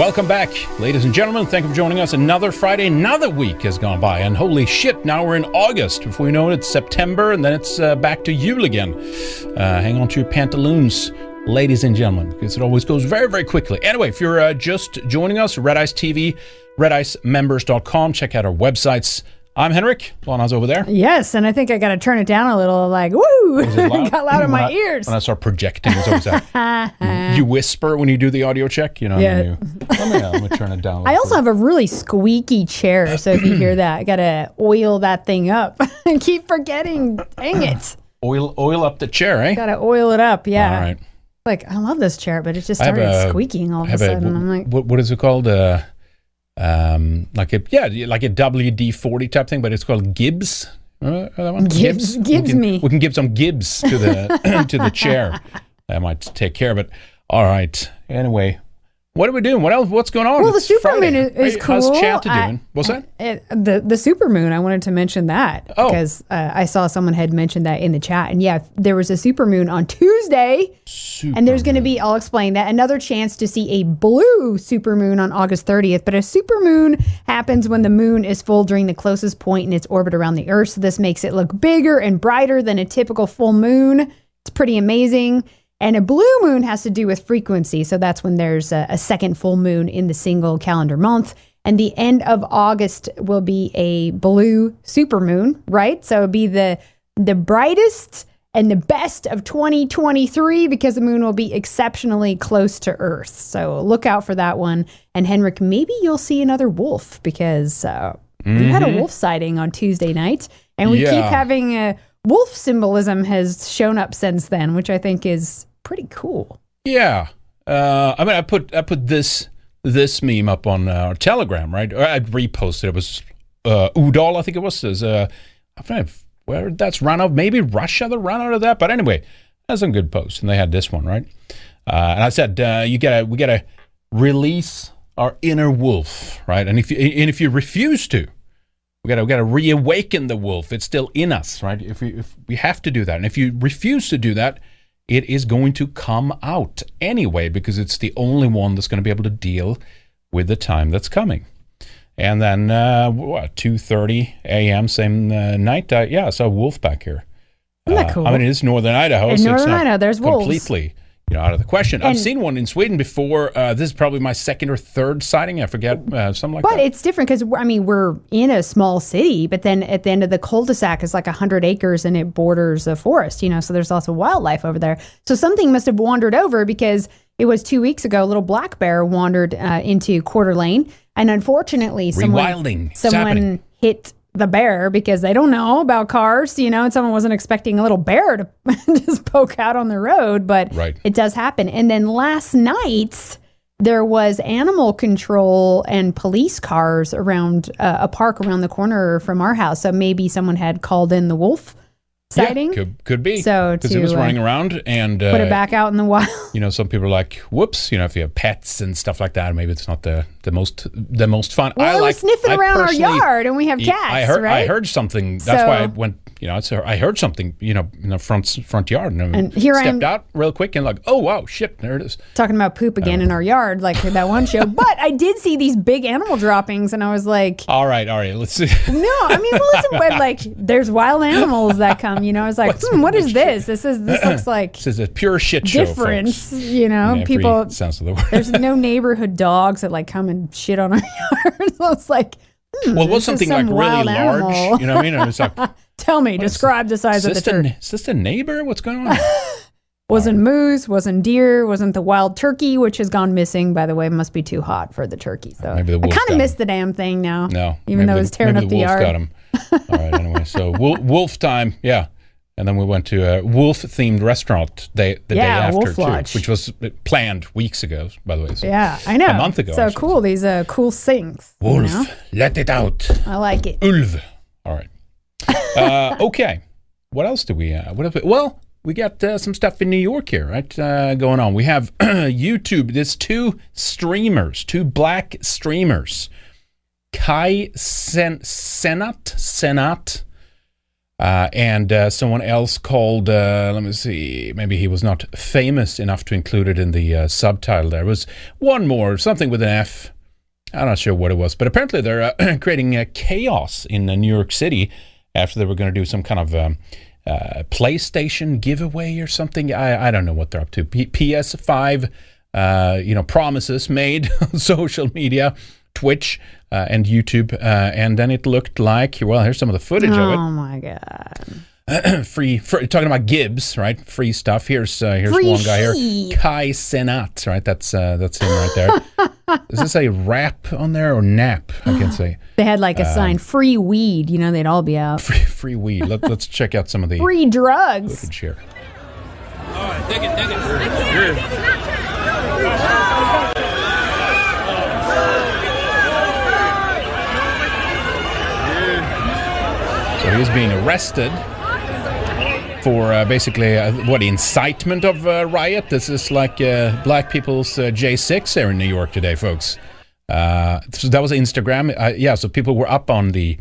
Welcome back, ladies and gentlemen. Thank you for joining us. Another Friday, another week has gone by, and holy shit, now we're in August. Before we know it, it's September, and then it's uh, back to Yule again. Uh, hang on to your pantaloons, ladies and gentlemen, because it always goes very, very quickly. Anyway, if you're uh, just joining us, Red Ice TV, redicemembers.com, check out our websites. I'm Henrik. Lana's over there. Yes, and I think I got to turn it down a little. Like, woo, it loud? got loud in my I- ears. When I start projecting, it's always that. you whisper when you do the audio check, you know. Yeah. and you, let, me, uh, let me turn it down. I also have a really squeaky chair, so if you hear that, I gotta oil that thing up. I keep forgetting. Dang it! oil oil up the chair, eh? Gotta oil it up. Yeah. All right. Like I love this chair, but it just started a- squeaking all of a sudden. I'm like, what, what is it called? Uh, um, like a yeah, like a WD forty type thing, but it's called Gibbs. Uh, that one? Gibbs- We Gibbs can- me. We can give some Gibbs to the to the chair. That might take care of it. All right. Anyway, what are we doing? What else? What's going on? well, the Friday. supermoon is, is Hey, cool. How's doing? What's that? It, the the supermoon. I wanted to mention that Oh. because uh, I saw someone had mentioned that in the chat, and yeah, there was a supermoon on Tuesday. And there's going to be, I'll explain that, another chance to see a blue supermoon on August 30th. But a supermoon happens when the moon is full during the closest point in its orbit around the Earth. So this makes it look bigger and brighter than a typical full moon. It's pretty amazing. And a blue moon has to do with frequency. So that's when there's a, a second full moon in the single calendar month. And the end of August will be a blue supermoon, right? So it'll be the the brightest and the best of 2023 because the moon will be exceptionally close to Earth. So look out for that one. And Henrik, maybe you'll see another wolf because uh, we had a wolf sighting on Tuesday night, and we keep having a wolf symbolism has shown up since then, which I think is pretty cool. Yeah. Uh, I mean, I put I put this this meme up on uh, our Telegram, right? I reposted. It was uh, Udall, I think it was. Is uh, I don't know where that's run out. Maybe Russia that run out of that. But anyway, that's a good post, and they had this one right. Uh, and I said, uh, you gotta we gotta release our inner wolf, right? And if you and if you refuse to, we gotta we gotta reawaken the wolf. It's still in us, right? If we if we have to do that, and if you refuse to do that, it is going to come out anyway because it's the only one that's going to be able to deal with the time that's coming. And then uh, what? Two thirty a.m. same uh, night. Uh, yeah, I saw a wolf back here. Isn't that Uh, cool? I mean, it is northern Idaho. In so northern Idaho, there's wolves. You know out of the question. I've seen one in Sweden before. Uh, this is probably my second or third sighting. I forget uh, something like But that. But it's different because I mean we're in a small city, but then at the end of the cul-de-sac is like hundred acres and it borders a forest. You know, so there's also wildlife over there. So something must have wandered over because it was two weeks ago. A little black bear wandered uh, into Coeur d'Alene, and unfortunately, someone Rewilding. Someone hit the bear because they don't know about cars, you know, and someone wasn't expecting a little bear to just poke out on the road, but Right. it does happen. And then last night, there was animal control and police cars around uh, a park around the corner from our house. So maybe someone had called in the wolf sighting, Yeah, could could be. So because it was uh, running around and uh, put it back out in the wild. you know, some people are like, whoops, you know, if you have pets and stuff like that, maybe it's not the the most the most fun. Well, I like sniffing I around our yard, and we have cats, I heard I heard something. That's why I went. You know, it's, I heard something. You know, in the front front yard, and, And here I stepped out real quick and like, oh wow, shit, there it is. Talking about poop again in our yard, like that one show. But I did see these big animal droppings, and I was like, All right, all right, let's see. no, I mean, well, listen, but like, there's wild animals that come. You know, it's like, What's- hmm, what is this? This is this looks like this is a pure shit show. difference. folks. You know, people. sense of the word. There's no neighborhood dogs that like come and shit on our yard. so it's like, hmm, well, it was this is something like really large. animal. You know what I mean? It's like, Tell me, describe the size of the the, turkey. is this the neighbor? What's going on? Wasn't moose, wasn't deer, wasn't the wild turkey, which has gone missing. By the way, must be too hot for the turkey. So Maybe the I kind of miss the damn thing now. No, even though maybe it was the- tearing up the wolf yard. Got him. All right. Anyway, so wolf, wolf time. Yeah. And then we went to a wolf-themed restaurant day, the Yeah, day after too, which was planned weeks ago, by the way. So. Yeah, I know. A month ago, So cool. These are cool things. you Wolf, know? let it out. I like it. Ulv. All right. Uh, okay. What else do we? Uh, what else? Well, we got uh, some stuff in New York here, right? Uh, going on. We have YouTube. There's two streamers, two black streamers, Kai Sen- Cenat Cenat. Uh, and uh, someone else called, uh, let me see, maybe he was not famous enough to include it in the uh, subtitle. There was one more, something with an F. I'm not sure what it was, but apparently they're uh, creating chaos in New York City after they were going to do some kind of um, PlayStation giveaway or something. I, I don't know what they're up to. P- PS5, uh, you know, promises made on social media, Twitch uh, and YouTube, uh, and then it looked like well, here's some of the footage of it Oh my god. free, free talking about Gibbs, right? Free stuff. Here's uh, here's Free one guy here, shit. Kai Cenat, right? That's uh, that's him right there. Is this a rap on there or nap? I can't say They had like a Um, sign, free weed. You know, they'd all be out. free free weed. Let, let's check out some of the Free drugs. footage here. So he's being arrested for uh, basically uh, what incitement of uh, riot. This is like uh, black people's uh, J6 here in New York today, folks. So that was Instagram. Yeah, so people were up on the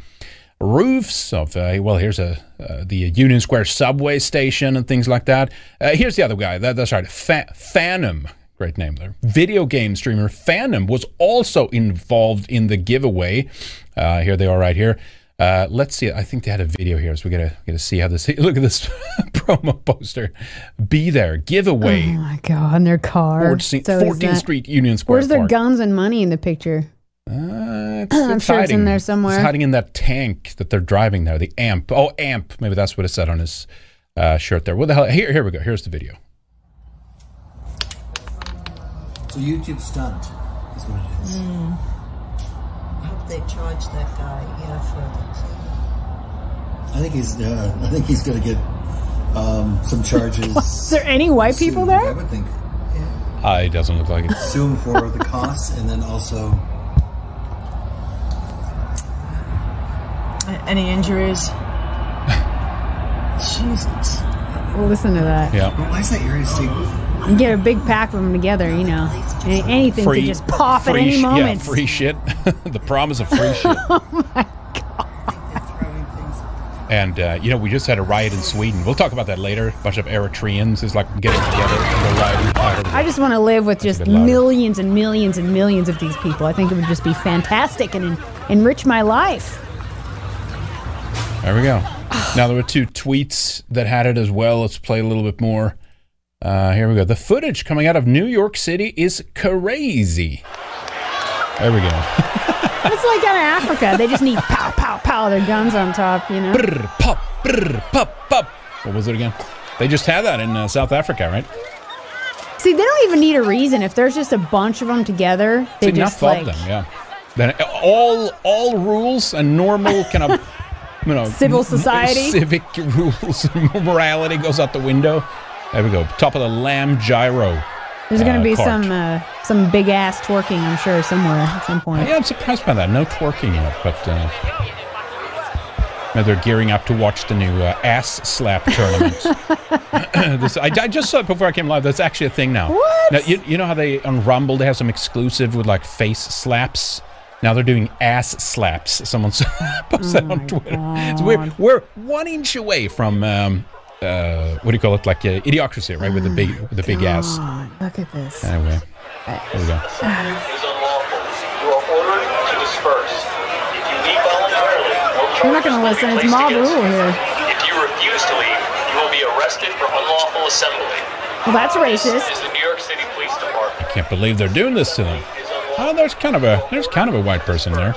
roofs of well, here's a the Union Square subway station and things like that. Here's the other guy. That, that's right, Fa- Fanum. Great name there. Video game streamer Fanum was also involved in the giveaway. Here they are, right here. Uh, let's see. I think they had a video here, so we gotta gotta see how this. Look at this promo poster. Be there giveaway. Oh my god, in their car. 14th, So is 14th that- Street Union Square. Where's their Park. guns and money in the picture? Uh, it's, I'm it's sure it's in there somewhere. It's hiding in that tank that they're driving there. The amp. Oh, amp. Maybe that's what it said on his uh, shirt there. What the hell? Here, here we go. Here's the video. It's a YouTube stunt, is what it is. I hope they charge that guy, yeah, for I think he's. Uh, I think he's going to get um, some charges. Is there any white people soon, I would think. Uh, it doesn't look like it. Sue him for the costs, and then also. Any injuries? Jesus. Well, listen to that. Yeah. But why is that area state? You get a big pack of them together, you know. Any- anything Free, could just pop at any moment. Yeah, free shit. the promise of free shit. oh my god. And uh, you know, we just had a riot in Sweden. We'll talk about that later. A bunch of Eritreans is like getting together and go rioting. Uh, I just want to live with just millions and millions and millions of these people. I think it would just be fantastic and en- enrich my life. There we go. now there were two tweets that had it as well. Let's play a little bit more. Uh, here we go. The footage coming out of New York City is crazy. There we go. It's like out of Africa. They just need pow, pow, pow, their guns on top, you know. Brr, pop, brr, pop, pop. What was it again? They just had that in uh, South Africa, right? See, they don't even need a reason. If there's just a bunch of them together, they enough just like of them, yeah. Then all all rules and normal kind of you know Civil m- society? civic rules and morality goes out the window. There we go. Top of the lamb gyro. there's going uh, to be cart. some uh, some big ass twerking, I'm sure, somewhere at some point. Yeah, I'm surprised by that. No twerking yet, but uh, Now they're gearing up to watch the new uh, ass slap tournament. this, I, I just saw it before I came live. That's actually a thing now. What? Now, you, you know how they on Rumble they have some exclusive with like face slaps. Now they're doing ass slaps. Someone posted that on Twitter. It's weird. We're one inch away from um, uh, what do you call it? Like uh, idiocracy, right? With the big with the big ass. Look at this. Anyway, there we go. is unlawful. You are ordered to disperse. If you leave voluntarily, no You're not gonna charges listen. It's mob rule here. If you refuse to leave, you will be arrested for unlawful assembly. Well, that's This racist. is the New York City Police Department. I can't believe they're doing this to them. Is Oh, there's kind of a there's kind of a white person there.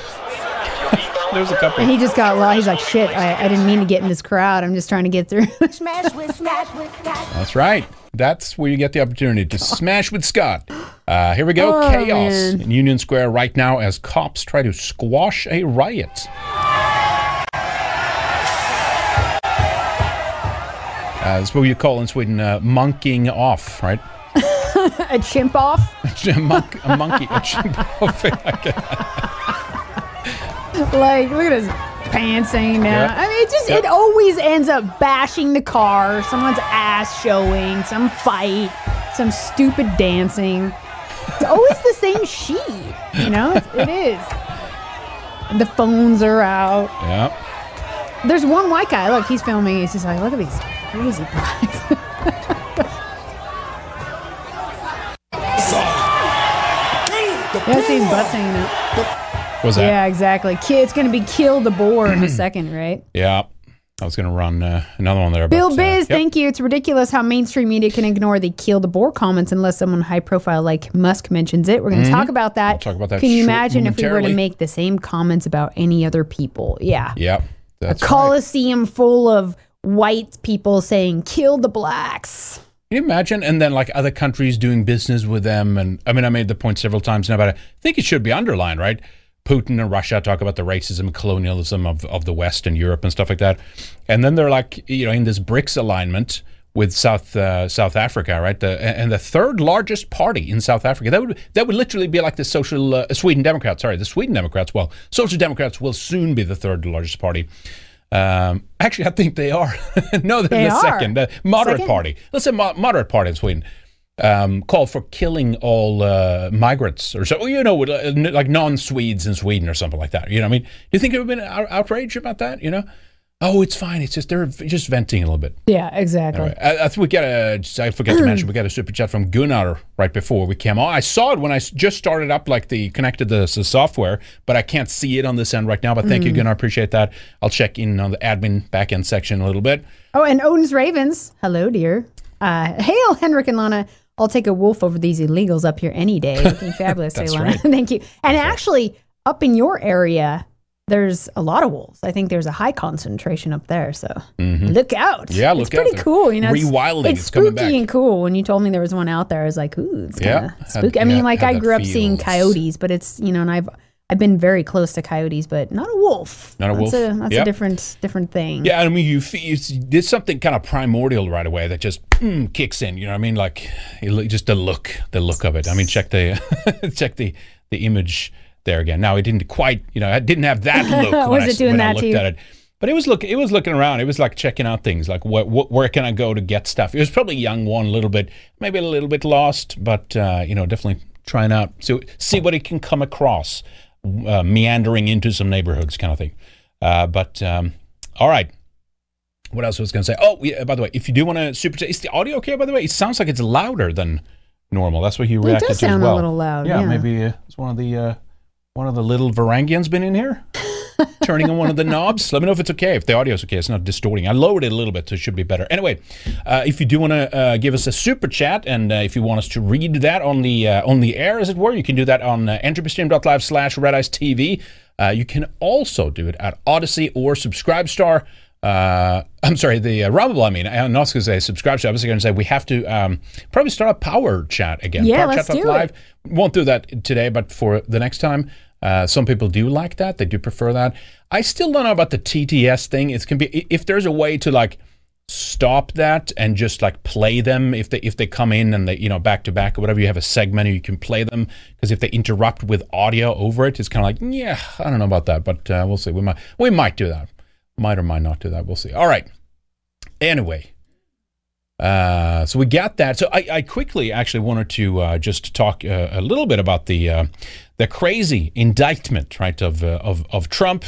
There's a couple. And he just got lost. He's like, shit, I, I didn't mean to get in this crowd. I'm just trying to get through. Smash with smash with smash. That's right. That's where you get the opportunity to smash with Scott. Uh, here we go. Oh, Chaos man. in Union Square right now as cops try to squash a riot. Uh, that's what you call in Sweden uh, monkeying off, right? a chimp off. a, monk, a monkey, a chimp off. Like, look at his pants hanging down. Yeah. I mean, it just, Yep. it always ends up bashing the car, someone's ass showing, some fight, some stupid dancing. It's always the same sheet, you know? It's, it is. The phones are out. yeah. There's one white guy. Look, he's filming. He's just like, look at these crazy guys. yeah, see his butt's hanging out. Was that? Yeah, exactly. It's going to be Kill the Boer in a second, right? Yeah. I was going to run uh, another one there. Bill but, uh, Biz, yep. thank you. It's ridiculous how mainstream media can ignore the Kill the Boer comments unless someone high profile like Musk mentions it. We're going to talk about that. We'll talk about that Can you imagine if we were to make the same comments about any other people? Yeah. Yep. That's right. Coliseum full of white people saying kill the blacks. Can you imagine? And then like other countries doing business with them. And I mean, I made the point several times now, but I think it should be underlined, right? Putin and Russia talk about the racism and colonialism of, of the West and Europe and stuff like that. And then they're like, you know, in this BRICS alignment with South uh, South Africa, right? The, and the third largest party in South Africa. That would that would literally be like the social uh, Sweden Democrats. Sorry, the Sweden Democrats. Well, Social Democrats will soon be the third largest party. Um, actually, I think they are. no, they're They the are. second, the moderate Second? party. Let's say mo- moderate party in Sweden. Um, call for killing all uh, migrants or so, you know, uh, like non-Swedes in Sweden or something like that. You know, what I mean, do you think it would have been out- outrage about that? You know, oh, it's fine. It's just they're just venting a little bit. Yeah, exactly. Anyway, I, I think we got a. I forgot to mention we got a super chat from Gunnar right before we came on. I saw it when I just started up, like the connected the, the software, but I can't see it on this end right now. But thank you, Gunnar. Appreciate that. I'll check in on the admin back end section a little bit. Oh, and Odin's Ravens. Hello, dear. Uh, hail, Henrik and Lana. I'll take a wolf over these illegals up here any day. Looking fabulous, say That's Lana. right. Thank you. And actually, up in your area, there's a lot of wolves. I think there's a high concentration up there. So look out. Mm-hmm. Yeah, it's look out. pretty cool. You know, it's, rewilding. it's It's coming spooky and cool. When you told me there was one out there, I was like, ooh, it's kind Yeah, of had- spooky. I mean, yeah, like I grew up seeing coyotes, but it's you know, and I've I've been very close to coyotes, but not a wolf. Not a that's wolf. A, that's Yep. a different different thing. Yeah, I mean, you there's something kind of primordial right away that just mm, kicks in. You know what I mean? Like it just the look, the look of it. I mean, check the check the the image there again. Now it didn't quite, you know, it didn't have that look when, Was I, doing when I that looked to you? at it. But it was look, it was looking around. It was like checking out things, like what, what where can I go to get stuff. It was probably young one, a little bit, maybe a little bit lost, but uh, you know, definitely trying out, so see what it can come across, uh, meandering into some neighborhoods, kind of thing. Uh, but um, all right, what else was I going to say? Oh, yeah, by the way, if you do want to super chat, is the audio okay? By the way, it sounds like it's louder than normal. That's what he reacted It does to sound as a little loud, Yeah, yeah. maybe uh, it's one of the uh, one of the little Varangians been in here, turning on one of the knobs. Let me know if it's okay. If the audio is okay, it's not distorting. I lowered it a little bit, so it should be better. Anyway, uh, if you do want to uh, give us a super chat, and uh, if you want us to read that on the uh, on the air, as it were, you can do that on uh, entropystream.live slash Red Ice TV. Uh, you can also do it at Odysee or Subscribestar. Uh, I'm sorry, the uh, Rumble. I mean, I'm not going to say subscribe. to. I was going to say we have to um, probably start a power chat again. Yeah, power let's chat do live. it. Won't do that today, but for the next time, uh, some people do like that. They do prefer that. I still don't know about the TTS thing. It's can be if there's a way to like stop that and just like play them if they if they come in and they you know back to back or whatever you have a segment and you can play them because if they interrupt with audio over it it's kind of like yeah I don't know about that but uh, we'll see we might we might do that might or might not do that. We'll see. All right. Anyway, uh, so we got that. So I, I quickly actually wanted to uh, just talk uh, a little bit about the uh, the crazy indictment, right, of uh, of of Trump.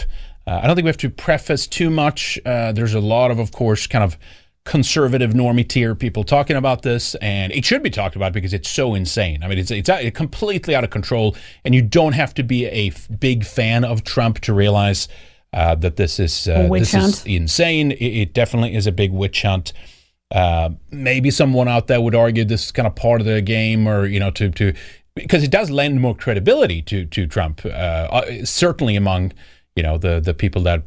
Uh, I don't think we have to preface too much. Uh, there's a lot of, of course, kind of conservative normie tier people talking about this, and it should be talked about because it's so insane. I mean, it's it's completely out of control, and you don't have to be a f- big fan of Trump to realize uh, that this is uh, this is insane. It, it definitely is a big witch hunt. Uh, maybe someone out there would argue this is kind of part of the game, or you know, to to because it does lend more credibility to to Trump. Uh, uh, certainly among you know the the people that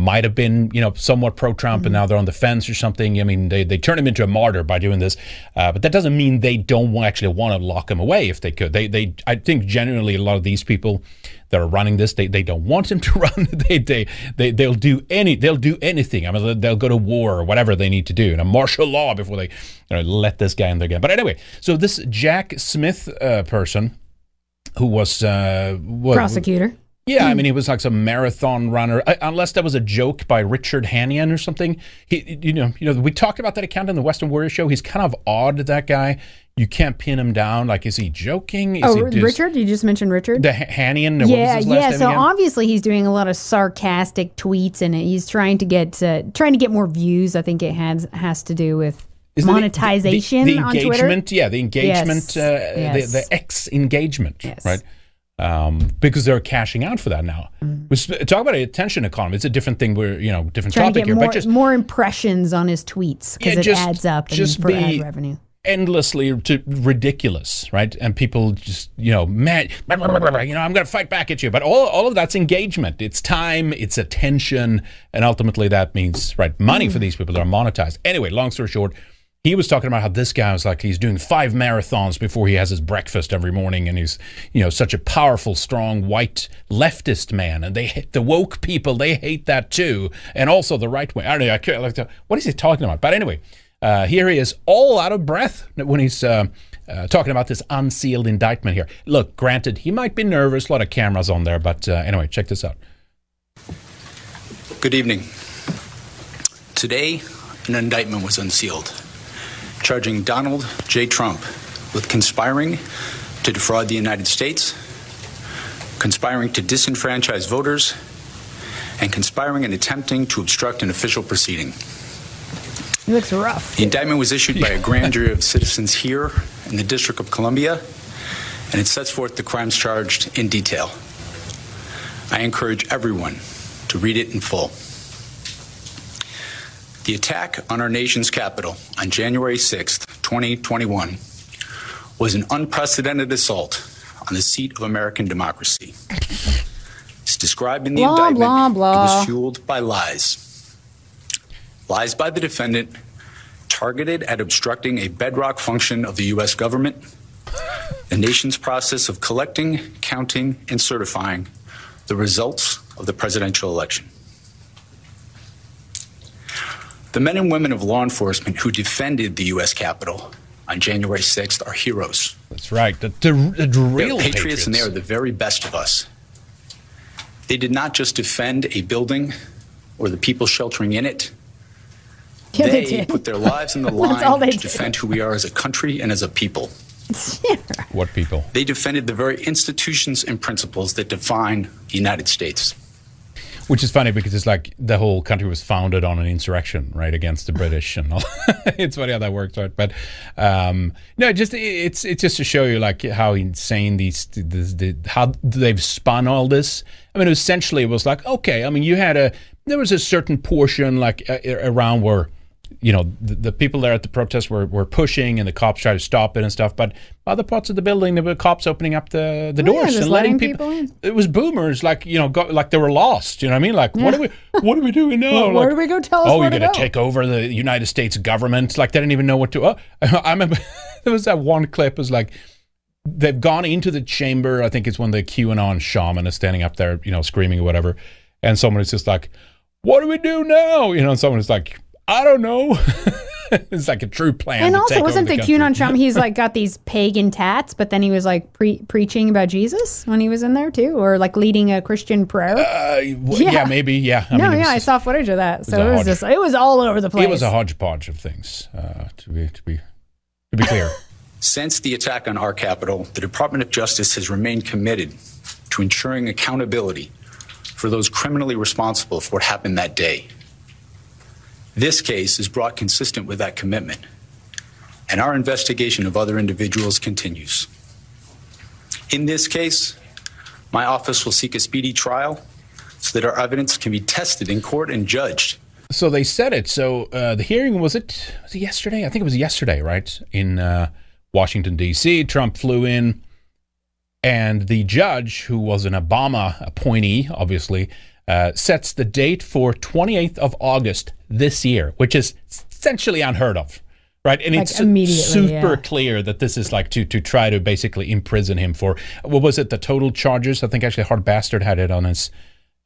might have been you know somewhat pro Trump and now they're on the fence or something. I mean, they they turn him into a martyr by doing this, uh, but that doesn't mean they don't actually want to lock him away if they could. They they I think generally a lot of these people that are running this they, they don't want him to run they, they they they'll do any they'll do anything i mean they'll- they'll go to war or whatever they need to do and a martial law before they you know, let this guy in there again but anyway so this jack smith uh, person who was uh what, Prosecutor. Yeah, I mean, he was like some marathon runner. Uh, unless that was a joke by Richard Hanania or something. He, you know, you know, we talked about that account in the Weekend Warrior Show. He's kind of odd. That guy. You can't pin him down. Like, is he joking? Is Oh, he just- Richard? You just mentioned Richard? The H- Hanania. what was yeah, his last yeah. So again? obviously he's doing a lot of sarcastic tweets, and he's trying to get uh, trying to get more views. I think it has has to do with Isn't it the- monetization the, the on Twitter. yeah, the engagement, Yes, uh, yes. the, the X engagement, Yes. right? Um, because they're cashing out for that now. We sp- talk about a attention economy. It's a different thing. We're you know different. Trying to topic get here, more, but just more impressions on his tweets because Yeah, it just- adds up and just for be- ad revenue. endlessly to ridiculous, right? And people just, you know, man, you know, I'm going to fight back at you. But all, all of that's engagement. It's time, it's attention, and ultimately that means right money for these people that are monetized. Anyway, long story short, he was talking about how this guy was like he's doing five marathons before he has his breakfast every morning, and he's you know such a powerful, strong white leftist man, and they the woke people. They hate that too, and also the right wing. I don't know. I can't, what is he talking about? But anyway, uh, here he is, all out of breath when he's uh, uh, talking about this unsealed indictment here. Look, granted, he might be nervous. A lot of cameras on there, but uh, anyway, check this out. Good evening. Today, an indictment was unsealed, charging Donald J. Trump with conspiring to defraud the United States, conspiring to disenfranchise voters, and conspiring and attempting to obstruct an official proceeding. He looks rough. The indictment was issued by a grand jury of citizens here in the District of Columbia, and it sets forth the crimes charged in detail. I encourage everyone to read it in full. The attack on our nation's capital on January 6th, 2021, was an unprecedented assault on the seat of American democracy. It's described in the Blah, indictment. blah, It blah. was fueled by lies. Lies by the defendant targeted at obstructing a bedrock function of the U.S. government, the nation's process of collecting, counting, and certifying the results of the presidential election. The men and women of law enforcement who defended the U.S. Capitol on January 6th are heroes. That's right. The, the, the They're real patriots, and they are the very best of us. They did not just defend a building or the people sheltering in it. Yeah, they they did. put their lives on the That's all line they to did. defend who we are as a country and as a people. What people? They defended the very institutions and principles that define the United States. Which is funny because it's like the whole country was founded on an insurrection, right, against the British, and all. it's funny how that works, right? But um, no, just it's it's just to show you like how insane these the, the, how they've spun all this. I mean, essentially, it was like okay. I mean, you had a there was a certain portion like uh, around where you know the, the people there at the protest were, were pushing and the cops tried to stop it and stuff but other parts of the building there were cops opening up the, the Oh, doors just and letting people, people in. it was boomers like you know got, like they were lost you know what i mean like what are we what are we doing now Well, where do we go? Tell oh you're gonna go." take over the united states government like they didn't even know what to oh, i remember there was that one clip was like they've gone into the chamber i think it's when the qanon shaman is standing up there you know screaming or whatever and someone is just like what do we do now you know and someone is like i don't know it's like a true plan. And to also, take wasn't over the the QAnon. Trump? He's like got these pagan tats, but then he was like pre- preaching about Jesus when he was in there too, or like leading a Christian prayer. Uh, w- yeah. Yeah. maybe. Yeah. I no, mean, yeah, was I saw footage of that. So it was hodge- just, it was all over the place. It was a hodgepodge of things. Uh, to be to be to be clear. Since the attack on our capital, the Department of Justice has remained committed to ensuring accountability for those criminally responsible for what happened that day. This case is brought consistent with that commitment, and our investigation of other individuals continues. In this case, my office will seek a speedy trial so that our evidence can be tested in court and judged. So they said it. So uh, the hearing was it was it yesterday? I think it was yesterday, right? In uh, Washington D.C., Trump flew in, and the judge, who was an Obama appointee, obviously, uh, sets the date for 28th of August this year, which is essentially unheard of. Right, and Like it's super yeah. clear that this is like to to try to basically imprison him for what was it? The total charges. I think actually Hard Bastard had it on his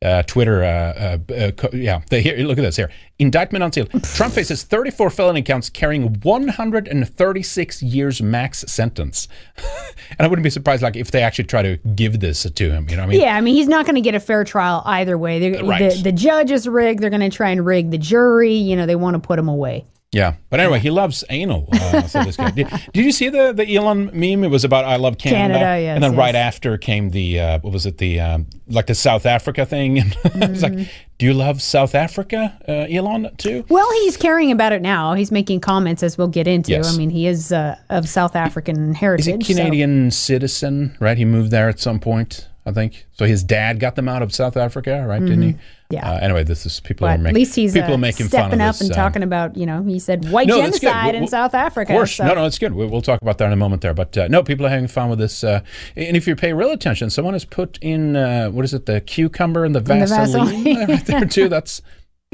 uh, Twitter. Uh, uh, uh, co- yeah, they, here, look at this here. Indictment unsealed. Trump faces 34 felony counts carrying 136 years max sentence. and I wouldn't be surprised like if they actually try to give this to him. You know, what I mean, Yeah, I mean, he's not going to get a fair trial either way. Right. the, the judge is rigged. They're going to try and rig the jury. You know, they want to put him away. Yeah, but anyway, he loves anal. Uh, so this guy. Did, did you see the the Elon meme? It was about I love Canada, Canada, yes, and then yes. right after came the uh, what was it the um, like the South Africa thing? And I was Mm-hmm. like, do you love South Africa, uh, Elon too? Well, he's caring about it now. He's making comments as we'll get into. Yes. I mean, he is uh, of South African heritage. he a Canadian citizen? Right, he moved there at some point. I think so. His dad got them out of South Africa, right? Didn't he? Mm-hmm. Yeah. Uh, anyway, this is people are making at least he's people uh, are making fun stepping of up this, and uh, talking about, you know, he said white No, genocide We'll- in we'll- South Africa. Of course, so- no, no, it's good. We'll, we'll talk about that in a moment there. But uh, no, people are having fun with this. Uh, and if you pay real attention, someone has put in uh, what is it, the cucumber and the the Vaseline, Vaseline. right there too. That's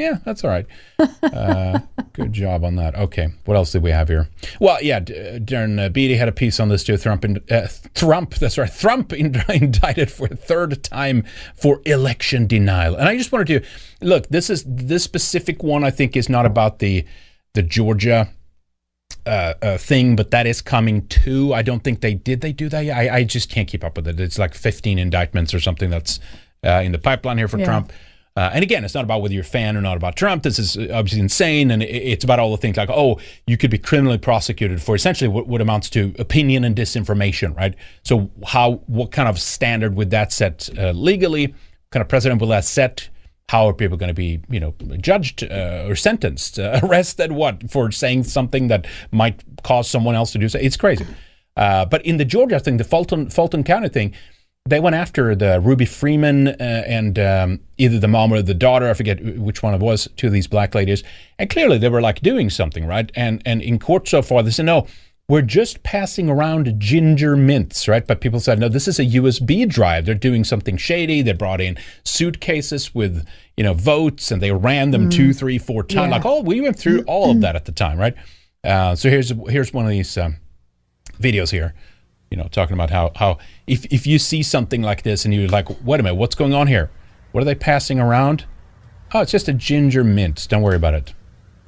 yeah, that's all right. Uh, good job on that. Okay, what else did we have here? Well, yeah, uh, Darren uh, Beattie had a piece on this too. Trump, in, uh, Trump, that's right, Trump in, indicted for a third time for election denial. And I just wanted to look. This is this specific one. I think is not about the the Georgia uh, uh, thing, but that is coming too. I don't think they did. They do that. I, I just can't keep up with it. It's like 15 indictments or something that's uh, in the pipeline here for Yeah. Trump. Uh, and again, it's not about whether you're a fan or not about Trump. This is obviously insane, and it's about all the things like, oh, you could be criminally prosecuted for essentially what, what amounts to opinion and disinformation, right? So, how, what kind of standard would that set uh, legally? What kind of precedent will that set? How are people going to be, you know, judged uh, or sentenced, uh, arrested? What for saying something that might cause someone else to do so? It's crazy. Uh, but in the Georgia thing, the Fulton Fulton County thing, they went after the Ruby Freeman uh, and um, either the mom or the daughter. I forget which one it was. Two of these black ladies, and clearly they were like doing something right. And and in court so far, they said no. We're just passing around ginger mints, right? But people said, no, this is a USB drive. They're doing something shady. They brought in suitcases with, you know, votes and they ran them two, three, four times. Yeah. Like, oh, we went through all of that at the time, right? Uh, so here's here's one of these um, videos here, you know, talking about how how if if you see something like this and you're like, wait a minute, what's going on here? What are they passing around? Oh, it's just a ginger mint. Don't worry about it.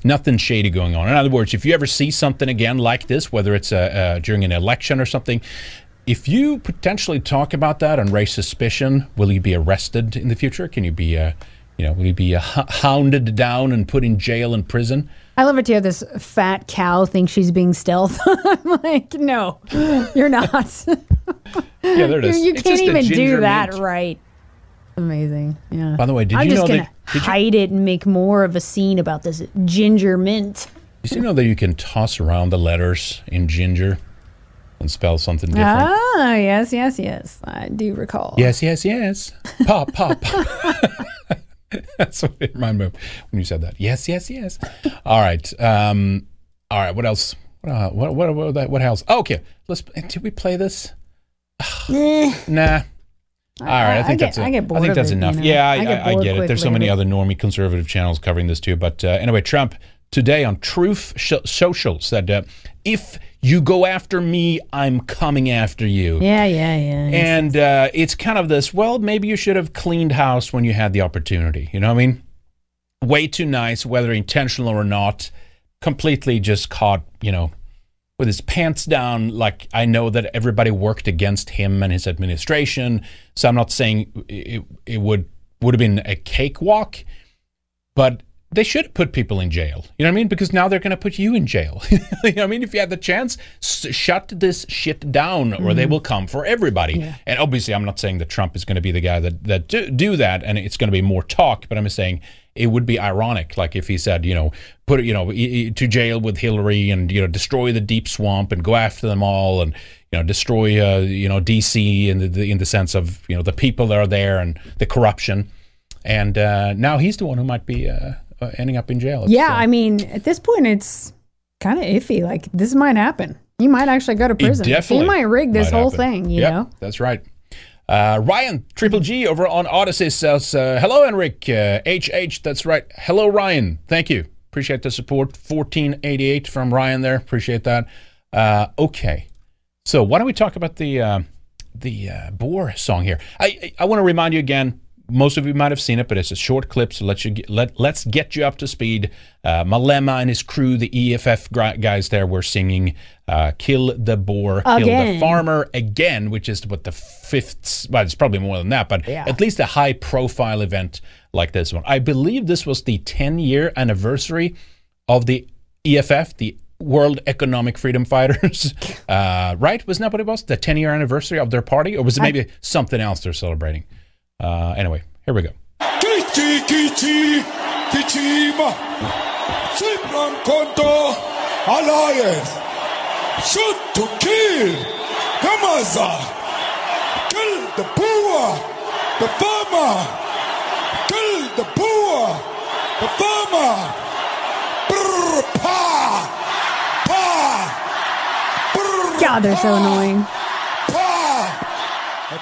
Nothing shady going on. In other words, if you ever see something again like this, whether it's uh, uh, during an election or something, if you potentially talk about that and raise suspicion, will you be arrested in the future? Can you be, uh, you know, will you be uh, hounded down and put in jail and prison? I love it too. This fat cow thinks she's being stealth. I'm like, no, you're not. Yeah, there it you you can't even do that mint. right. Amazing. Yeah. By the way, did I'm you know that? Did you, hide it and make more of a scene about this ginger mint. did you know that you can toss around the letters in ginger and spell something different? Ah, yes, yes, yes. I do recall. Yes, yes, yes. Pop, pop, pop. That's what it reminded me of when you said that. Yes, yes, yes. All right. Um, all right. What else? What, uh, what, what, what, what, what else? Oh, okay. Let's. Did we play this? nah. All right. I I think get- that's. a- I get bored I think that's it, you enough. know. Yeah, I, I get I, I get it. There's so many other normie conservative channels covering this too. But uh, anyway, Trump today on Truth Social said, uh, "If you go after me, I'm coming after you." Yeah, yeah, yeah. And uh, it's kind of this, well, maybe you should have cleaned house when you had the opportunity. You know what I mean? Way too nice, whether intentional or not. completely just caught, you know, with his pants down. Like I know that everybody worked against him and his administration, so I'm not saying it, it would would have been a cakewalk, but they should put people in jail. You know what I mean? Because now they're going to put you in jail. you know I mean? If you had the chance, s- shut this shit down, or they will come for everybody. And obviously, I'm not saying that Trump is going to be the guy that that do, do that, and it's going to be more talk. But I'm just saying it would be ironic, like if he said, you know, put it, you know, to jail with Hillary, and you know, destroy the deep swamp, and go after them all, and you know, destroy, uh, you know, DC in the, the in the sense of you know the people that are there and the corruption. And uh, now he's the one who might be uh, uh, ending up in jail. It's, Yeah, uh, I mean, at this point, it's kind of iffy. Like this might happen. You might actually go to prison. definitely he might rig this might whole happen. thing. You Yep, know. that's right. Uh, Ryan Triple G over on Odysee says, uh, "Hello, Enric. Uh, HH, that's right. Hello, Ryan. Thank you. Appreciate the support. Fourteen eighty eight from Ryan there. Appreciate that. Uh, okay, so why don't we talk about the uh, the uh, Boer song here? I, I want to remind you again. Most of you might have seen it, but it's a short clip, so let you get, let let's get you up to speed. Uh, Malema and his crew, the EFF guys there, were singing uh, "Kill the Boer, Kill the Farmer" again, which is what the fifth. Well, it's probably more than that, but Yeah. at least a high-profile event like this one. I believe this was the 10-year anniversary of the EFF, the World Economic Freedom Fighters, uh, right? Wasn't that what it was? The 10 year anniversary of their party? Or was it maybe something else they're celebrating? Uh, anyway, here we go. Kichi Kichi Kichima Simran Konto Alliance. Shoot to kill Yamaza Kill the poor The farmer. Kill the poor The farmer. Brr, pa Pa. Brr, God, they're so annoying. pa.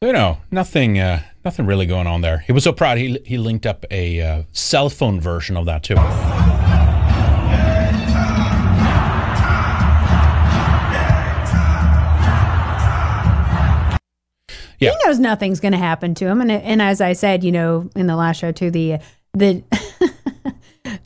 So, you know, nothing, uh, nothing really going on there. He was so proud. He he linked up a uh, cell phone version of that too. Yeah. He knows nothing's going to happen to him, and and as I said, you know, in the last show too, the the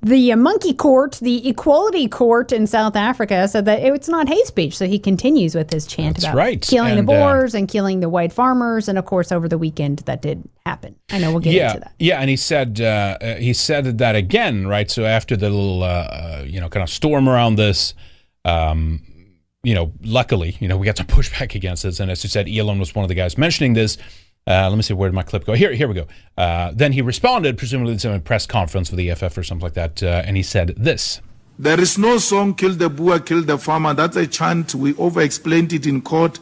the uh, monkey court, the equality court in South Africa, said that it's not hate speech. So he continues with his chant That's about right. killing And, the uh, Boers and killing the white farmers, and of course, over the weekend that did happen. I know we'll get yeah, into that. yeah, and he said uh, uh, he said that again, right? So after the little, uh, uh, you know, kind of storm around this, um, you know, luckily, you know, we got some pushback against this, and as you said, Elon was one of the guys mentioning this. Uh, let me see where did my clip go. Here, here we go. Uh, then he responded, presumably to some press conference with the EFF or something like that, uh, and he said this. There is no song, Kill the Boer, Kill the Farmer. That's a chant. We over explained it in court.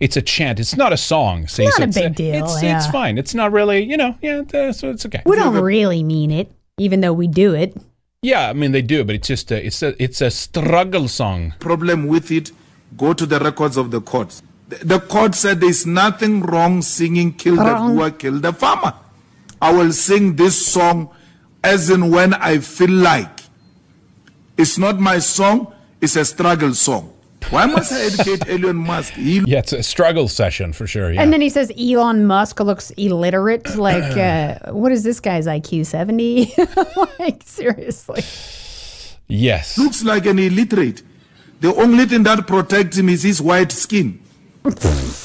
It's a chant. It's not a song. See, not so a it's, big deal, It's, it's fine. It's not really, you know, yeah. uh, so it's okay. We don't really mean it, even though we do it. Yeah, I mean they do, but it's just a, it's a it's a struggle song. Problem with it, go to the records of the courts. The- The court said there's nothing wrong singing Kill Wrong. the Boer, Kill the Farmer. I will sing this song as in when I feel like. It's not my song, it's a struggle song. Why must I educate Elon Musk? He Yeah, it's a struggle session for sure. Yeah. And then he says Elon Musk looks illiterate. Like, uh, what is this guy's IQ? 70? like, seriously. yes. looks like an illiterate. The only thing that protects him is his white skin.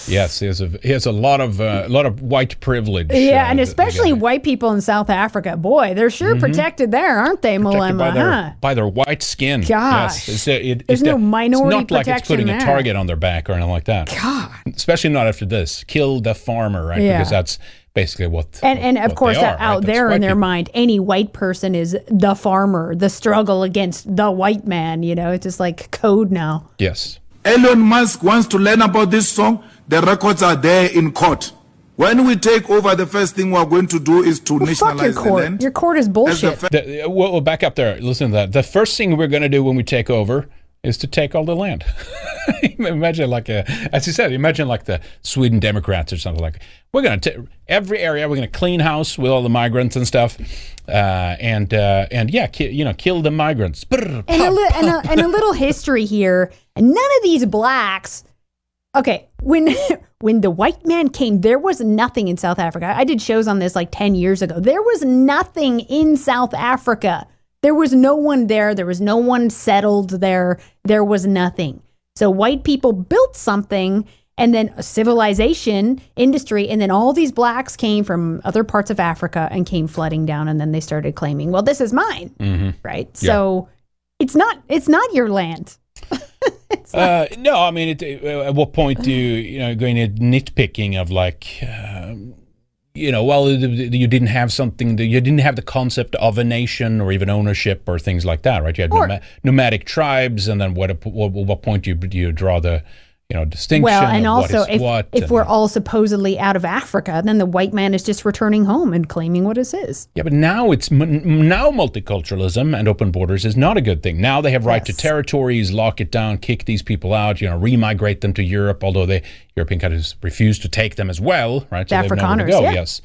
Yes, he has a he has a lot of uh, a lot of white privilege. Yeah, uh, and especially white people in South Africa. Boy, they're sure protected there, aren't they, Mm-hmm. Malema? by their huh? by their white skin. Gosh. yes. It's, a- it, There's it's no minority It's not like it's putting a target on their back or anything like that. God. Especially not after this. Kill the farmer, right? Yeah. Because that's basically what. And, and of course, are, out right? There in their people. mind, any white person is the farmer, the struggle against the white man. You know, it's just like code now. Yes. Elon Musk wants to learn about this song. The records are there in court. When we take over, the first thing we're going to do is to Well, fuck nationalize your the court. land. Your court is As the bullshit. fir- The, uh, we'll, we'll back up there. Listen to that. The first thing we're going to do when we take over is to take all the land. imagine like a, as you said, imagine like the Sweden Democrats or something like. We're going to every area. We're going to clean house with all the migrants and stuff, uh, and uh, and yeah, ki- you know, kill the migrants. Brr, and a, li- and, a, and a little history here. And none of these blacks. Okay, when when the white man came, there was nothing in South Africa. I did shows on this like ten years ago. There was nothing in South Africa. There was no one there. There was no one settled there. There was nothing. So white people built something and then a civilization industry and then all these blacks came from other parts of africa and came flooding down and then they started claiming well this is mine Mm-hmm. right so it's not it's not your land Uh, no, I mean, it, uh, at what point do you, you know, going into nitpicking of like, um, you know, well, you didn't have something, you didn't have the concept of a nation or even ownership or things like that, right? You had nomadic tribes, and then what, what, what point do you, do you draw the, you know, distinction? well and also if, what if and- we're all supposedly out of africa then the white man is just returning home and claiming what is his Yeah, but now it's now multiculturalism and open borders is not a good thing. Now they have right to territories, lock it down, kick these people out, you know, remigrate them to Europe. Although the European countries refuse to take them as well, right? The have to Afrikaners, go. yeah. Yes.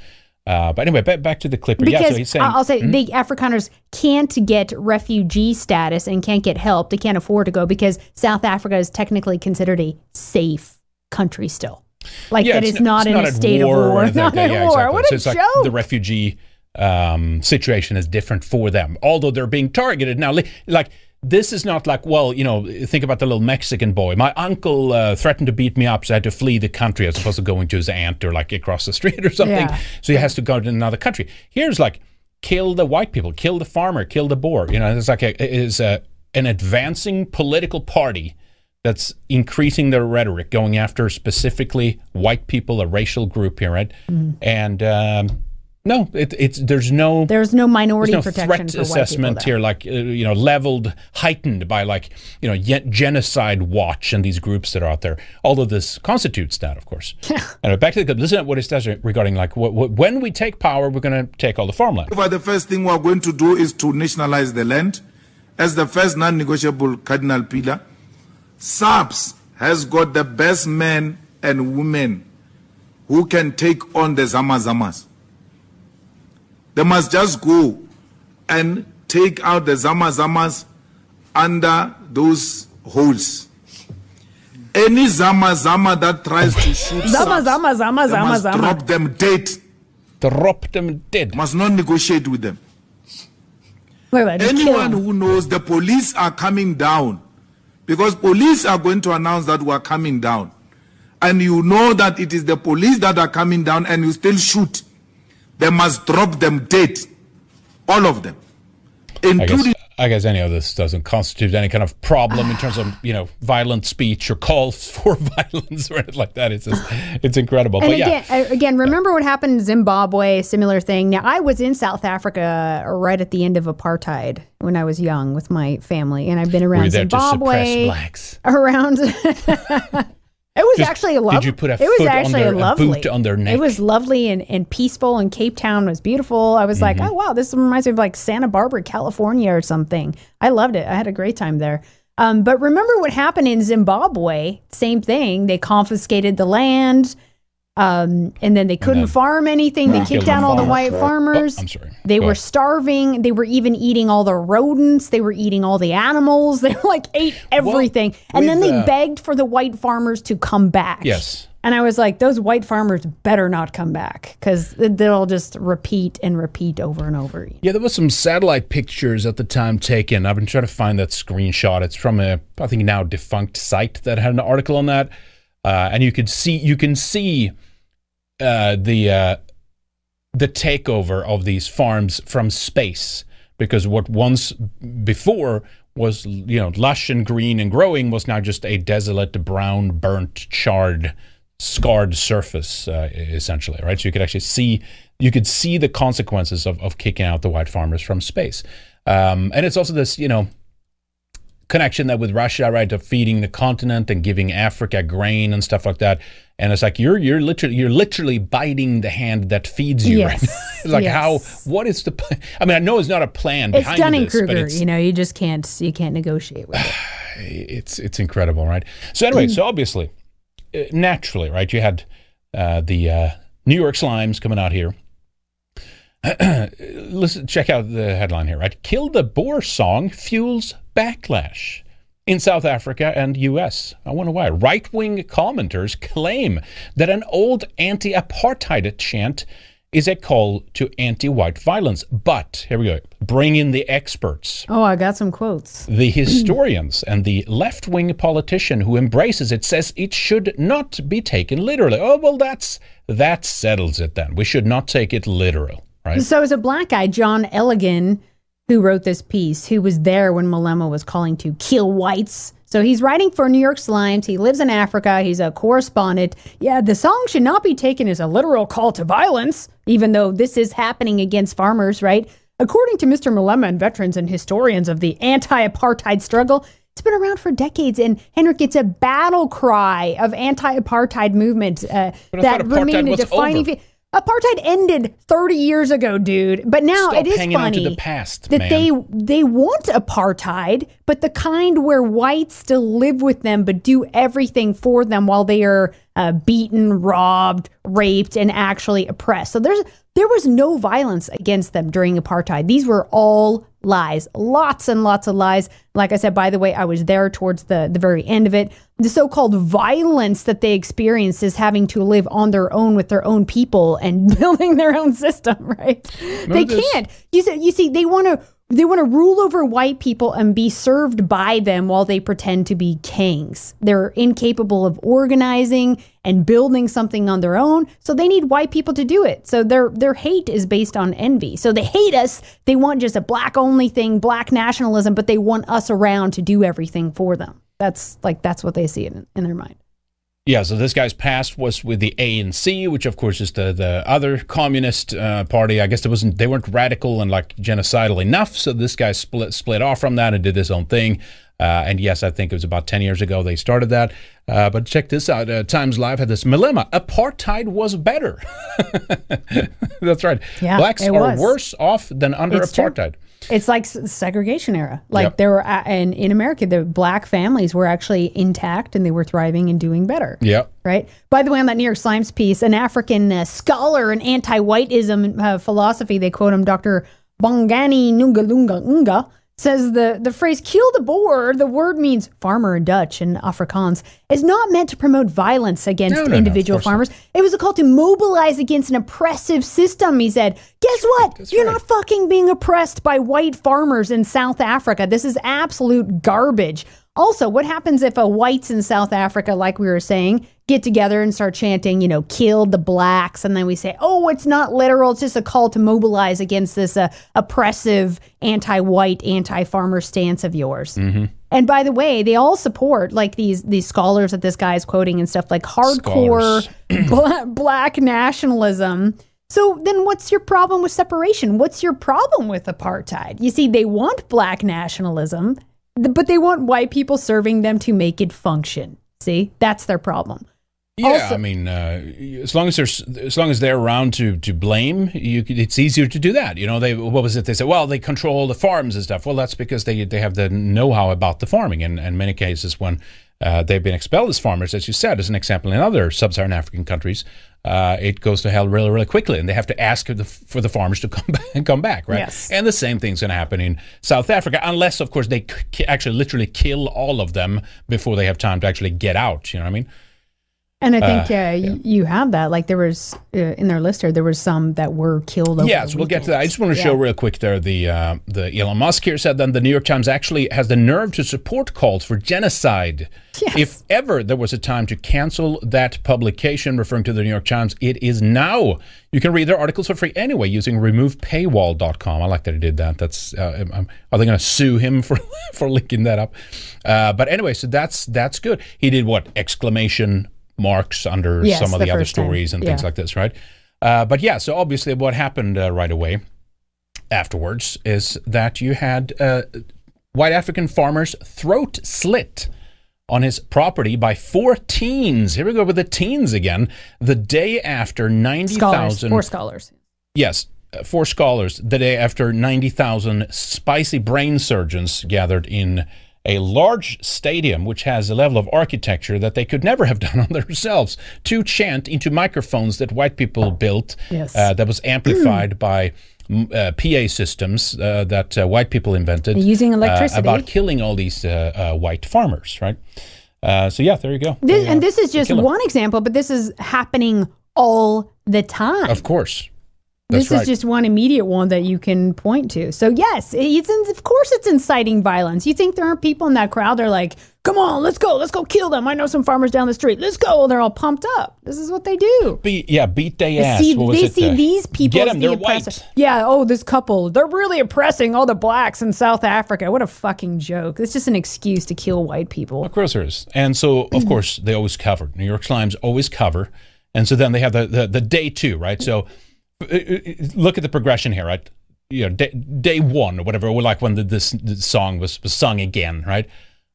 Uh, but anyway, back, back to the clipper. yeah, because so he's saying, I'll say Hmm? the Afrikaners can't get refugee status and can't get help. They can't afford to go because South Africa is technically considered a safe country still. Like yeah, that it's it's not it's in a at state of war. Not like that. Yeah, war. exactly. What so a it's like joke. the refugee um, situation is different for them, although they're being targeted now. Like this is not like, well, you know, think about the little Mexican boy. My uncle uh, threatened to beat me up, so I had to flee the country as opposed to going to his aunt or like across the street or something. Yeah. So he has to go to another country. Here's like, kill the white people, kill the farmer, kill the boer. You know, it's like a, is a, an advancing political party that's increasing their rhetoric, going after specifically white people, a racial group here, right? Mm. And um, no, it, it's there's no There's no minority there's no protection threat for assessment people. here, like uh, you know, leveled, heightened by like you know, ye- genocide watch and these groups that are out there. Although this constitutes that, of course. anyway, back to the listen to what it says regarding like what, what, when we take power, we're going to take all the farmland. But the first thing we're going to do is to nationalize the land as the first non-negotiable cardinal pillar. SAPS has got the best men and women who can take on the Zamazamas. They must just go and take out the Zamazamas under those holes. Any Zamazama that tries to shoot Zama, SAPS, zama, zama, zama, must zama. drop them dead. Drop them dead. Must not negotiate with them. Look at that, Anyone who knows the police are coming down, because police are going to announce that we are coming down, and you know that it is the police that are coming down, and you still shoot, they must drop them dead, all of them, including. I guess any of this doesn't constitute any kind of problem in terms of you know violent speech or calls for violence or anything like that. It's just, it's incredible. And but again, uh, again, remember what happened in Zimbabwe? Similar thing. Now, I was in South Africa right at the end of apartheid when I was young with my family, and I've been were around you there to Zimbabwe. blacks? around. it was Just- actually a did lovely. you put a it was foot on actually their- a lovely. boot on their neck? It was lovely and, and peaceful, and Cape Town was beautiful. I was like, Mm-hmm. oh wow, this reminds me of like Santa Barbara, California, or something. I loved it. I had a great time there. Um, but remember what happened in Zimbabwe? Same thing. They confiscated the land. Um, and then they couldn't then- farm anything. They kicked out all the white farmers. Oh, I'm sorry. They Go were ahead. starving. They were even eating all the rodents. They were eating all the animals. They like ate everything. and then they uh, begged for the white farmers to come back. Yes. And I was like, those white farmers better not come back because they'll just repeat and repeat over and over. Yeah, there was some satellite pictures at the time taken. I've been trying to find that screenshot. It's from a, I think now defunct site that had an article on that, uh, and you could see, you can see uh, the uh, the takeover of these farms from space because what once before was you know lush and green and growing was now just a desolate, brown, burnt, charred, scarred surface uh, essentially, right? So you could actually see you could see the consequences of, of kicking out the white farmers from space, um, and it's also this you know connection that with Russia, right, of feeding the continent and giving Africa grain and stuff like that. And it's like you're you're literally you're literally biting the hand that feeds you. Yes. Right? It's like Yes. how what is the? pl- I mean, I know it's not a plan It's behind Dunning this, but Kruger. it's You know, you just can't you can't negotiate with it. it's it's incredible, right? So anyway, so obviously, uh, naturally, right? You had uh, the uh, New York Slimes coming out here. Listen, check out the headline here, right? "Kill the Boer song fuels backlash in South Africa and U.S. I wonder why. Right-wing commenters claim that an old anti-apartheid chant is a call to anti-white violence. But here we go. Bring in the experts Oh, I got some quotes. the historians and the left wing politician who embraces it says it should not be taken literally. Oh well that's that settles it then. We should not take it literal, right? So as a black guy, John Eligon, who wrote this piece, who was there when Malema was calling to kill whites. So he's writing for New York Slimes. He lives in Africa. He's a correspondent. Yeah, the song should not be taken as a literal call to violence, even though this is happening against farmers, right? According to Mr. Malema and veterans and historians of the anti apartheid struggle, it's been around for decades. And Henrik, it's a battle cry of anti apartheid movement uh, that thought apartheid remain a defining. fe- Apartheid ended 30 years ago, dude. But now Stop it is hanging on to funny the past, that man. they they want apartheid, but the kind where whites still live with them but do everything for them while they are uh, beaten, robbed, raped, and actually oppressed. So there's there was no violence against them during apartheid. These were all lies, lots and lots of lies. Like I said, by the way, I was there towards the the very end of it. The so-called violence that they experienced is having to live on their own with their own people and building their own system. Right? they this- can't. You see, you see, they want to they want to rule over white people and be served by them while they pretend to be kings. They're incapable of organizing and building something on their own, so they need white people to do it. So their their hate is based on envy. So they hate us. They want just a black only thing, black nationalism, but they want us around to do everything for them. That's like that's what they see in, in their mind. Yeah, so this guy's past was with the ANC, which of course is the the other communist uh, party. I guess it wasn't they weren't radical and like genocidal enough, so this guy split split off from that and did his own thing. Uh, and yes, I think it was about ten years ago they started that. Uh, but check this out: uh, Times Live had this dilemma: apartheid was better. That's right. Yeah, Blacks are was. worse off than under It's true. It's like segregation era. Like Yep. there were, and in America, the black families were actually intact and they were thriving and doing better. Yeah. Right. By the way, on that New York Slimes piece, an African uh, scholar in anti-whiteism uh, philosophy, they quote him, Dr. Bongani Nungalunga Unga, says the, the phrase kill the boer, the word means farmer in Dutch and Afrikaans, is not meant to promote violence against No, no, no, individual not. farmers. It was a call to mobilize against an oppressive system, he said. Guess what? You're right. not fucking being oppressed by white farmers in South Africa. This is absolute garbage. Also, what happens if a whites in South Africa, like we were saying, get together and start chanting, you know, kill the blacks, and then we say, oh, it's not literal, it's just a call to mobilize against this uh, oppressive, anti-white, anti-farmer stance of yours. And by the way, they all support like these these scholars that this guy is quoting and stuff like hardcore bla- black nationalism. So then what's your problem with separation? What's your problem with apartheid? You see, they want black nationalism, but they want white people serving them to make it function. See, that's their problem. Yeah, Also- I mean, uh, as long as there's as long as they're around to to blame, you it's easier to do that. You know, they what was it? They said, well, they control the farms and stuff. Well, that's because they they have the know-how about the farming, and in many cases, when uh, they've been expelled as farmers, as you said, as an example, in other sub-Saharan African countries, uh, it goes to hell really, really quickly, and they have to ask for the, for the farmers to come back, come back, right? Yes. And the same thing's going to happen in South Africa, unless, of course, they actually literally kill all of them before they have time to actually get out. You know what I mean? And I think uh, you, you have that. Like there was uh, in their list here, there was some that were killed. Over Yes, we'll get to that. I just want to show real quick there the uh, the Elon Musk here said that the New York Times actually has the nerve to support calls for genocide. Yes. If ever there was a time to cancel that publication, referring to the New York Times, it is now. You can read their articles for free anyway using removepaywall.com. I like that he did that. That's uh, are they going to sue him for for linking that up? Uh, but anyway, so that's that's good. He did what exclamation marks under Yes, some of the the, other first time. stories and things Yeah. like this, right? Uh, but yeah, so obviously what happened uh, right away afterwards is that you had uh, white African farmers throat slit on his property by four teens. Here we go with the teens again. The day after ninety scholars, thousand four scholars. Yes, uh, four scholars the day after 90,000 spicy brain surgeons gathered in a large stadium which has a level of architecture that they could never have done on themselves to chant into microphones that white people built Yes. uh, that was amplified by mm, uh, PA systems uh, that uh, white people invented Using uh, electricity. about killing all these uh, uh, white farmers, right? Uh, so yeah, there you go. This, They, uh, and this is just one example, but this is happening all the time. Of course. That's this right. is just one immediate one that you can point to. So yes, it's in, of course it's inciting violence. You think there aren't people in that crowd? They're like, "Come on, let's go, let's go kill them." I know some farmers down the street. Let's go. They're all pumped up. This is what they do. Be, yeah, beat they ass. see, What was they it? see these people Get them. the They're oppressor. white. Yeah. Oh, this couple. They're really oppressing all the blacks in South Africa. What a fucking joke. It's just an excuse to kill white people. Of course there is. And so, of course, they always cover. New York Slimes always cover. And so then they have the, the, the day two, right? So look at the progression here, right? You know, day, day one or whatever, or like when the, this, this song was, was sung again, right?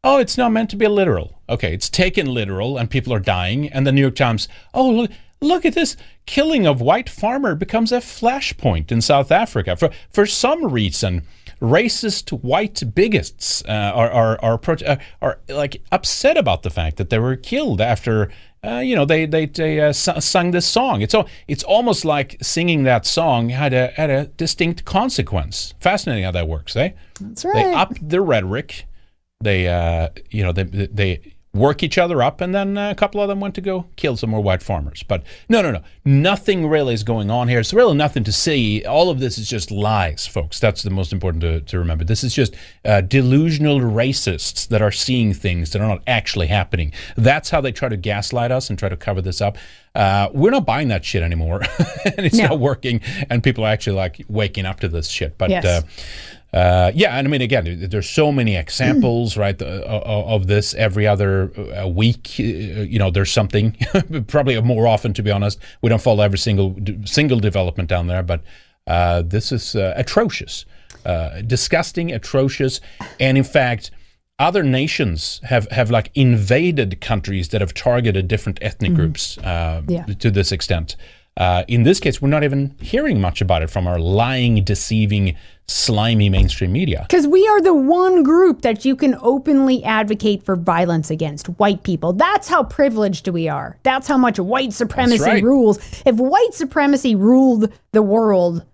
Oh, it's not meant to be literal. Okay, it's taken literal and people are dying. And the New York Times, oh, look, look at this. Killing of white farmer becomes a flashpoint in South Africa. For, for some reason, racist white bigots uh, are are are, uh, are like upset about the fact that they were killed after uh, you know they they, they uh, sung this song. It's all it's almost like singing that song had a had a distinct consequence. Fascinating how that works, eh? That's right. They right. up their rhetoric. They uh, you know they they work each other up, and then a couple of them went to go kill some more white farmers. But no, no, no, nothing really is going on here. It's really nothing to see. All of this is just lies, folks. That's the most important to, to remember. This is just uh, delusional racists that are seeing things that are not actually happening. That's how they try to gaslight us and try to cover this up. Uh, we're not buying that shit anymore, and it's No. not working. And people are actually like waking up to this shit. But Yes. uh, uh, yeah, and I mean, again, there's so many examples, right, uh, of this every other uh, week. Uh, you know, there's something, probably more often, to be honest. We don't follow every single single development down there, but uh, this is uh, atrocious, uh, disgusting, atrocious, and in fact. Other nations have, have like invaded countries that have targeted different ethnic groups uh, Yeah. to this extent. Uh, in this case, we're not even hearing much about it from our lying, deceiving, slimy mainstream media. Because we are the one group that you can openly advocate for violence against white people. That's how privileged we are. That's how much white supremacy right. rules. If white supremacy ruled the world,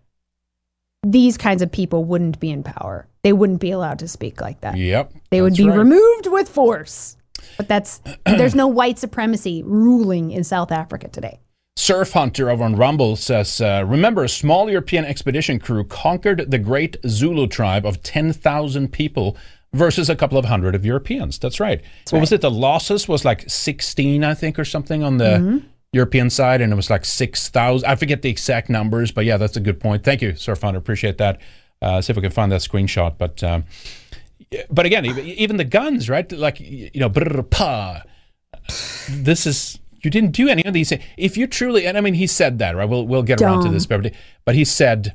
these kinds of people wouldn't be in power. They wouldn't be allowed to speak like that. Yep. They would be right. removed with force. But that's there's no white supremacy ruling in South Africa today. Surf Hunter over on Rumble says, uh, Remember, a small European expedition crew conquered the great Zulu tribe of 10,000 people versus a couple of hundred of Europeans. That's right. what was it? The losses was like 16, I think, or something on the Mm-hmm. European side, and it was like 6,000. I forget the exact numbers, but yeah, that's a good point. Thank you, Surf Hunter. Appreciate that. Uh, see if we can find that screenshot. But um, but again, even, even the guns, right? Like, you know, brr, pa. This is you didn't do any of these. If you truly, and I mean, he said that, right? We'll we'll get around to this, but but he said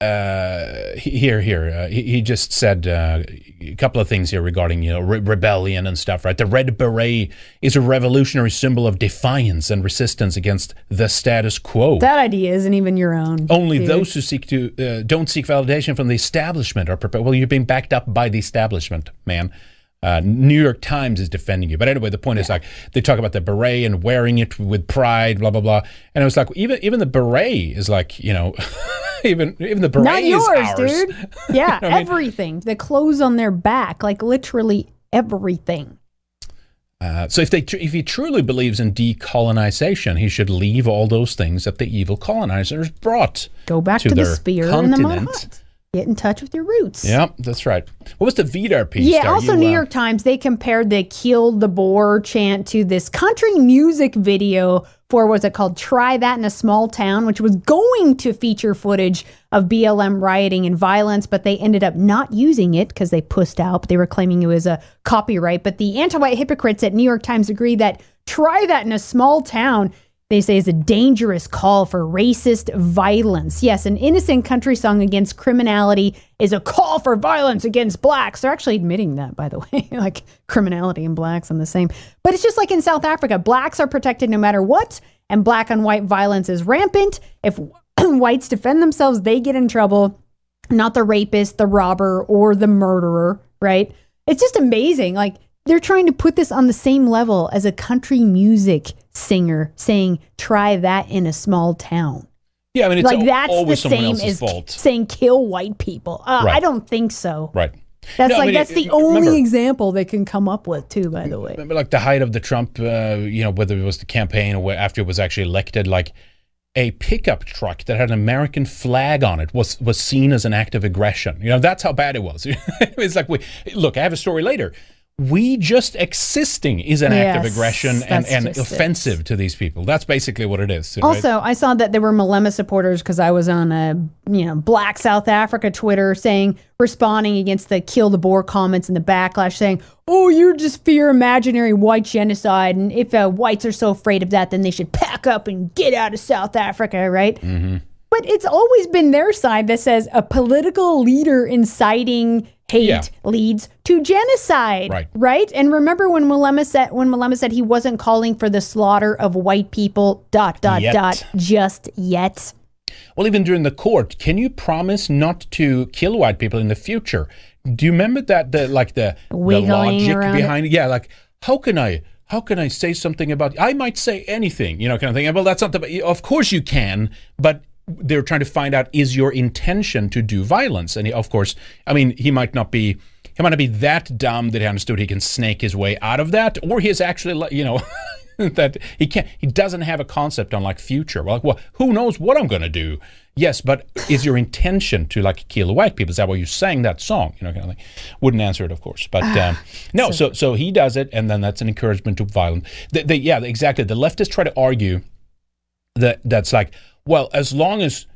uh, here here uh, he, he just said uh, a couple of things here regarding you know re- rebellion and stuff, right? The red beret is a revolutionary symbol of defiance and resistance against the status quo. That idea isn't even your own. Only dude. those who seek to uh, don't seek validation from the establishment are prepared. Well, you're being backed up by the establishment, man. Uh, New York Times is defending you. But anyway, the point is like they talk about the beret and wearing it with pride, blah blah blah. And it was like even even the beret is like you know, even even the beret Not is yours, ours. dude. Yeah, I mean- everything. The clothes on their back, like literally everything. Uh, so if they tr- if he truly believes in decolonization, he should leave all those things that the evil colonizers brought. Go back To to, the spear and the mud. Get in touch with your roots. Yep, that's right. What was the Vidar piece? Yeah, also You, New uh, York Times, they compared the Kill the Boer" chant to this country music video for what's it called? Try That in a Small Town, which was going to feature footage of BLM rioting and violence, but they ended up not using it because they pussed out. But they were claiming it was a copyright. But the anti white hypocrites at New York Times agree that Try That in a Small Town they say is a dangerous call for racist violence. Yes, an innocent country song against criminality is a call for violence against blacks. They're actually admitting that, by the way, like criminality and blacks and the same. But it's just like in South Africa, blacks are protected no matter what, and black on white violence is rampant. If whites defend themselves, they get in trouble, not the rapist, the robber, or the murderer, right? It's just amazing. Like, they're trying to put this on the same level as a country music singer saying, try that in a small town. Yeah, I mean, it's like that's the always someone same else's as fault. saying kill white people. Uh, Right. I don't think so. Right. That's No, I like mean, that's it- the only remember- example they can come up with too. By the way, Remember, like the height of the Trump, uh, you know, whether it was the campaign or after it was actually elected, like a pickup truck that had an American flag on it was was seen as an act of aggression. You know, that's how bad it was. it's like we look. I have a story later. We just existing is an act of aggression and, and just it. offensive to these people. That's basically what it is. right? Also, I saw that there were Malema supporters because I was on a you know Black South Africa Twitter saying responding against the kill the boer comments and the backlash saying, "Oh, you're just fear imaginary white genocide, and if uh, whites are so afraid of that, then they should pack up and get out of South Africa, right?" Mm-hmm. But it's always been their side that says a political leader inciting hate Yeah. leads to genocide. Right. Right? And remember when Malema said when Malema said he wasn't calling for the slaughter of white people dot dot Yet. dot just yet. Well, even during the court, can you promise not to kill white people in the future? Do you remember that the like the, the logic behind it? Yeah, like how can I how can I say something about I might say anything, you know, kind of thing. Well, that's not the of course you can, but they're trying to find out is your intention to do violence, and he, of course, I mean, he might not be. He might not be that dumb that he understood he can snake his way out of that, or he is actually, like, you know, that he can't he doesn't have a concept on like future. Well, like well who knows what i'm going to do? Yes but is your intention to like kill white people? Is that why you sang that song? You know kind of thing wouldn't answer it of course but um, no so so he does it and then that's an encouragement to violence. They, they, yeah exactly. The leftists try to argue that that's like well as long as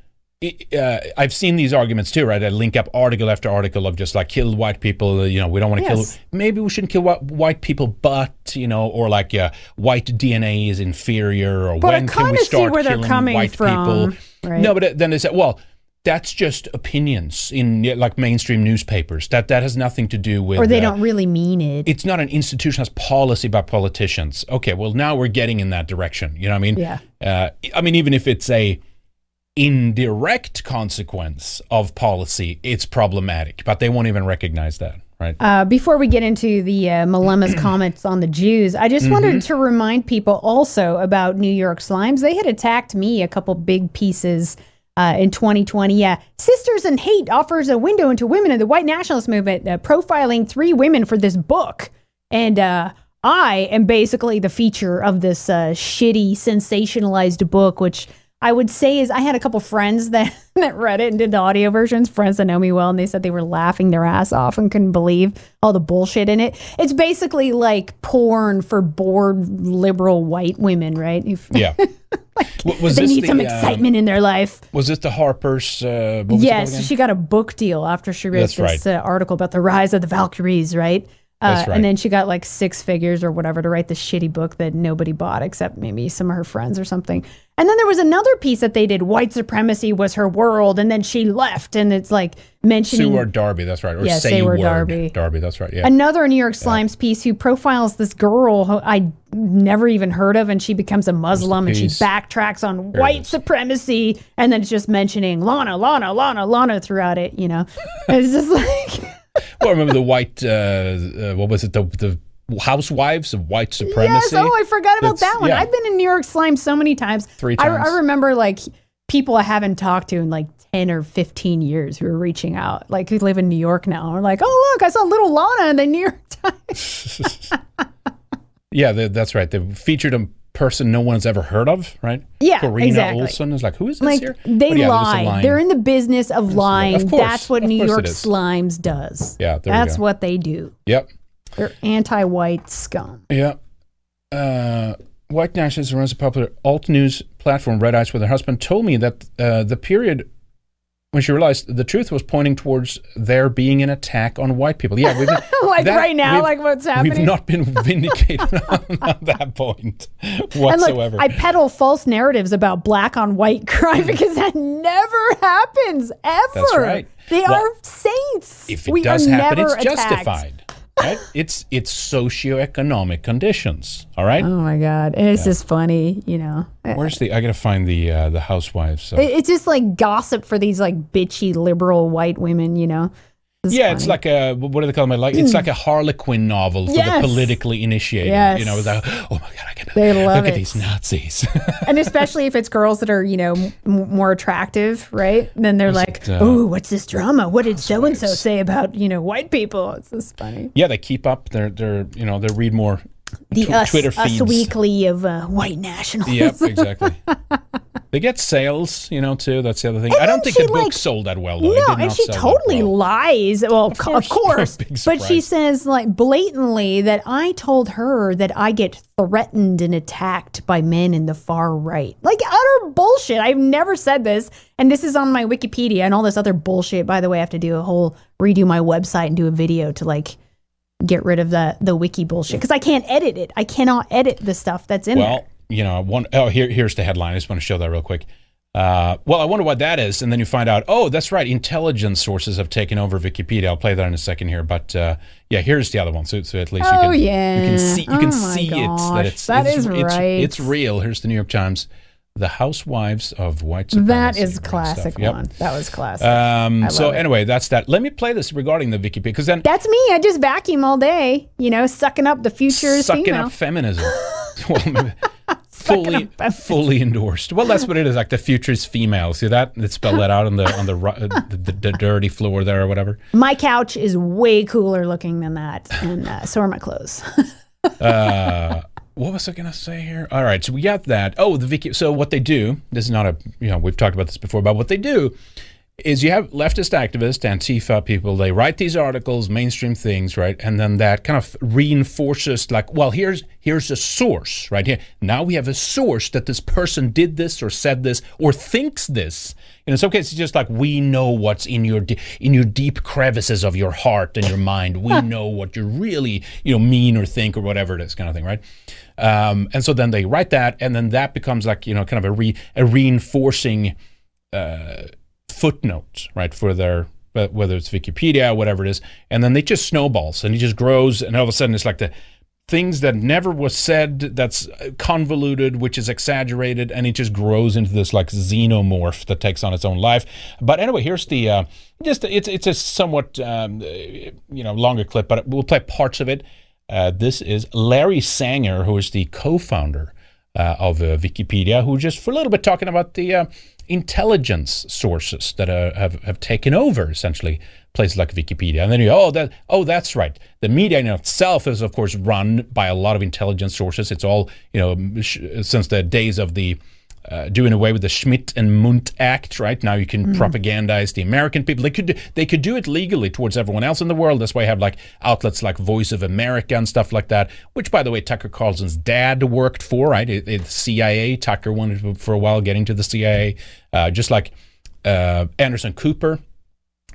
uh, I've seen these arguments too, right? I link up article after article of just like kill white people. You know, we don't want to Yes. kill. Maybe we shouldn't kill white people, but you know, or like uh, white DNA is inferior, or But I can we start where they're killing coming white from, people? right? No, but then they said, well, that's just opinions in like mainstream newspapers. That that has nothing to do with. Or they uh, don't really mean it. it's not an institutionalized policy by politicians. Okay, well now we're getting in that direction. You know what I mean? Yeah. Uh, I mean, even if it's a indirect consequence of policy, it's problematic. But they won't even recognize that, right? Uh, before we get into the uh, Malema's comments on the Jews, I just wanted to remind people also about New York Slimes. They had attacked me a couple big pieces uh, in 2020. Yeah, Sisters in Hate offers a window into women in the white nationalist movement, uh, profiling three women for this book. And uh, I am basically the feature of this uh, shitty, sensationalized book, which I would say is I had a couple friends that, that read it and did the audio versions, friends that know me well, and they said they were laughing their ass off and couldn't believe all the bullshit in it. It's basically like porn for bored liberal white women, right? If yeah. W- was they need the, some um, excitement in their life. was this the Harper's? Uh, what it Yes, she got a book deal after she wrote That's this right. uh, article about the rise of the Valkyries, right? Uh, right. And then she got like six figures or whatever to write this shitty book that nobody bought except maybe some of her friends or something. And then there was another piece that they did. White supremacy was her world, and then she left, and it's like mentioning Seyward Darby, that's right. Or Yeah, Say Seyward Word Darby. Darby, that's right. Yeah. another New York Slimes piece who profiles this girl who I never even heard of, and she becomes a Muslim and she backtracks on it white supremacy, and then it's just mentioning Lana, Lana, Lana, Lana throughout it. You know, it's just like. well, I remember the white. Uh, uh, what was it? The the housewives of white supremacy. Yes. Oh, I forgot about that one. yeah. I've been in New York Slime so many times. Three I, times. I remember like people I haven't talked to in like 10 or 15 years who are reaching out, like who live in New York now. Are like, oh, look, I saw little Lana in the New York Times. Yeah, they, that's right. They featured a person no one's ever heard of, right? Yeah, Karina exactly. Olsen is like, who is this like here? they yeah, there was a lie. They're in the business of lying. Of course. That's what New York. Slimes does. Yeah, That's what they do. Yep. They're anti-white scum. Yeah. Uh, white nationalist runs a popular alt news platform, Red Ice, with her husband, told me that uh, the period when she realized the truth was pointing towards there being an attack on white people. Yeah, we've, Like that- right now, like what's happening. We've not been vindicated on, that point whatsoever. look, I peddle false narratives about black on white crime because that never happens ever. That's right. They Well, are saints. if it we does happen, it's attacked. justified. Right? it's it's socioeconomic conditions. All right. Oh my god, it's just funny, you know. Where's the? I gotta find the uh, the housewives. So. It's just like gossip for these like bitchy liberal white women, you know. Yeah, it's like a what do they call them? Like it's like a Harlequin novel for Yes. the politically initiated. Yes. You know, it's like, oh my god, I can They love look at these Nazis. and especially if it's girls that are you know m- more attractive, right? Then they're like, it, uh, "Oh, what's this drama? What did so and so say about you know white people?" It's just funny. yeah, they keep up. They're they're you know they read more The tw- us, Twitter us feeds. weekly of uh, white nationalism. Yep, exactly. They get sales, you know, too. That's the other thing. And I don't think the book sold that well, though. No, and she totally well. lies. Well, of course, course, but she says like blatantly that I told her that I get threatened and attacked by men in the far right. Like utter bullshit. I've never said this, and this is on my Wikipedia and all this other bullshit. By the way, I have to do a whole redo my website and do a video to like get rid of the the wiki bullshit because I can't edit it. I cannot edit the stuff that's in well, there. You know, one oh here here's the headline. I just want to show that real quick. Uh, well, I wonder what that is, and then you find out. Oh, that's right. Intelligence sources have taken over Wikipedia. I'll play that in a second here, but uh, yeah, here's the other one. So, so at least you Oh, can yeah. you can see you Oh, can see it that it's That it's, is it's, right. it's real. Here's the New York Times. The housewives of white supremacy. That is classic. Yep. one. That was classic. Um, so it. anyway, that's that. Let me play this regarding the Wikipedia because then That's me. I just vacuum all day, you know, sucking up the future's sucking female. up feminism. well, fully fully endorsed. Well, that's what it is. Like the future's female. See that? They spelled that out on the on the, uh, the, the, the dirty floor there or whatever. My couch is way cooler looking than that, and uh, so are my clothes. Uh, what was I going to say here? All right, so we got that. Oh, the Wiki. So what they do? This is not a you know we've talked about this before, but what they do is you have leftist activists, Antifa people. They write these articles, mainstream things, right? And then that kind of reinforces, like, well, here's here's a source right here. Now we have a source that this person did this or said this or thinks this. And in some cases, it's just like we know what's in your de- in your deep crevices of your heart and your mind. We know what you really you know mean or think or whatever it is, kind of thing, right? Um, and so then they write that, and then that becomes like you know kind of a re- a reinforcing uh, footnote, right, for their uh, whether it's Wikipedia, whatever it is, and then it just snowballs and it just grows, and all of a sudden it's like the things that never was said that's convoluted which is exaggerated and it just grows into this like xenomorph that takes on its own life. But anyway here's the uh, just it's it's a somewhat um, uh, you know longer clip but we'll play parts of it. Uh, this is larry sanger who is the co-founder uh, of uh, wikipedia who just for a little bit talking about the uh, intelligence sources that uh, have, have taken over essentially places like Wikipedia. And then you oh that oh that's right. The media in itself is of course run by a lot of intelligence sources. It's all you know since the days of the uh, doing away with the Schmidt and Mundt Act, right? Now you can Mm. propagandize the American people. They could do, they could do it legally towards everyone else in the world. That's why you have like outlets like Voice of America and stuff like that. Which, by the way, Tucker Carlson's dad worked for, right? It, it, CIA. Tucker wanted for a while getting to the CIA, uh, just like uh, Anderson Cooper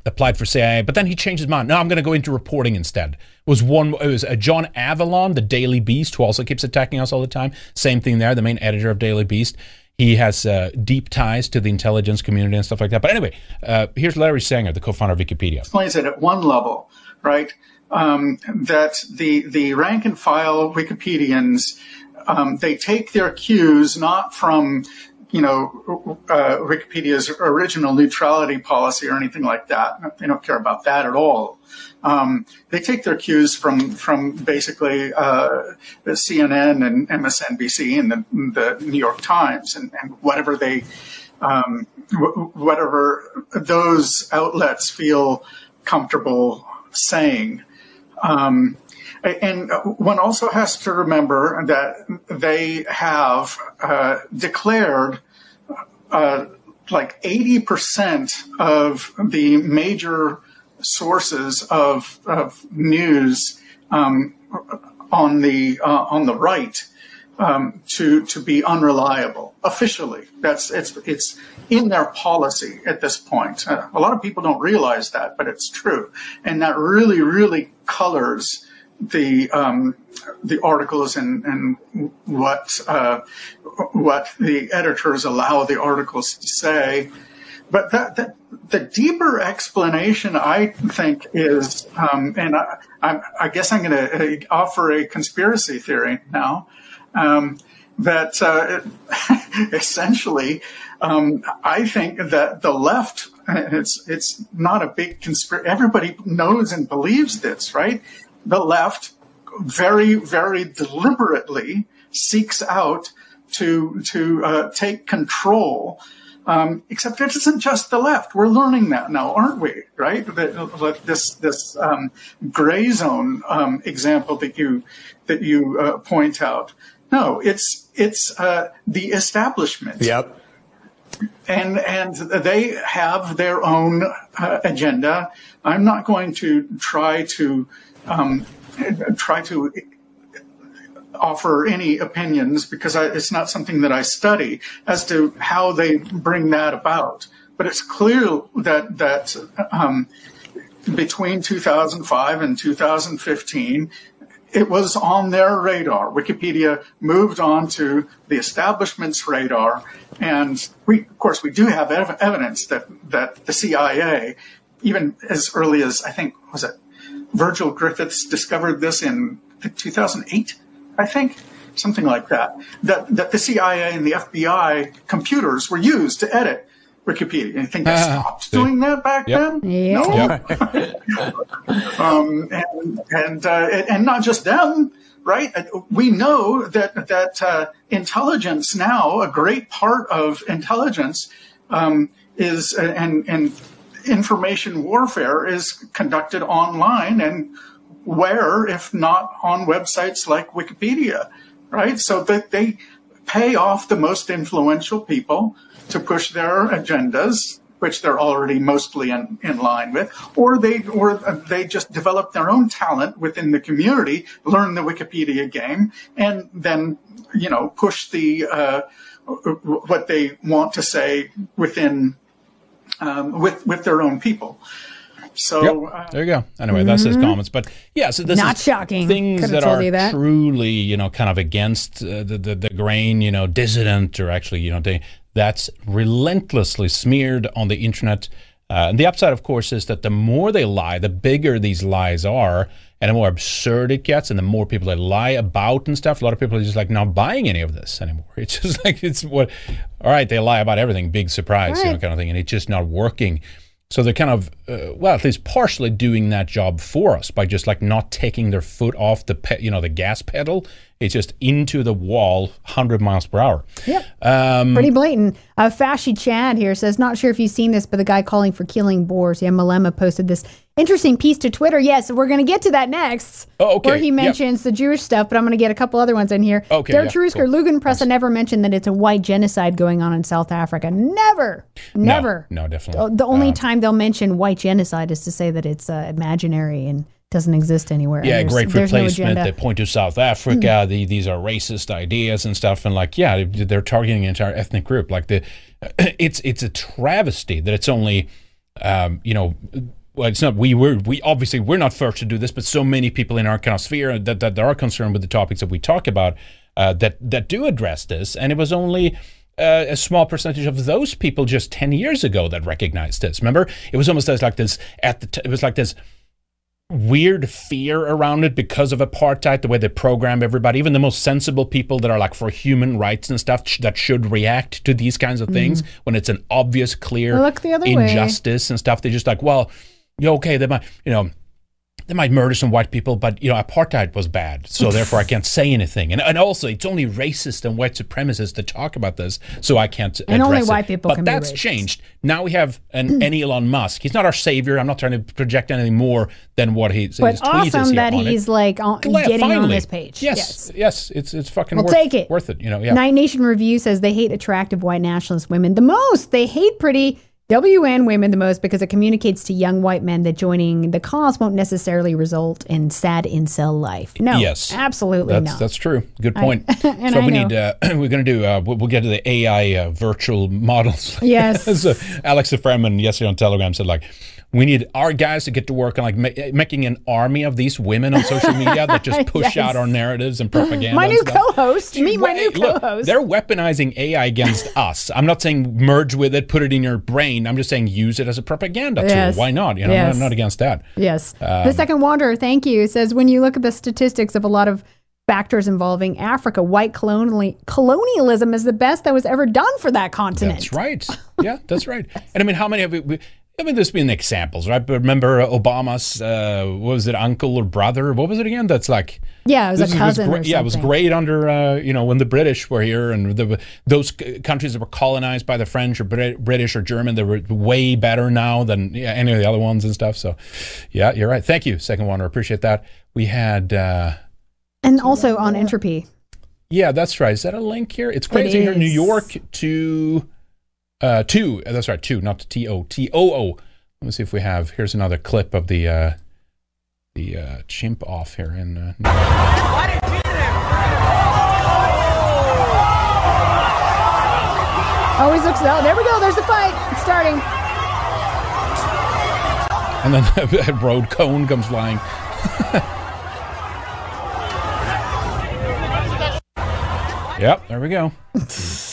applied for CIA, but then he changed his mind. No, I'm going to go into reporting instead. Was one it was uh, John Avlon, the Daily Beast, who also keeps attacking us all the time. Same thing there. The main editor of Daily Beast. He has uh, deep ties to the intelligence community and stuff like that. But anyway, uh, here's Larry Sanger, the co-founder of Wikipedia. explains it at one level, right? Um, that the the rank and file Wikipedians um, they take their cues not from you know uh, Wikipedia's original neutrality policy or anything like that. They don't care about that at all. Um, they take their cues from from basically uh, CNN and MSNBC and the, the New York Times and, and whatever they um, wh- whatever those outlets feel comfortable saying. Um, and one also has to remember that they have uh, declared uh, like 80% of the major sources of, of news um, on the uh, on the right um, to to be unreliable officially. That's it's it's in their policy at this point. Uh, a lot of people don't realize that, but it's true, and that really really colors the um, the articles and and what uh, what the editors allow the articles to say. But that, that the deeper explanation, I think, is, um, and I, I, I guess I'm going to offer a conspiracy theory now, um, that uh, essentially, um, I think that the left, it's it's not a big conspiracy. Everybody knows and believes this, right? The left very, very deliberately seeks out to to uh, take control. Um, except it isn't just the left. We're learning that now, aren't we? Right? That, this this um, gray zone um, example that you that you uh, point out. No, it's it's uh, the establishment. Yep. and and they have their own uh, agenda. I'm not going to try to um, try to offer any opinions because I, it's not something that I study as to how they bring that about. But it's clear that that um, between 2005 and 2015, it was on their radar. Wikipedia moved on to the establishment's radar, and we, of course, we do have ev- evidence that that the CIA, even as early as I think was it Virgil Griffiths discovered this in 2008, I think, something like that. That that the CIA and the FBI computers were used to edit Wikipedia. You think they stopped doing that back Yep. then? Yeah. um, and and, uh, and not just them, right? Uh, We know that that uh, intelligence now, a great part of intelligence, um, is uh, and and information warfare is conducted online and where, if not on websites like Wikipedia, right? So that they pay off the most influential people to push their agendas, which they're already mostly in, in line with, or they or they just develop their own talent within the community, learn the Wikipedia game, and then you know push the uh, what they want to say within um, with with their own people. So uh, There you go. Anyway, that's his comments. But yeah, so this Not is shocking. Things Could've that are that. truly, you know, kind of against uh, the, the the grain, you know, dissident, or actually, you know, they that's relentlessly smeared on the internet. Uh, and the upside, of course, is that the more they lie, the bigger these lies are, and the more absurd it gets, and the more people they lie about and stuff. A lot of people are just like not buying any of this anymore. It's just like it's what, all right, they lie about everything, big surprise, you know, kind of thing, and it's just not working. So they're kind of, uh, well, at least partially doing that job for us by just like not taking their foot off the, pe- you know, the gas pedal. It's just into the wall, hundred miles per hour. yeah Um, Pretty blatant. Uh, Fashy Chad here says, not sure if you've seen this, but the guy calling for killing Boers, yeah, Malema posted this interesting piece to Twitter. Yes, we're going to get to that next. Oh, okay. Where he Yep. mentions the Jewish stuff, but I'm going to get a couple other ones in here. Okay, Derek yeah, Cherusker, cool. Lügenpresse never mentioned that it's a white genocide going on in South Africa. Never. Never. No, definitely. Oh, The only Uh, time they'll mention white genocide is to say that it's uh, imaginary and doesn't exist anywhere. yeah, There's- great there's no replacement. Hmm. they point to South Africa. The, these are racist ideas and stuff. And like, yeah, they're targeting an entire ethnic group. Like the, it's it's a travesty that it's only, um, you know. Well, it's not. We were. We obviously we're not first to do this, but so many people in our kind of sphere that, that are concerned with the topics that we talk about uh, that that do address this, and it was only uh, a small percentage of those people just 10 years ago that recognized this. Remember, it was almost as like this at the t- it was like this weird fear around it because of apartheid, the way they program everybody, even the most sensible people that are like for human rights and stuff sh- that should react to these kinds of things when it's an obvious, clear other way. injustice and stuff. They just like, well, yeah, okay, they might, you know, they might murder some white people, but you know, apartheid was bad, so therefore I can't say anything. And and also, it's only racist and white supremacists that talk about this, so I can't. And only address it. white people But that's changed. Now we have an, an Elon Musk. He's not our savior. I'm not trying to project anything more than what he, his but tweet is awesome here that on it. he's like on, Glad- getting on finally. this page. Yes, yes, it's it's fucking We'll worth, take it. worth it. You know, yeah. Night Nation Review says they hate attractive white nationalist women the most. They hate pretty WN women the most because it communicates to young white men that joining the cause won't necessarily result in sad incel life. No, yes, absolutely that's, not. That's true. Good I- point. and so I we know. need. Uh, we're going to do. Uh, we'll, we'll get to the AI uh, virtual models. Yes. so Alex Freeman yesterday on Telegram said like. We need our guys to get to work on like ma- making an army of these women on social media that just push Yes. out our narratives and propaganda. my and new stuff. co-host. Meet my new Wait, look, co-host. they're weaponizing AI against us. I'm not saying merge with it, put it in your brain. I'm just saying use it as a propaganda Yes. tool. Why not? You know, Yes. I'm not against that. Yes. Um, the second wanderer, thank you, says when you look at the statistics of a lot of factors involving Africa, white colonial- colonialism is the best that was ever done for that continent. That's right. Yeah, that's right. And I mean, how many of it? we- I mean, there's been examples, right? But remember Obama's, uh, what was it, uncle or brother? What was it again? That's like, Yeah, it was this a cousin. great, or yeah, it was great under, uh, you know, when the British were here and the, those c- countries that were colonized by the French or Brit- British or German, they were way better now than yeah, any of the other ones and stuff. So, yeah, you're right. Thank you, Second Wonder. Appreciate that. We had, uh, And also on entropy. yeah, that's right. Is that a link here? It's crazy here in New. York to Uh, two. uh, That's right. Two, not T O T O O. Let me see if we have. Here's another clip of the uh, the uh, chimp off here in. Uh, Always looks. Oh, there we go. There's the fight. It's starting. and then a road cone comes flying. yep, there we go.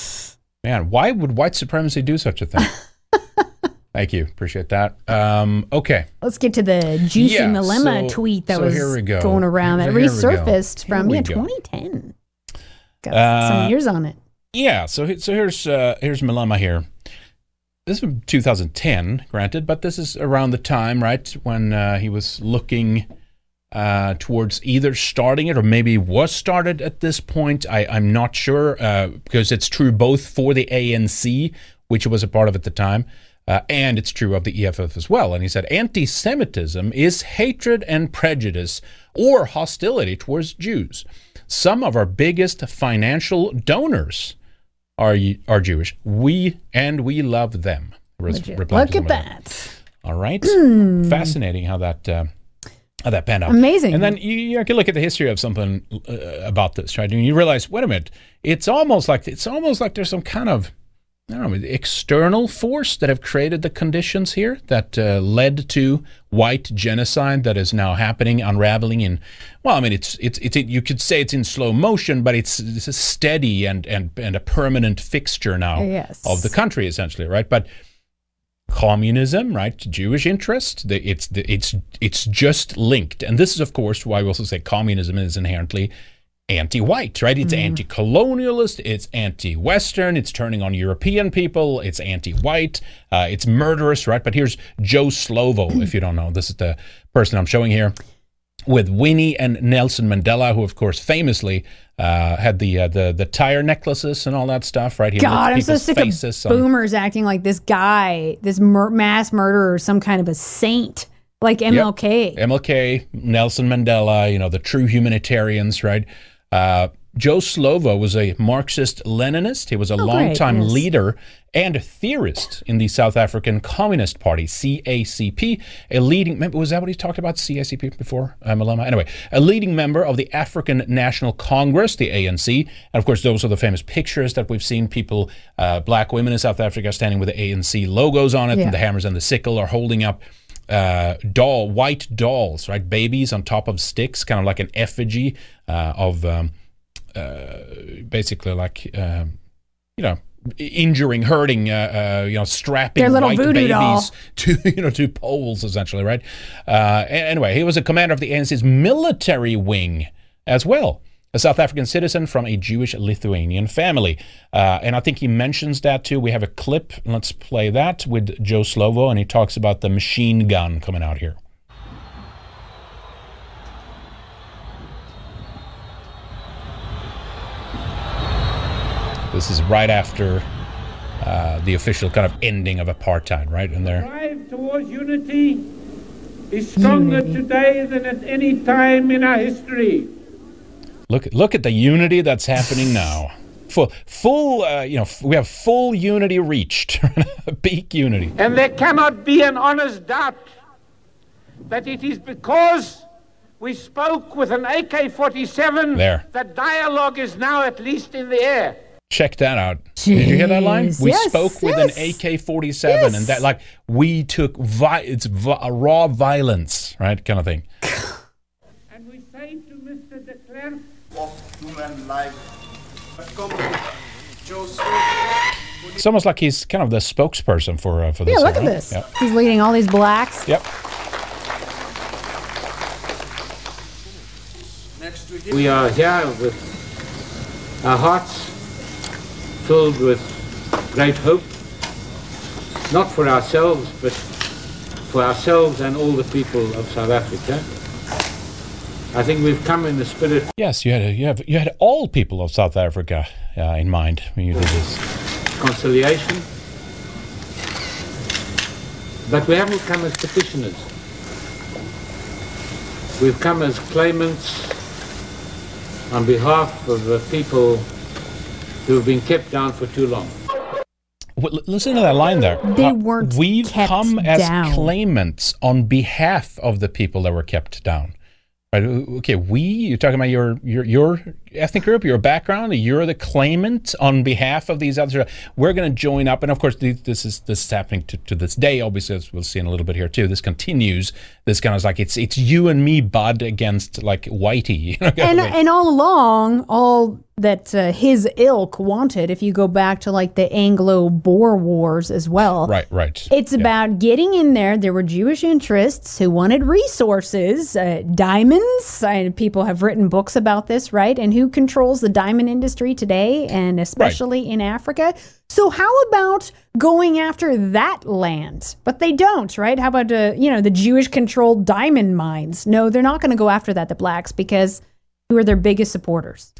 Man, why would white supremacy do such a thing? Thank you. Appreciate that. Um, okay. Let's get to the juicy Yeah, Malema so- tweet that so was go. going around that resurfaced from yeah 2010. Got Uh, some years on it. Yeah, so so here's uh, here's Malema here. This is from 2010, granted, but this is around the time, right, when uh, he was looking uh, towards either starting it or maybe was started at this point. I, I'm not sure uh, because it's true both for the ANC, which he was a part of at the time, uh, and it's true of the EFF as well. And he said anti Semitism is hatred and prejudice or hostility towards Jews. Some of our biggest financial donors are are Jewish. We and we love them. Replied Look at that. All right, fascinating how that how that out. Amazing. And then you, you can look at the history of something uh, about this, right? And you realize, wait a minute, it's almost like it's almost like there's some kind of I don't know, external force that have created the conditions here that uh, led to white genocide that is now happening, unraveling in. Well, I mean, it's it's it's you could say it's in slow motion, but it's, it's a steady and and and a permanent fixture now Yes. of the country, essentially, right? But communism, right? Jewish interest, the, it's the, it's it's just linked, and this is, of course, why we also say communism is inherently anti-white, right? It's anti-colonialist, it's anti-Western, it's turning on European people, it's anti-white, uh, it's murderous, right? But here's Joe Slovo, if you don't know, this is the person I'm showing here. With Winnie and Nelson Mandela, who of course famously uh, had the uh, the the tire necklaces and all that stuff, right? He God, I'm so sick faces of boomers acting like this guy, this mur- mass murderer, some kind of a saint, like MLK. Yep. MLK, Nelson Mandela, you know, the true humanitarians, right? Uh, Joe Slovo was a Marxist Leninist. He was a Oh, longtime yes. leader and a theorist in the South African Communist Party, CACP, a leading member. Was that what he talked about, CACP, before uh, Malema? Anyway, a leading member of the African National Congress, the ANC. And of course, those are the famous pictures that we've seen people, uh, black women in South Africa, standing with the ANC logos on it, Yeah. and the hammers and the sickle are holding up uh, doll, white dolls, right? Babies on top of sticks, kind of like an effigy uh, of um, basically like, um, you know, injuring, hurting, uh, uh, you know, strapping white babies doll. to, you know, to poles, essentially, right? Uh, anyway, he was a commander of the ANC's military wing as well. A South African citizen from a Jewish Lithuanian family. Uh, and I think he mentions that too. We have a clip. Let's play that with Joe Slovo, and he talks about the machine gun coming out here. This is right after uh, the official kind of ending of apartheid, right? And there. drive towards unity is stronger today than at any time in our history. Look, look at the unity that's happening now. Full, full, uh, you know, f- we have full unity reached, peak unity. And there cannot be an honest doubt that it is because we spoke with an AK 47 There. that dialogue is now at least in the air. Check that out. Did you hear that line? We yes, spoke with an. AK-47, and that like we took vi- it's vi- raw violence, right, kind of thing. And we say to Mr. de Klerk, of human life. It's almost like he's kind of the spokesperson for uh, for this. Yeah, look right? at this. Yep. He's leading all these blacks. Yep. We are here with our hearts filled with great hope, not for ourselves, but for ourselves and all the people of South Africa. I think we've come in the spirit Yes, you had you have you had all people of South Africa uh, in mind when you did this. conciliation, but we haven't come as petitioners. We've come as claimants on behalf of the people who have been kept down for too long. Well, listen to that line there. They Uh, weren't We've kept come as down. claimants on behalf of the people that were kept down. Right? Okay, we. You're talking about your your your ethnic group, your background. You're the claimant on behalf of these others. We're going to join up, and of course, this is this is happening to, to this day. Obviously, as we'll see in a little bit here too. This continues. This kind of like it's it's you and me, bud, against like Whitey. You know, and and all along, all that uh, his ilk wanted, if you go back to like the Anglo-Boer Wars as well, right, right. It's about getting in there. There were Jewish interests who wanted resources, uh, diamonds. And people have written books about this, right? And who controls the diamond industry today, and especially in Africa. So how about going after that land? But they don't, right? How about uh, you know the Jewish-controlled diamond mines? No, they're not going to go after that. The blacks because who are their biggest supporters?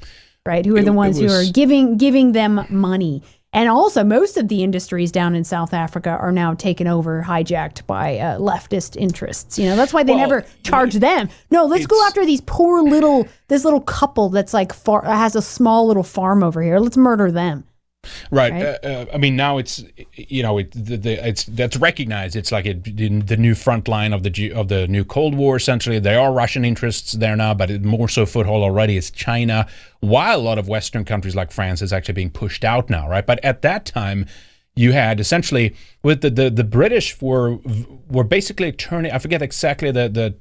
right? Who are It- the it ones who are giving giving them money. And also, most of the industries down in South Africa are now taken over, hijacked by uh, leftist interests. You know, that's why they Well, never charge them. No, let's go after these poor little this little couple that's like far, has a small little farm over here. Let's murder them. Right. right? Uh, uh, I mean, now it's you know it, the, the, it's that's recognized. It's like it, in the new front line of the G- of the new Cold War. Essentially, there are Russian interests there now, but it, more so foothold already is China. While a lot of Western countries like France is actually being pushed out now, right? But at that time, you had essentially with the the, the British were were basically turning. I forget exactly the the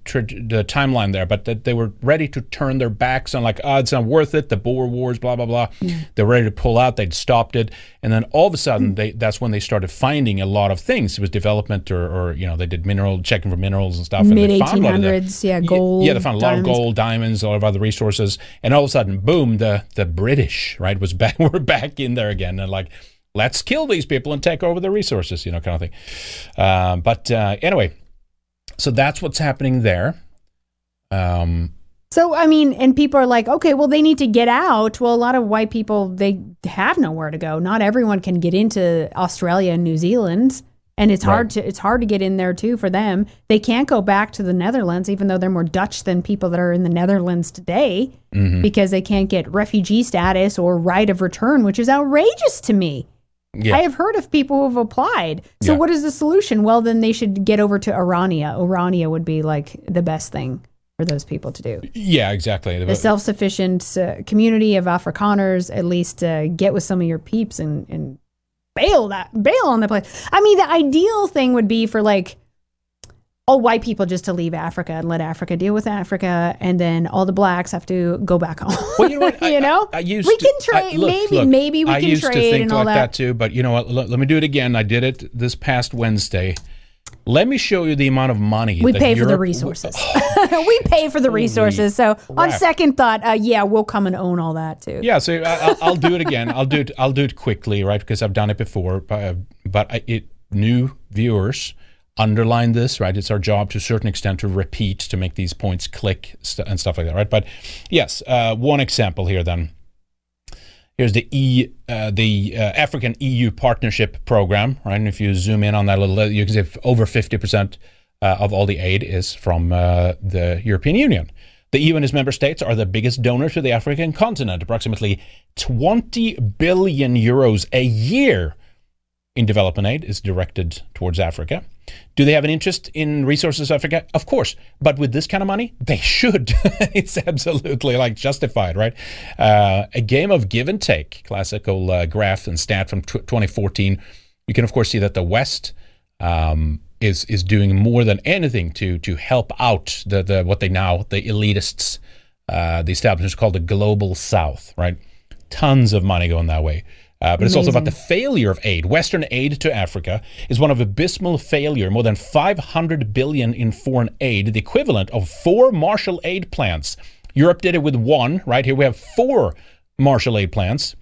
the timeline there, but that they were ready to turn their backs on like, oh, it's not worth it. The Boer Wars, blah blah blah. They're ready to pull out. They'd stopped it, and then all of a sudden, mm. they that's when they started finding a lot of things. It was development, or, or you know, they did mineral checking for minerals and stuff. and they Mid found a lot of 1800s, yeah, gold. Yeah, they found a lot diamonds. of gold, diamonds, a lot of other resources, and all of a sudden, boom! The the British right was back. We're back in there again, and like, let's kill these people and take over the resources, you know, kind of thing. Um, but uh, anyway, so that's what's happening there. Um, So I mean, and people are like, okay, well, they need to get out. Well, a lot of white people they have nowhere to go. Not everyone can get into Australia and New Zealand, and it's hard Right. to it's hard to get in there too for them. They can't go back to the Netherlands, even though they're more Dutch than people that are in the Netherlands today, Mhm. because they can't get refugee status or right of return, which is outrageous to me. Yeah. I have heard of people who have applied. So Yeah. what is the solution? Well, then they should get over to Orania. Orania would be like the best thing for those people to do yeah, exactly. the self-sufficient uh, community of Afrikaners at least uh, get with some of your peeps and, and bail that bail on the place. I mean, the ideal thing would be for like all white people just to leave Africa and let Africa deal with Africa, and then all the blacks have to go back home. Well, you know what? you know, I used we can trade. Maybe look, maybe we I can used trade to think and all like that. that. too, but you know what? Let, let me do it again. I did it this past Wednesday. Let me show you the amount of money We pay for the resources. we pay for the resources. So on crap. second thought, uh, yeah, we'll come and own all that too. Yeah, so I, I'll, I'll do it again. I'll do it. I'll do it quickly, right? Because I've done it before. But, but I, it new viewers underline this, right? It's our job to a certain extent to repeat to make these points click st- and stuff like that, right? But yes, uh, one example here then. Here's the E, uh, the uh, African EU Partnership Program, right? And if you zoom in on that a little, you can see over 50% uh, of all the aid is from uh, the European Union. The EU and its member states are the biggest donor to the African continent, approximately 20 billion euros a year in development aid is directed towards Africa. Do they have an interest in resources Africa? Of course, but with this kind of money, they should. it's absolutely like justified, right? Uh, a game of give and take, classical uh, graph and stat from tw 2014. You can of course see that the West um, is is doing more than anything to to help out the the what they now the elitists, uh, the establishments called the global South, right? Tons of money going that way. Uh, but it's also about the failure of aid. Western aid to Africa is one of abysmal failure. More than 500 billion in foreign aid, the equivalent of four Marshall aid plans. Europe did it with one. Right here we have four Marshall aid plans.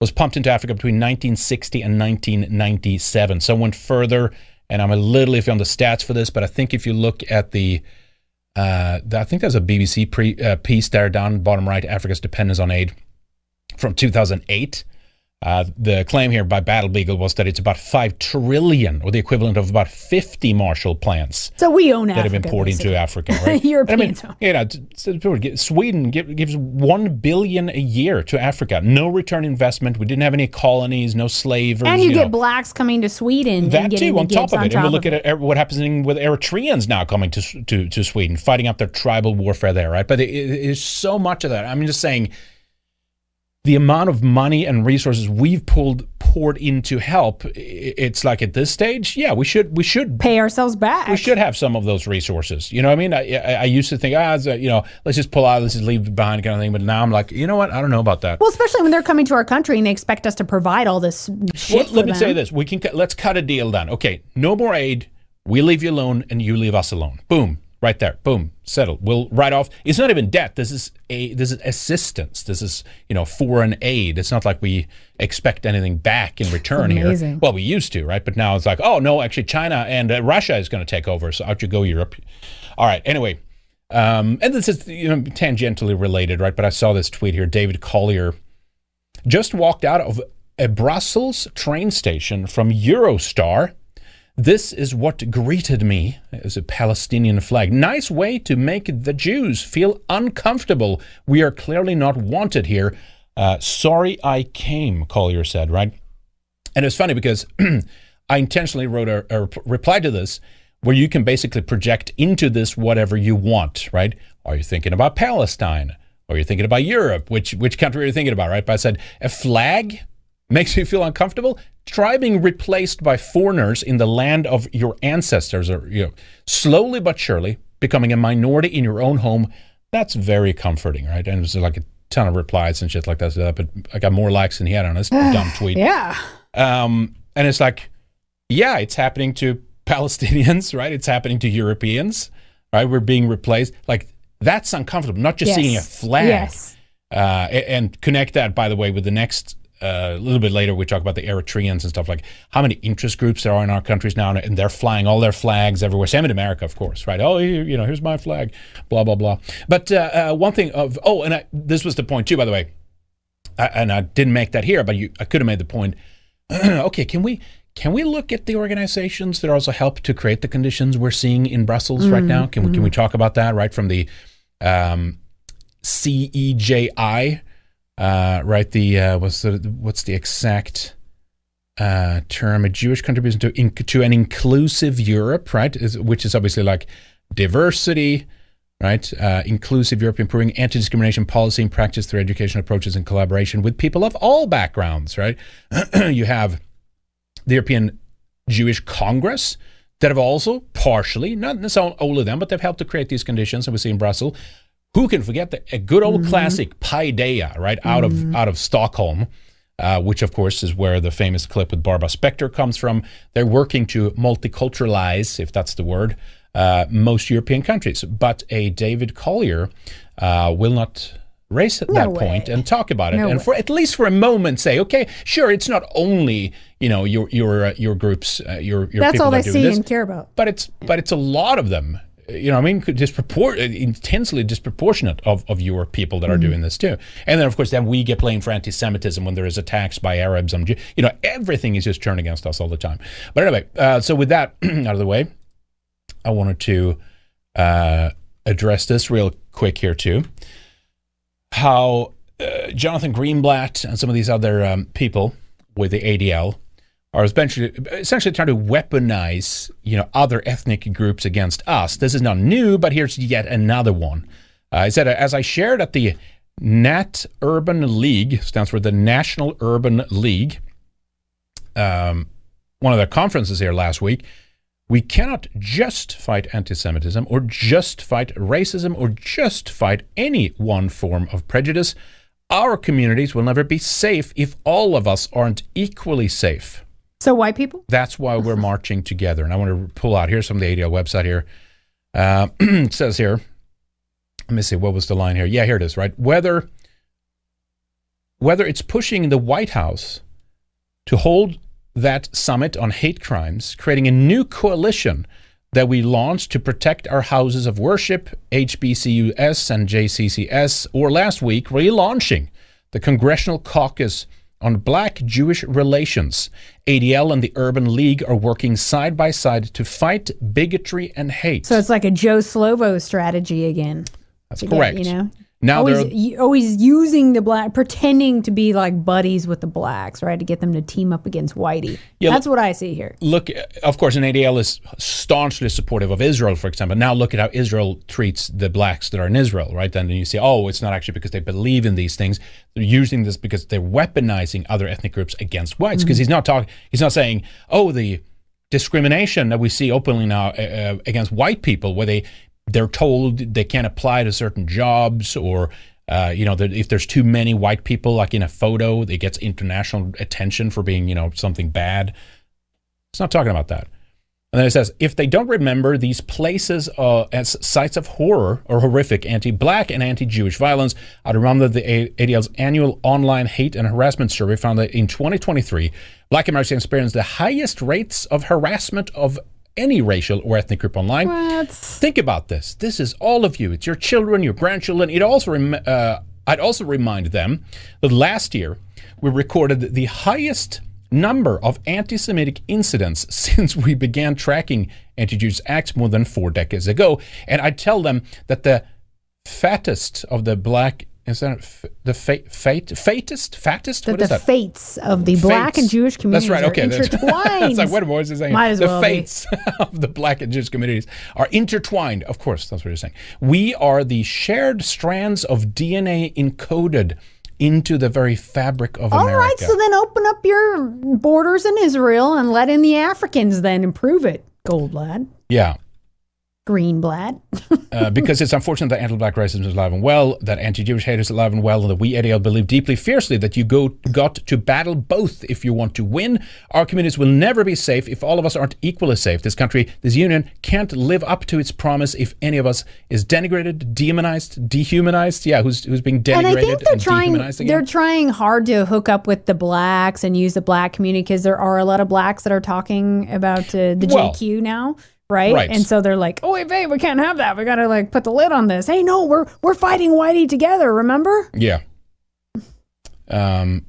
Was pumped into Africa between 1960 and 1997. Some went further, and I'm a little iffy on the stats for this, but I think if you look at the uh, I think there's a BBC pre, uh, piece there down bottom right, Africa's dependence on aid from 2008. Uh, the claim here by Battle Beagle was that it's about five trillion, or the equivalent of about fifty Marshall plans So we own that have Africa. been poured into Africa. Right? Europeans I mean, you know, t- t- people get- Sweden gives one billion a year to Africa. No return investment. We didn't have any colonies, no slavers. and you, know. get blacks coming to Sweden. that and getting too on top of it. And we look at it, what happens with Eritreans now coming to, to to Sweden, fighting up their tribal warfare there, right? But it, it is so much of that. I'm just saying, the amount of money and resources we've pulled poured into help it's like at this stage, yeah, we should we should pay ourselves back. we should have some of those resources. You know what I mean? I, I, I used to think, ah, a- you know, let's just pull out, let's just leave behind kind of thing. But now I'm like, you know what? I don't know about that. Well, especially when they're coming to our country and they expect us to provide all this shit. Well, let me them. say this: we can cut- let's cut a deal then Okay, no more aid. We leave you alone, and you leave us alone. Boom, right there. Boom, settled. We'll write off. It's not even debt. This is a this is assistance. This is you know foreign aid. It's not like we expect anything back in return here. Well, we used to, right? But now it's like, oh no, actually, China and uh, Russia is going to take over. So out you go, Europe. All right. Anyway. Um, and this is you know tangentially related, right? But I saw this tweet here. David Collier just walked out of a Brussels train station from Eurostar. This is what greeted me as a Palestinian flag. Nice way to make the Jews feel uncomfortable. We are clearly not wanted here. Uh, sorry I came, Collier said, right? And it's funny because I intentionally wrote a, a reply to this where you can basically project into this whatever you want, right? Are you thinking about Palestine? Are you thinking about Europe? Which which country are you thinking about, right? But I said a flag makes you feel uncomfortable. Try being replaced by foreigners in the land of your ancestors, or you know, slowly but surely becoming a minority in your own home. That's very comforting, right? And there's like a ton of replies and shit like that. So, But I got more likes than he had on his dumb tweet. Yeah. Um, and it's like, yeah, it's happening to Palestinians, right? It's happening to Europeans, right? We're being replaced. Like that's uncomfortable. Not just Yes. seeing a flag. Yes. Uh, and connect that, by the way, with the next. Uh, A little bit later, we talk about the Eritreans and stuff like how many interest groups there are in our countries now, and they're flying all their flags everywhere. Same in America, of course, right? Oh, you, know, here's my flag, blah blah blah. But uh, uh, one thing of oh, and I, this was the point too, by the way, I, and I didn't make that here, but you, I could have made the point. okay, can we can we look at the organizations that also help to create the conditions we're seeing in Brussels right Mhm, now? Can we can we talk about that right from the um, CEJI, uh, right? The uh, what's the what's the exact uh, term? A Jewish contribution to in, to an inclusive Europe, right? Is, which is obviously like diversity, right? Uh, inclusive Europe, improving anti-discrimination policy and practice through education approaches and collaboration with people of all backgrounds, right? you have the European Jewish Congress that have also partially, not necessarily all of them, but they've helped to create these conditions. And we see in Brussels. Who can forget the, a good old Mhm. classic Paideia, right? Out Mhm. of out of Stockholm, uh, which of course is where the famous clip with Barbara Spectre comes from. They're working to multiculturalize, if that's the word, uh, most European countries. But a David Collier uh, will not raise No that point and talk about it, No and way. for at least for a moment say, okay, sure, it's not only you know your your uh, your groups, uh, your your That's people all they see this, and care about. but it's but it's a lot of them. You know, I mean, dispropor- intensely disproportionate of, of your people that are Mhm. doing this too. And then, of course, then we get blamed for anti-Semitism when there is attacks by Arabs. And, you know, everything is just turned against us all the time. But anyway, uh, so with that out of the way, I wanted to uh, address this real quick here too. How uh, Jonathan Greenblatt and some of these other um, people with the ADL are essentially, essentially trying to weaponize, you know, other ethnic groups against us. This is not new, but here's yet another one. Uh, I said, as I shared at the Nat Urban League, stands for the National Urban League, um, one of the conferences here last week, we cannot just fight anti Semitism or just fight racism or just fight any one form of prejudice. Our communities will never be safe if all of us aren't equally safe. So white people? That's why we're marching together. And I want to pull out here's from the ADL website here. Uh, it says here, let me see, what was the line here? Yeah, here it is, right? Whether whether it's pushing the White House to hold that summit on hate crimes, creating a new coalition that we launched to protect our houses of worship, HBCUS and JCCS, or last week, relaunching the Congressional Caucus on black Jewish relations. ADL and the Urban League are working side by side to fight bigotry and hate. So it's like a Joe Slovo strategy again. That's to get, correct. you know, Now always, they're always using the black, pretending to be like buddies with the blacks, right, to get them to team up against Whitey. Yeah, That's what I see here. look, of course, an ADL is staunchly supportive of Israel, for example. Now look at how Israel treats the blacks that are in Israel, right? Then you see, oh, it's not actually because they believe in these things. They're using this because they're weaponizing other ethnic groups against whites. Because Mhm. he's not talking, he's not saying, oh, the discrimination that we see openly now uh, uh, against white people, where they they're told they can't apply to certain jobs or. Uh, you know, if there's too many white people, like in a photo, it gets international attention for being, you know, something bad. It's not talking about that. And then it says, if they don't remember these places uh, as sites of horror or horrific anti-black and anti-Jewish violence, them that the ADL's annual online hate and harassment survey found that in 2023, black Americans experienced the highest rates of harassment of any racial or ethnic group online. Think about this. This is all of you. It's your children, your grandchildren. It also rem- uh, I'd also remind them that last year we recorded the highest number of anti-Semitic incidents since we began tracking anti-Jewish acts more than four decades ago. And I tell them that the fattest of the black is that f- the fate, fate, fatest, fattest? That the is that? fates of the black and Jewish communities That's right. Okay, intertwined. it's like what was it saying? Might as the well be. fates of the black and Jewish communities are intertwined. Of course, that's what you're saying. We are the shared strands of DNA encoded into the very fabric of All America. right, so then open up your borders in Israel and let in the Africans then improve it. gold lad. yeah. Greenblad. Uh, because it's unfortunate that anti-black racism is alive and well, that anti-Jewish hate is alive and well, and that we at ADL believe deeply, fiercely that you go got to battle both if you want to win. Our communities will never be safe if all of us aren't equally safe. This country, this union, can't live up to its promise if any of us is denigrated, demonized, dehumanized. Yeah, who's who's being denigrated and I think they're and trying. dehumanized again? They're trying hard to hook up with the blacks and use the black community because there are a lot of blacks that are talking about uh, the Well, JQ now. Right? right. and so they're like, "Oh wait, babe, we can't have that. We got to like put the lid on this." Hey, no, we're we're fighting Whitey together. Remember? Yeah. Um,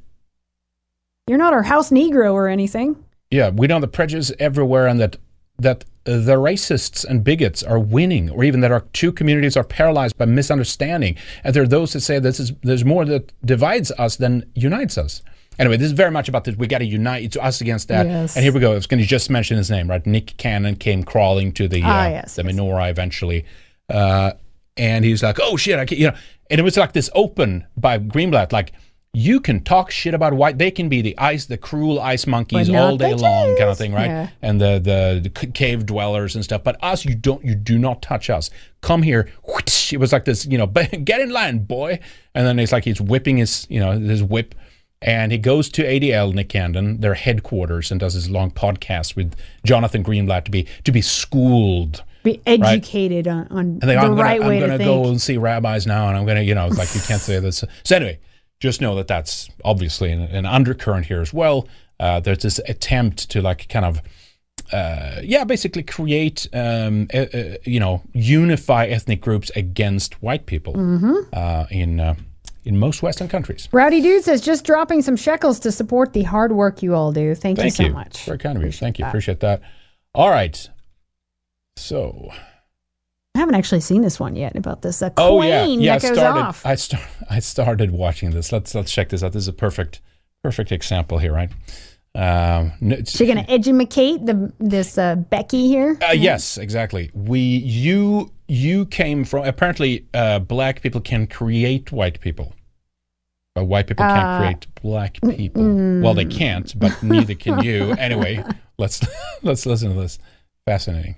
You're not our house Negro or anything. Yeah, we know the prejudice everywhere, and that that the racists and bigots are winning, or even that our two communities are paralyzed by misunderstanding. And there are those that say this is there's more that divides us than unites us. Anyway, this is very much about this. We got to unite. It's us against that. Yes. And here we go. I was going to just mention his name, right? Nick Cannon came crawling to the Ah, uh, yes, the menorah eventually, uh, and he's like, "Oh shit!" I can't, you know. And it was like this open by Greenblatt, like. You can talk shit about white. They can be the ice, the cruel ice monkeys all day long, kind of thing, right? Yeah. And the, the the cave dwellers and stuff. But us, you don't, you do not touch us. Come here. It was like this, you know. Get in line, boy. And then it's like he's whipping his, you know, his whip, and he goes to ADL Nick Cannon, their headquarters, and does his long podcast with Jonathan Greenblatt to be to be schooled. Be educated on, on And they, the I'm gonna, right way I'm gonna to go think. and see rabbis now, and I'm gonna, you know, it's like you can't say this. So anyway, just know that that's obviously an, an undercurrent here as well. Uh, there's this attempt to like kind of, uh, yeah, basically create, um, uh, uh, you know, unify ethnic groups against white people Mhm. uh, in uh, in most Western countries. Rowdy Dude says, just dropping some shekels to support the hard work you all do. Thank, Thank you you. so much. Very kind of you. Thank you. Appreciate that. All right. So. I haven't actually seen this one yet about this uh, Oh yeah, yeah. I started. off. I start. I started watching this. Let's let's check this out. This is a perfect perfect example here, right? Um, n- it's- She's gonna educate the this uh, Becky here. uh, yes, exactly. We you you came from apparently uh, black people can create white people, but white people can't Uh, create black people. mm. Well, they can't, but neither can you. Anyway, let's let's listen to this. Fascinating.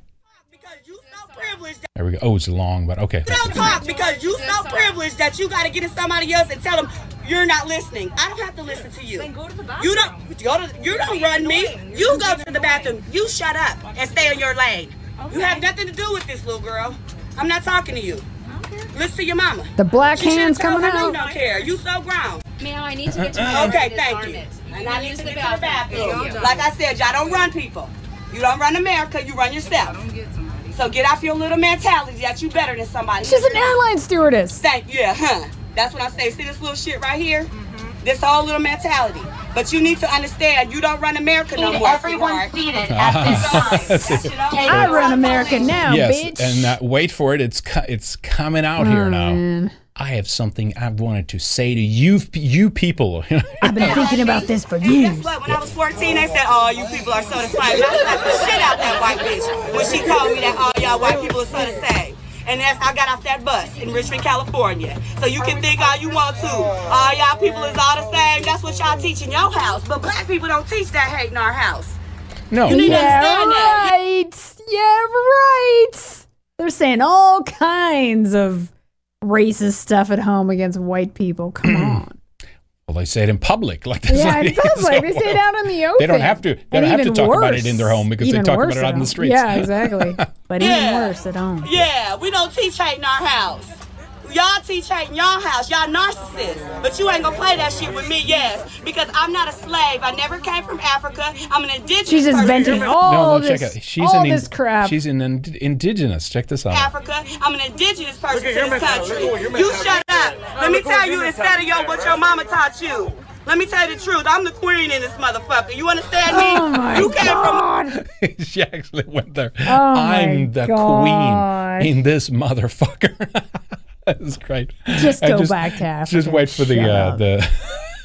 There we go. Oh, it's long, but okay. You don't talk because you so privileged that you got to get to somebody else and tell them you're not listening. I don't have to listen to you. go to the bathroom. You don't go to. You don't run me. You go to the bathroom. You shut up and stay in your lane. You have nothing to do with this little girl. I'm not talking to you. Listen to your mama. The black She should've hands told coming her You out. don't care. You so grown. Ma'am, I need to get to my Okay, room thank disarm you. And I need to get to the bathroom. bathroom. Like I said, y'all don't run people. You don't run America. You run yourself. So get off your little mentality that you better than somebody. She's an airline stewardess. Thank yeah, huh? That's what I say. See this little shit right here? Mm-hmm. This whole little mentality. But you need to understand, you don't run America no more. everyone sweetheart. seated at this time. I run America now, yes, bitch. and uh, wait for it. It's co- it's coming out here Oh, now. man. I have something I've wanted to say to you, you people. I've been thinking about this for Guess years. what? When I was 14, I said, "Oh, you people are so the same." I slapped the shit out that white bitch when she told me that all y'all white people are so the same. And that's I got off that bus in Richmond, California. So you can think all you want to. All y'all people is all the same. That's what y'all teach in your house. But black people don't teach that hate in our house. no, You need to Yeah, understand that. right. Yeah, right. They're saying all kinds of racist stuff at home against white people. Come on. Well, they say it in public, like this. Yeah, lady. it sounds like they say it out in the open. They don't have to. They And don't have to even talk about it in their home because they talk about it out in the at streets. Yeah, exactly. But even worse at home. Yeah, we don't teach hate in our house. Y'all teach hate in y'all house. Y'all narcissists. But you ain't gonna play that shit with me, yes. Because I'm not a slave. I never came from Africa. I'm an indigenous She's just person. venting no, all no, this, check it. She's all an this in- crap. She's an ind- indigenous. Check this out. Africa. I'm an indigenous person to this country. You shut up. Let me tell you instead of your what your mama taught you. Let me tell you the truth. I'm the queen in this motherfucker. You understand me? Oh my you came God. she actually went there. Oh I'm the gosh. queen in this motherfucker. That's great. Just go back to Just Africa. wait for the uh, the.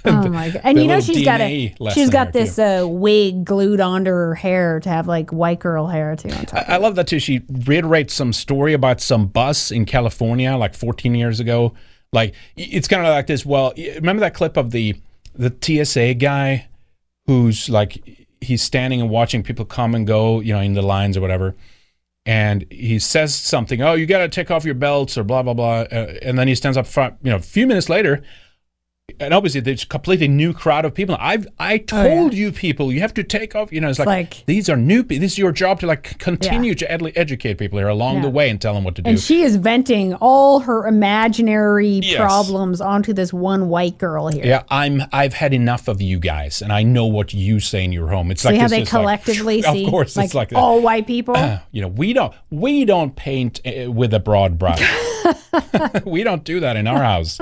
Oh my god! And you know she's got DNA a she's got this uh, wig glued onto her hair to have like white girl hair too on top. I love that too. She reiterates some story about some bus in California like 14 years ago. Like it's kind of like this. Well, remember that clip of the the TSA guy who's like he's standing and watching people come and go, you know, in the lines or whatever. And he says something, "Oh, you got to take off your belts," or blah blah blah. Uh, and then he stands up front. You know, a few minutes later, and obviously there's a completely new crowd of people. I've I told you people you have to take off. You know, it's, It's like, like- these are new. This is your job to like continue to ed- educate people here along Yeah. the way and tell them what to do. And she is venting all her imaginary Yes. problems onto this one white girl here. yeah, I'm. I've had enough of you guys, and I know what you say in your home. It's See like how this they is like- collectively of course, like, it's like that. all white people. you know, we don't we don't paint uh, with a broad brush. we don't do that in our house.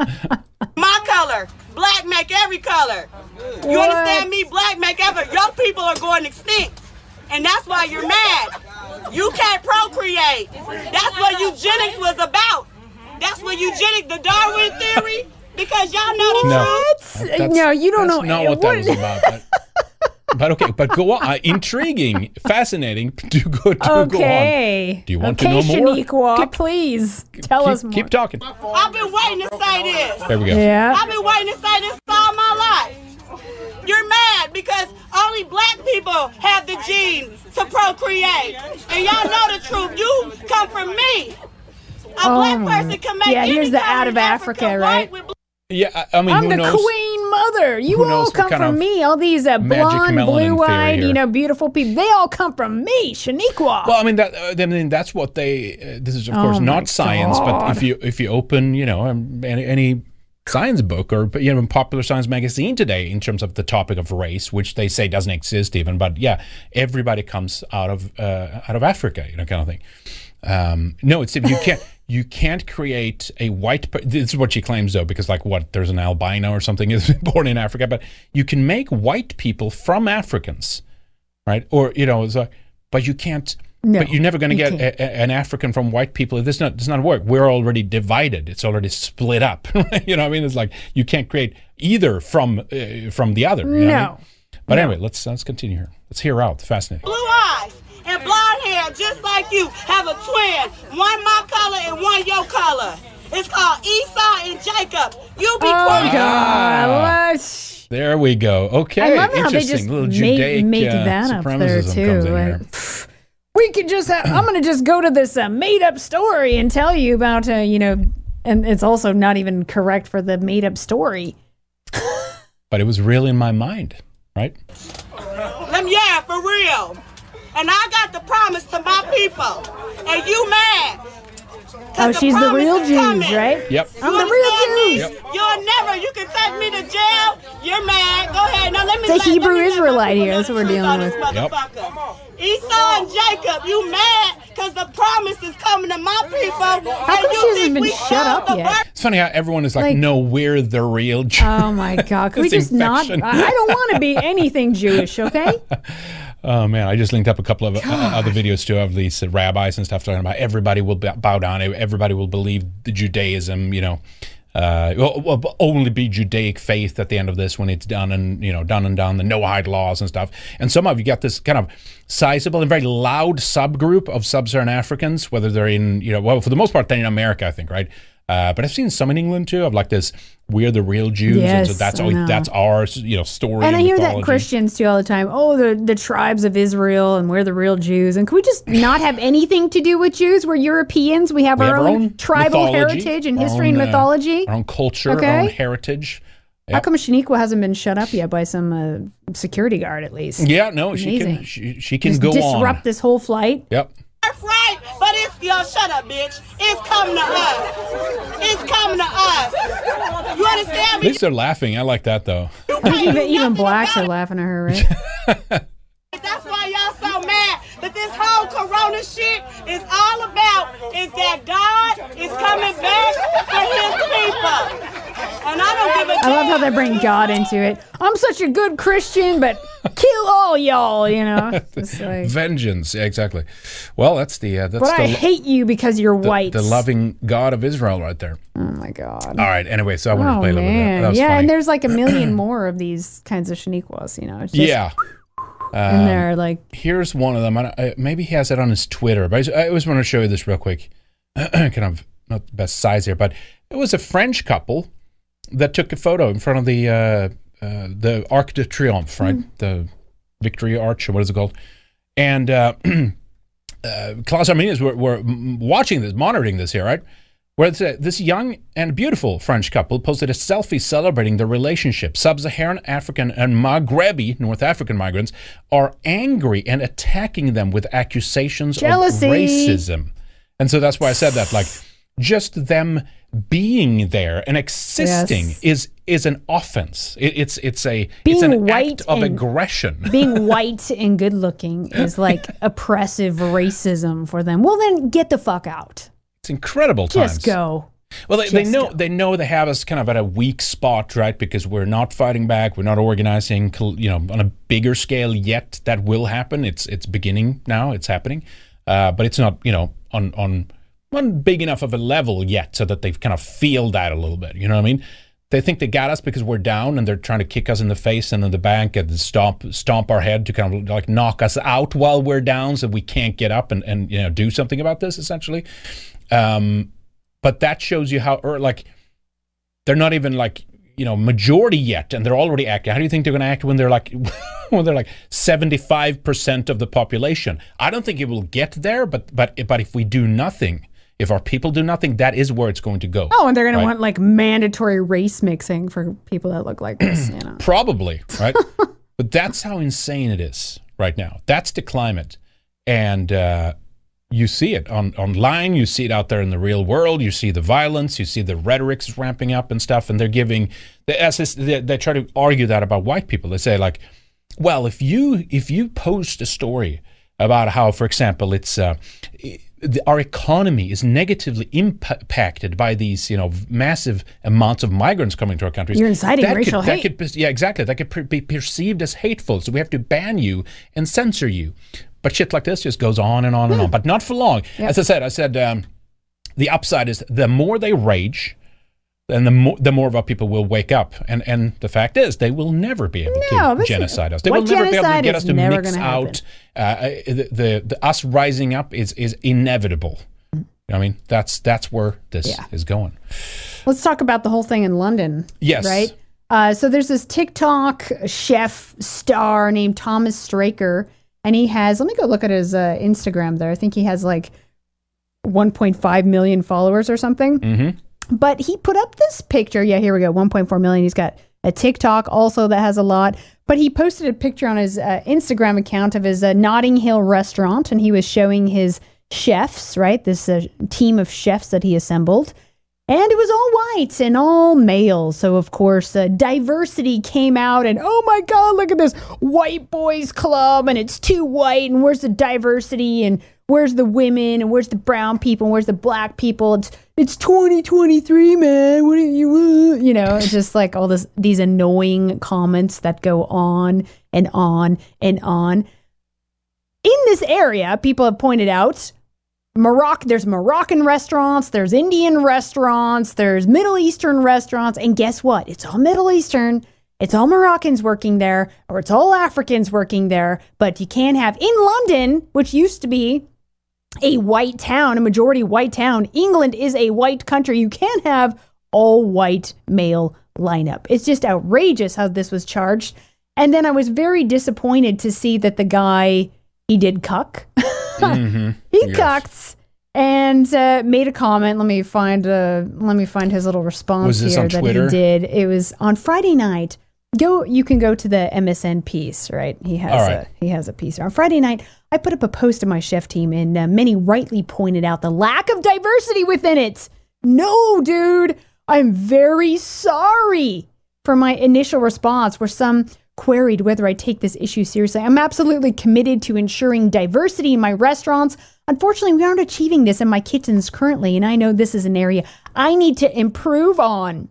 My color. Black make every color. You What? understand me? Black make every. Your people are going extinct. And that's why you're mad. You can't procreate. That's what eugenics was about. That's what eugenics, the Darwin theory, because y'all know the No, truth. That's- No, you don't that's know not what that was about. But, but okay, but go on. Uh, intriguing, fascinating. Do go. Do go on. Okay. Do you want okay, to know more? Shaniqua, please tell us more. keep talking. I've been waiting to say this. There we go. Yeah. I've been waiting to say this all my life. You're mad because only black people have the genes to procreate. And y'all know the truth. You come from me. A Oh black person can make yeah, here's the out of Africa, white right? Yeah, I, mean, I'm the knows? queen mother. You all come from me. All these uh, blonde, blue-eyed, you know, beautiful people. They all come from me, Shaniqua. Well, I mean that. Uh, I mean that's what they. Uh, this is of course Oh my not science, but if you if you open, you know, um, any, any science book or you know, popular science magazine today, in terms of the topic of race, which they say doesn't exist even, but yeah, everybody comes out of uh, out of Africa, you know, kind of thing. Um, no, it's if you can't. You can't create a white. per- This is what she claims, though, because like what there's an albino or something is born in Africa, but you can make white people from Africans, right? Or you know, it's like, but you can't. No, but you're never going to get a, a- an African from white people. This not does not work. We're already divided. It's already split up. you know, what I mean, it's like you can't create either from uh, from the other. you know I No. mean? But anyway, let's let's continue here. Let's hear her out. Fascinating. blue eyes and blonde hair, just like you. Have a twin, one my color and one your color. It's called Esau and Jacob. You be oh quiet. God, let's- There we go. Okay, I love how they interesting. just little make, Judaic make uh, that up there supremacism too. comes in Like, here. pff, we could just have, I'm going to just go to this uh, made up story and tell you about, uh, you know, and it's also not even correct for the made up story. But it was real in my mind, right? Let me, yeah, for real. And I got the promise to my people. And you mad. Oh, 'Cause Oh, she's the promise real Jews, right? Yep. I'm the real? Jews. Yep. You're never, you can take me to jail. You're mad. Go ahead. Now let me It's a let- let Hebrew let Israelite here. That's what we're dealing on this with. Yep. motherfucker. Esau and Jacob, you mad? because the promise is coming to my people. How and come you she hasn't been shut up the yet? It's funny how everyone is like, Like- no, we're the real Jews. Oh my God! Can we just not? infection. I I don't want to be anything Jewish, okay? Oh man, I just linked up a couple of uh, other videos too of these uh, rabbis and stuff talking about everybody will bow down, everybody will believe the Judaism, you know, uh, will, will only be Judaic faith at the end of this when it's done and you know done and done the Noahide laws and stuff. And some of you got this kind of sizable and very loud subgroup of sub-Saharan Africans, whether they're in you know well for the most part they're in America, I think, right. Uh, but I've seen some in England too of like this. We're the real Jews, and so Yes, that's all, that's our you know story. And I hear that. Christians too all the time. Oh, the the tribes of Israel, and we're the real Jews. And can we just not have anything to do with Jews? We're Europeans. We have We our, have own, tribal heritage and history own, and uh, mythology. our own culture, our own heritage. How come Shaniqua hasn't been shut up yet by some uh, security guard at least? Yeah, no, she can she, she can Just go disrupt on. this whole flight. Yep. That's right, but it's yo, shut up, bitch. It's coming to us. It's coming to us. You understand me? At least they're laughing. I like that though. I think even, even blacks are laughing at her, right? That's why y'all so mad. But this whole corona shit is all about is that God is coming back for his people. And I don't give a I love how they bring God into it. I'm such a good Christian, but kill all y'all, you know? It's like, Vengeance. Yeah, exactly. Well, that's the uh, that's but the, I hate you because you're the, white. the loving God of Israel right there. Oh my God. All right. Anyway, so I wanted to Oh play a little bit of that. man, That was yeah, funny. and there's like a million more of these kinds of Shaniquas, you know. It's just, yeah. And Um, they're like, here's one of them. I, I, maybe he has it on his Twitter, but I, just- I always want to show you this real quick. kind of not the best size here, but it was a French couple that took a photo in front of the uh, uh, the Arc de Triomphe, right? The Victory Arch, or what is it called? And uh, uh, Klaus Arminius were, were mm, watching this, monitoring this here, right? Where it's, uh, this young and beautiful French couple posted a selfie celebrating their relationship. Sub-Saharan African and Maghrebi North African migrants are angry and attacking them with accusations Jealousy. of racism. And so that's why I said that. Like, just them being there and existing Yes. is is an offense. It, it's it's a it's Being an white act of aggression. being white and good looking is like oppressive racism for them. Well, then get the fuck out. It's incredible times. Just go. Well, they, they know they know they have us kind of at a weak spot, right? Because we're not fighting back, we're not organizing, you know, on a bigger scale yet. That will happen. It's it's beginning now. It's happening, uh, but it's not, you know, on on on big enough of a level yet, so that they kind of feel that a little bit. You know what I mean? They think they got us because we're down, and they're trying to kick us in the face and in the bank and stomp stomp our head to kind of like knock us out while we're down, so we can't get up and and you know do something about this essentially. Um, but that shows you how or like they're not even like you know majority yet and they're already acting how do you think they're going to act when they're like when they're like 75% of the population i don't think it will get there but but but if we do nothing if our people do nothing that is where it's going to go Oh, and they're gonna want like mandatory race mixing for people that look like this. You know. Probably, right? but that's how insane it is right now. That's the climate. And uh, you see it on online, you see it out there in the real world, you see the violence, you see the rhetoric's ramping up and stuff, and they're giving the SS they, they try to argue that about white people. They say like, well, if you if you post a story about how, for example, it's uh, the, our economy is negatively impacted by these, you know, massive amounts of migrants coming to our countries. You're inciting that racial could, that hate. could yeah, exactly. That could be perceived as hateful. So we have to ban you and censor you. But shit like this just goes on and on and on. But not for long. As I said, I said um, the upside is the more they rage, then the more the more of our people will wake up. And and the fact is, they will never be able No, to genocide us. They will never be able to get us to mix out. Uh, the, the the us rising up is is inevitable. I mean, that's that's where this Yeah. is going. Let's talk about the whole thing in London. Yes. Right? Uh, so there's this TikTok chef star named Thomas Straker, and he has, let me go look at his uh, Instagram there. I think he has like 1.5 million followers or something. Mm-hmm. But he put up this picture. Yeah, here we go 1.4 million. He's got a TikTok also that has a lot. But he posted a picture on his uh, Instagram account of his uh, Notting Hill restaurant, and he was showing his chefs, right? This uh, team of chefs that he assembled. And it was all white and all male. So, of course, uh, diversity came out, and oh my God, look at this white boys club, and it's too white, and where's the diversity? And where's the women and where's the brown people and where's the black people? It's it's 2023, man. What do you want? You know, it's just like all this these annoying comments that go on and on and on. In this area, people have pointed out Morocco, there's Moroccan restaurants, there's Indian restaurants, there's Middle Eastern restaurants, and guess what? It's all Middle Eastern. It's all Moroccans working there, or it's all Africans working there, but you can't have in London, which used to be a white town, a majority white town. England is a white country. You can't have all white male lineup. It's just outrageous how this was charged. And then I was very disappointed to see that the guy he did cuck. He Yes. cucked and uh, made a comment. Let me find uh, let me find his little response here that Twitter? he did. It was on Friday night. Go you can go to the MSN piece, right? He has All a he has a piece. On Friday night, I put up a post of my chef team and uh, many rightly pointed out the lack of diversity within it. No, dude, I'm very sorry for my initial response where some queried whether I take this issue seriously. I'm absolutely committed to ensuring diversity in my restaurants. Unfortunately, we aren't achieving this in my kitchens currently, and I know this is an area I need to improve on.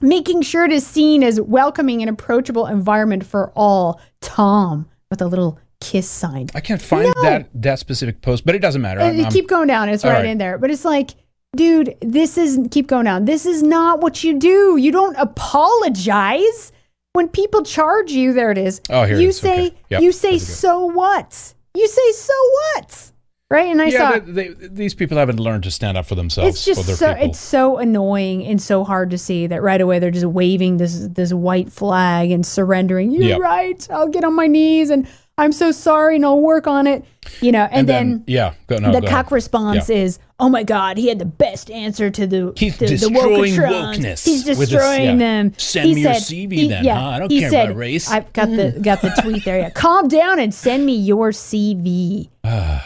Making sure it is seen as welcoming and approachable environment for all. Tom with a little kiss sign. I can't find that that specific post, but it doesn't matter. Uh, I'm- I'm- keep going down. It's right, right. in there. But it's like, dude, this is keep going down. This is not what you do. You don't apologize when people charge you. There it is. Oh, here you is. say Okay. Yep. you say There we go. so what? You say so what? Right? And I yeah, saw they, they, these people haven't learned to stand up for themselves. it's just for their so people. it's so annoying and so hard to see that right away they're just waving this this white flag and surrendering. You're Yep. right. I'll get on my knees and I'm so sorry and I'll work on it. You know, and, then, yeah, go, no, the go cock ahead. response Yeah. is, "Oh my God, he had the best answer to the He's the, the destroying woketrons. wokeness He's destroying yeah. them." Send He me your CV he- then, yeah, huh? I don't he care said, about race. I've got the got the tweet there. Yeah, calm down and send me your CV.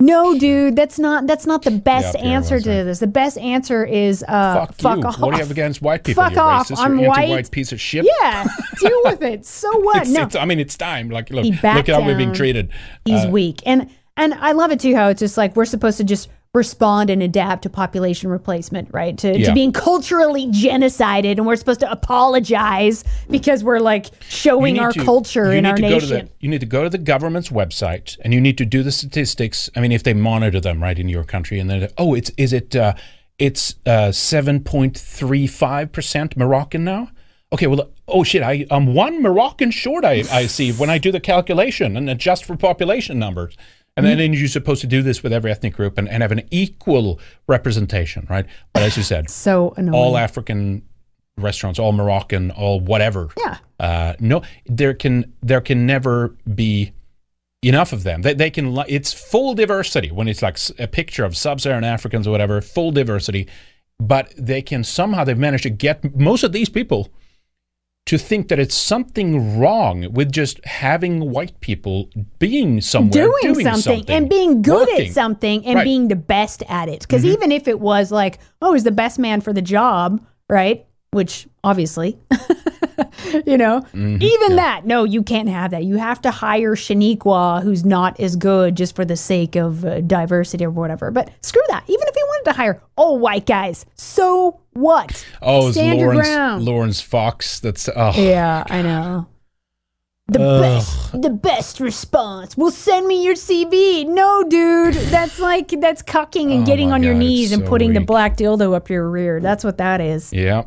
No, dude, that's not that's not the best Yeah, answer was, to right. this. The best answer is uh, Fuck, fuck, off. What do you have against white people? Fuck you off. racist, I'm white. anti-white piece of shit. Yeah, deal with it. So what? It's, no, it's, I mean, it's time. Like, look, look at how we're being treated. he's Uh, weak and and i love it too how it's just like we're supposed to just respond and adapt to population replacement right to, to being culturally genocided and we're supposed to apologize because we're like showing our to- culture in our to the- nation you need to go to the government's website and you need to do the statistics. I mean, if they monitor them right in your country, and then oh, it's is it uh, it's uh, seven point three five percent Moroccan now. Okay, well, oh shit, I, I'm one Moroccan short. I, I see when I do the calculation and adjust for population numbers. And Mm-hmm. then you're supposed to do this with every ethnic group and, and have an equal representation, right? But as you said, so annoying all African restaurants, all Moroccan, all whatever. Yeah. Uh, no, there can there can never be enough of them. They, they can. It's full diversity when it's like a picture of sub-Saharan Africans or whatever. Full diversity, but they can somehow they've managed to get most of these people to think that it's something wrong with just having white people being somewhere doing, something, something, and being good working. at something and Right. being the best at it because Mhm. even if it was like oh he's the best man for the job right which obviously you know? Mhm, even that no you can't have that. You have to hire shaniqua who's not as good just for the sake of uh, diversity or whatever. But screw that. Even if he wanted to hire all white guys so what? Oh, it's your Lawrence ground. Laurence Fox. That's oh. yeah i know. The Ugh. best the best response. Well send me your cv no dude. That's like that's cucking and Oh getting on your knees it's and so putting the black dildo up your rear. That's what that is. Yeah.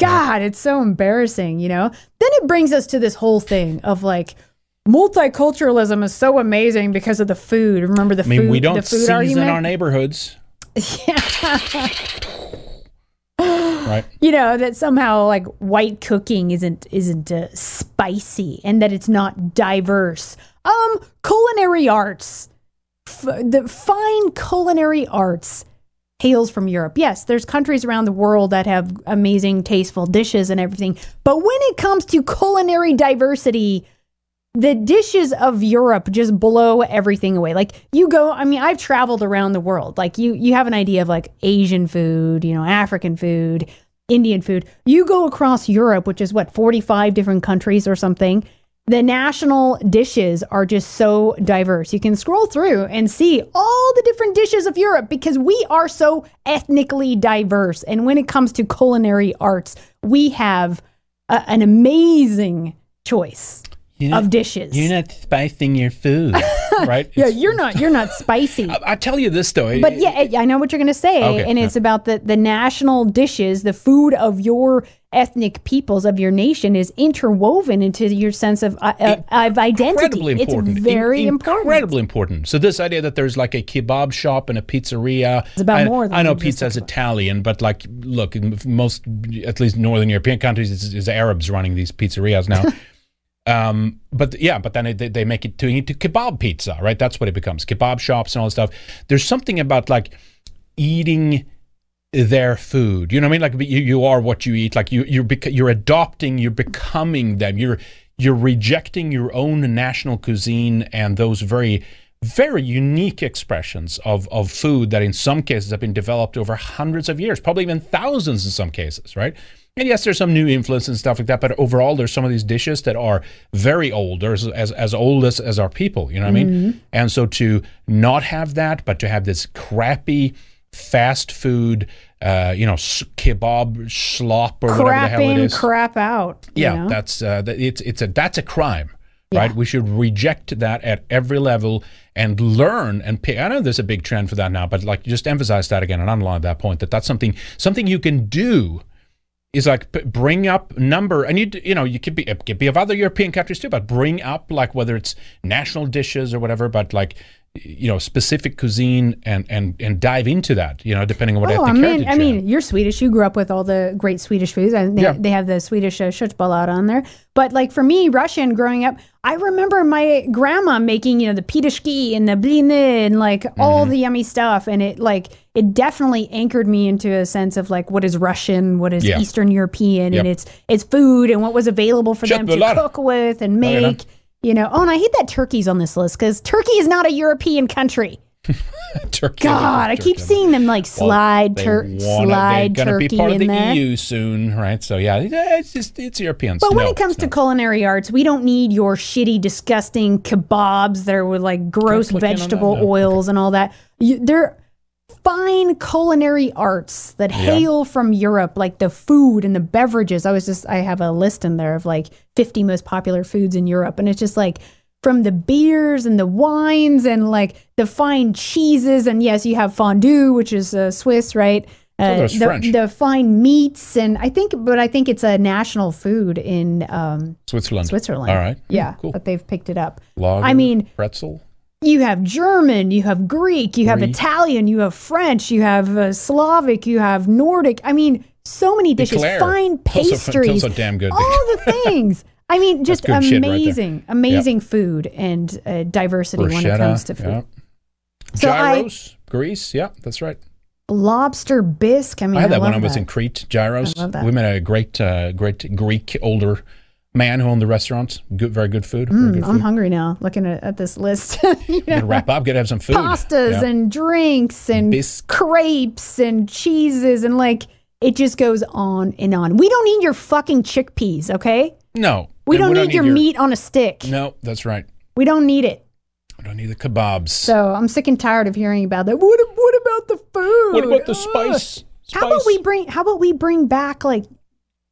God, it's so embarrassing, you know? Then it brings us to this whole thing of like multiculturalism is so amazing because of the food. Remember the I mean, food we don't the food season our neighborhoods, Yeah. right? you know, that somehow like white cooking isn't isn't uh, spicy and that it's not diverse. Um culinary arts. F- the fine culinary arts hails from Europe. Yes, there's countries around the world that have amazing, tasteful dishes and everything. But when it comes to culinary diversity, the dishes of Europe just blow everything away. Like you go, I mean, I've traveled around the world. Like you you have an idea of like Asian food, you know, African food, Indian food. You go across Europe, which is what, 45 different countries or something. The national dishes are just so diverse. You can scroll through and see all the different dishes of Europe because we are so ethnically diverse. And when it comes to culinary arts, we have a, an amazing choice You're of not- dishes. You're not spicing your food, right? yeah, you're not you're not spicy. I tell you this though. But yeah, I- I know what you're going to say, Okay, and it's about the the national dishes, the food of your ethnic peoples of your nation is interwoven into your sense of uh, uh, of identity. incredibly important. It's very In- important. Incredibly important. So this idea that there's like a kebab shop and a pizzeria. It's about I, more than I know just pizza is Italian, but like, look, most, at least Northern European countries, it's, it's Arabs running these pizzerias now. um, but yeah, but then it, they, make it to into kebab pizza, right? That's what it becomes. Kebab shops and all that stuff. There's something about like eating their food. You know what I mean? Like you, you are what you eat. Like you you're you're adopting, you're becoming them. You're you're rejecting your own national cuisine and those very very unique expressions of, of food that in some cases have been developed over hundreds of years, probably even thousands in some cases, right? And yes, there's some new influence and stuff like that, but overall, there's some of these dishes that are very old, or as, as old as, as our people, you know what I mean? Mhm. And so to not have that, but to have this crappy fast food, uh, you know, s- kebab slop or whatever the hell it is. crap out. you Yeah, know? that's uh, that, it's it's a that's a crime, right? We should reject that at every level and learn and pay. I know there's a big trend for that now, but like just emphasize that again and underline that point that that's something something you can do. Is like bring up number, and you you know you could be it could be of other European countries too, but bring up like whether it's national dishes or whatever, but like you know specific cuisine and and and dive into that, you know, depending on what Oh, I mean, I mean, you're Swedish. You grew up with all the great Swedish foods, and they, Yeah. they have the Swedish uh, köttbullar on there. But like for me, Russian growing up, I remember my grandma making, you know, the pitishki and the blini and like all Mm-hmm. the yummy stuff, and it like it definitely anchored me into a sense of like what is Russian, what is Yeah. Eastern European, and it's it's food and what was available for them to cook with and Oh, make. You know, oh, and I hate that Turkey's on this list because Turkey is not a European country. Turkey. God, I keep seeing them like slide, They tur- slide they're gonna be part of the there. EU soon, right? So yeah, it's just it's Europeans. But when it comes to not. culinary arts, we don't need your shitty, disgusting kebabs that are with like gross vegetable No. oils and all that. You, they're fine culinary arts that Yeah. hail from Europe, like the food and the beverages. I was just, I have a list in there of like 50 most popular foods in Europe. And it's just like, from the beers and the wines and like the fine cheeses and yes you have fondue which is uh, swiss right uh, there's the, the fine meats and i think but i think it's a national food in um, Switzerland. switzerland All right. yeah Cool. but they've picked it up Lager, i mean pretzel. You have german you have greek you have italian you have french you have uh, slavic you have nordic i mean so many dishes Eclair. fine pastries those are damn good. all the things I mean, just shit right amazing, amazing food and uh, diversity when it comes to food. yeah. So I- Gyros, Greece. Yeah, that's right. Lobster bisque. I mean, I had that when love I was that. in Crete. Gyros. I love that. We met a great, uh, great Greek older man who owned the restaurant. Good, very good food. very Mm, good I'm food. hungry now, looking at, at this list. you know, wrap up. Gotta have some food. pastas Yeah. and drinks and crepes and cheeses and like it just goes on and on. We don't need your fucking chickpeas, okay? no, We and don't need your meat on a stick. No, that's right. We don't need it. I don't need the kebabs. So I'm sick and tired of hearing about that. What, what about the food? what about the Ugh. spice? How about we bring? How about we bring back like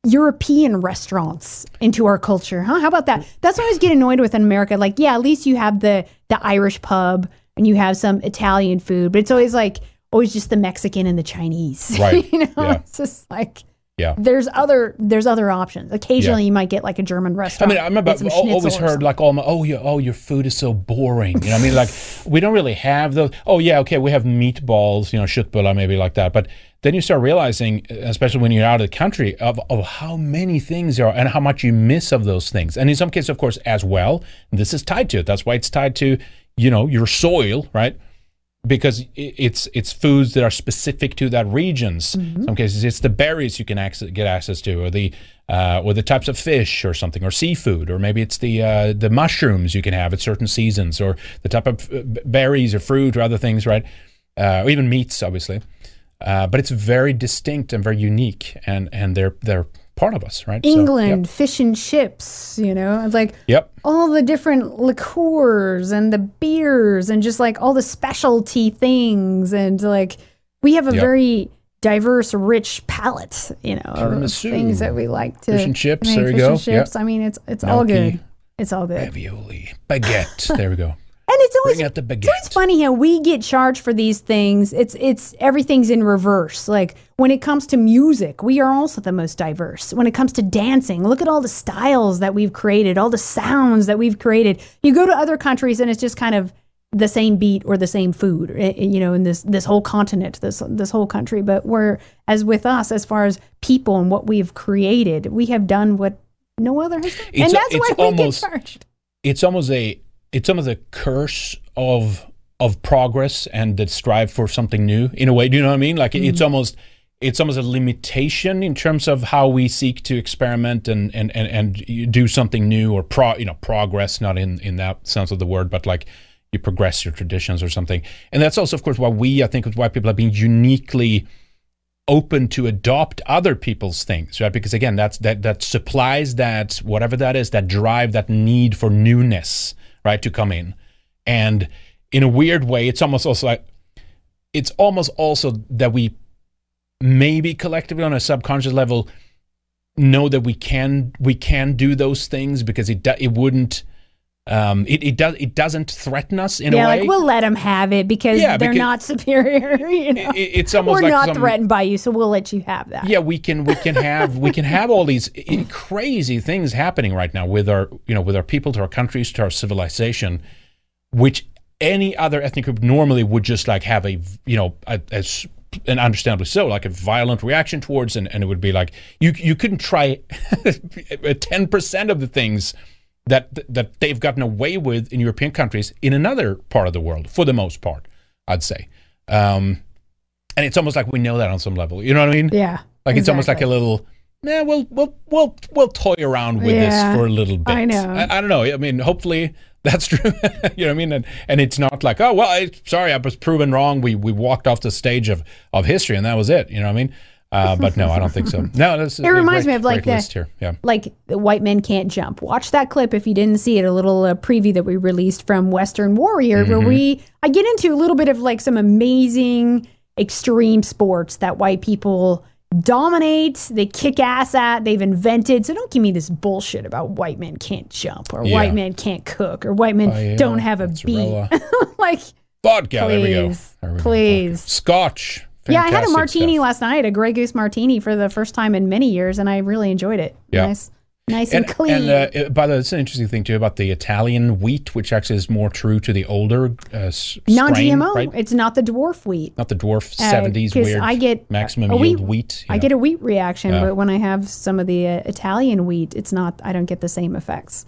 European restaurants into our culture? Huh? How about that? That's what I always get annoyed with in America. Like, yeah, at least you have the the Irish pub and you have some Italian food, but it's always like always just the Mexican and the Chinese. Right. you know, Yeah. it's just like Yeah. there's other there's other options. Occasionally, Yeah. you might get like a German restaurant. I mean, I remember I've always heard like all my, oh, your, oh, your food is so boring. You know, what I mean, like we don't really have those. Oh, yeah, okay, we have meatballs, you know, köttbullar maybe like that. But then you start realizing, especially when you're out of the country, of, of how many things there are and how much you miss of those things. And in some cases, of course, as well, this is tied to it. That's why it's tied to, you know, your soil, right? because it's it's foods that are specific to that regions. Some cases it's the berries you can access, get access to, or the uh, or the types of fish or something, or seafood, or maybe it's the uh, the mushrooms you can have at certain seasons, or the type of uh, berries or fruit or other things, right? Uh, or even meats, obviously. Uh, but it's very distinct and very unique, and and they're they're part of us, right? So, England, yep. fish and chips, you know, it's like Yep. all the different liqueurs and the beers and just like all the specialty things. And like we have a Yep. very diverse, rich palate, you know, Tiramisu. things that we like to Fish and chips, make. there you fish go. And chips. Yep. I mean, it's it's all good. It's all good. Ravioli, baguette. there we go. And it's always Bring out the it's funny how we get charged for these things. It's it's everything's in reverse. Like when it comes to music, we are also the most diverse. When it comes to dancing, look at all the styles that we've created, all the sounds that we've created. You go to other countries and it's just kind of the same beat or the same food, eh, eh, you know, in this this whole continent, this this whole country. But we're as with us, as far as people and what we've created, we have done what no other has done, and that's it's why almost- we get charged. It's almost a it's almost a curse of of progress and that strive for something new in a way. Do you know what I mean? Like Mm-hmm. it's almost it's almost a limitation in terms of how we seek to experiment and and and, and do something new or pro you know progress not in in that sense of the word but like you progress your traditions or something and that's also of course why we i think why people have been uniquely open to adopt other people's things right because again that's that that supplies that whatever that is that drive that need for newness right to come in. And in a weird way it's almost also like it's almost also that we maybe collectively on a subconscious level know that we can we can do those things because it it wouldn't um it, it does it doesn't threaten us in yeah, a way Yeah, like we'll let them have it because Yeah, they're because- not superior. You know, It- it's almost we're like not some- threatened by you, so we'll let you have that. yeah we can we can have we can have all these crazy things happening right now with our you know with our people to our countries to our civilization which any other ethnic group normally would just like have a you know a, a s- and understandably so like a violent reaction towards and, and it would be like you you couldn't try 10% of the things that that they've gotten away with in European countries in another part of the world for the most part I'd say. Um and it's almost like we know that on some level you know what I mean? Yeah, like it's almost like a little yeah we'll we'll we'll we'll toy around with Yeah, this for a little bit. I know. I, I don't know. I mean hopefully that's true. You know what I mean? And, and it's not like oh well I, sorry I was proven wrong. We we walked off the stage of of history and that was it. You know what I mean uh, but no I don't think so no this It reminds great- me of like the yeah like the white men can't jump. Watch that clip if you didn't see it. A little uh, preview that we released from Weekend Warrior, where Mhm. we I get into a little bit of like some amazing extreme sports that white people dominate. They kick ass at. They've invented. So don't give me this bullshit about white men can't jump or Yeah. white men can't cook or white men Oh, yeah, don't have a beat. like vodka there we go There we go. please. Scotch yeah, I had a martini stuff. last night, a Grey Goose martini for the first time in many years, and I really enjoyed it. Yeah. Nice, nice and, and, clean. and uh, by the way, it's an interesting thing too about the Italian wheat, which actually is more true to the older uh, non-GMO. right? It's not the dwarf wheat. Not the dwarf Uh, seventies 'cause weird I get maximum wheat- wheat. I get a wheat reaction, Yeah. but when I have some of the uh, Italian wheat, it's not. I don't get the same effects.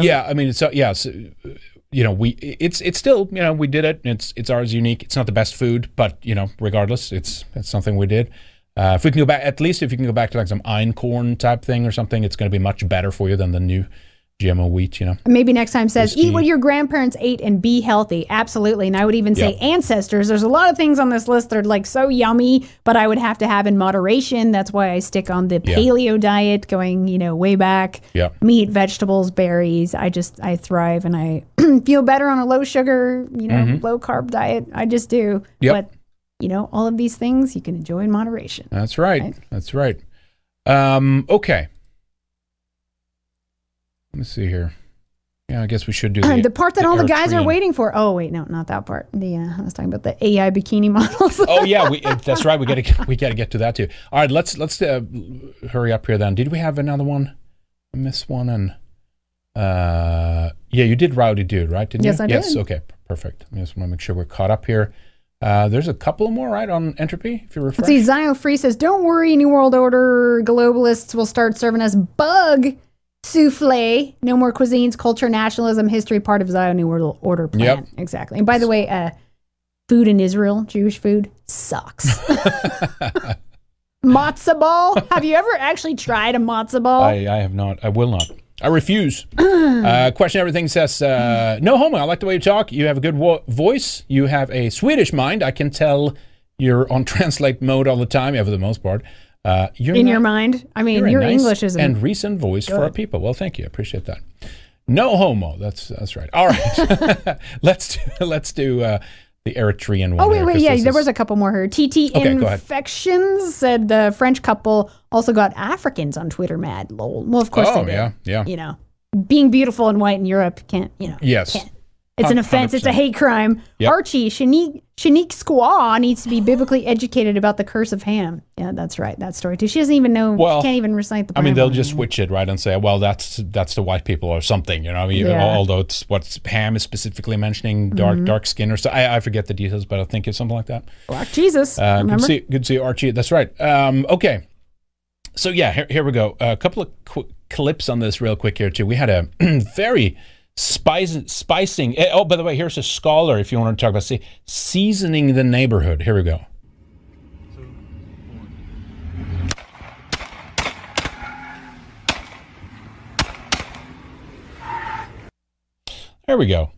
yeah, I mean, it's uh, yeah, uh, you know, we it's it's still you know we did it. It's it's ours unique. It's not the best food, but you know, regardless, it's it's something we did. Uh, if we can go back, at least if you can go back to like some einkorn type thing or something, it's going to be much better for you than the new GMO wheat. You know. Maybe next time says eat what your grandparents ate and be healthy. Absolutely. And I would even say Yeah. ancestors. There's a lot of things on this list that are like so yummy, but I would have to have in moderation. That's why I stick on the paleo diet going, you know, way back. Yeah. Meat, vegetables, berries. I just I thrive and I feel better on a low sugar, you know, Mhm. low carb diet. I just do. Yep. But you know, all of these things you can enjoy in moderation. That's right. That's right. Um, okay. Let me see here. Yeah, I guess we should do the, the part that all the guys are waiting for. Oh wait, no, not that part. The uh, I was talking about the AI bikini models. oh yeah, we, uh, that's right. We got to we got to get to that too. All right, let's let's uh, hurry up here then. Did we have another one? I missed one and uh yeah, you did Rowdy Dude, right? Didn't Yes, you? I yes, did. okay, perfect. I just want to make sure we're caught up here. Uh, there's a couple more right on entropy if you refresh. Let's see, Zio Free says, "Don't worry, New World Order globalists will start serving us bug souffle. No more cuisines, culture, nationalism, history. Part of Zio New World Order plan. Yep. Exactly. And by the way, uh, food in Israel, Jewish food, sucks. matzo ball. Have you ever actually tried a matzo ball? I, I have not. I will not. I refuse. uh, question everything says uh, no homo. I like the way you talk. You have a good wo- voice. You have a Swedish mind. I can tell you're on translate mode all the time. Yeah, for the most part. Uh, In ni- your mind? I mean, your nice English is and recent voice for our people. Well, thank you. I appreciate that. No homo. That's that's right. All right. let's do, let's do uh, the Eritrean one. Oh wait, here, wait, yeah, there is- was a couple more here. TT Okay. Infections said the French couple also got Africans on Twitter mad. Lol. Well, of course Oh, yeah, yeah. You know, being beautiful and white in Europe can't. You know. Yes. Can't. It's an offense. It's a hate crime. Yep. Archie Shanique Shanique Squaw needs to be biblically educated about the curse of Ham. Yeah, that's right. That story too. She doesn't even know. Well, she can't even recite the. I mean, they'll just switch it right and say, "Well, that's that's the white people or something," you know. I mean, Yeah. although it's what Ham is specifically mentioning, dark Mhm. dark skin or so. I, I forget the details, but I think it's something like that. Black Jesus. Uh, good, to see, good to see Archie. That's right. Um, okay. So, yeah, here, here we go. A couple of qu- clips on this, real quick, here, too. We had a very spice, spicing. eh, Oh, by the way, here's a scholar if you want to talk about seasoning the neighborhood. Here we go. There we go.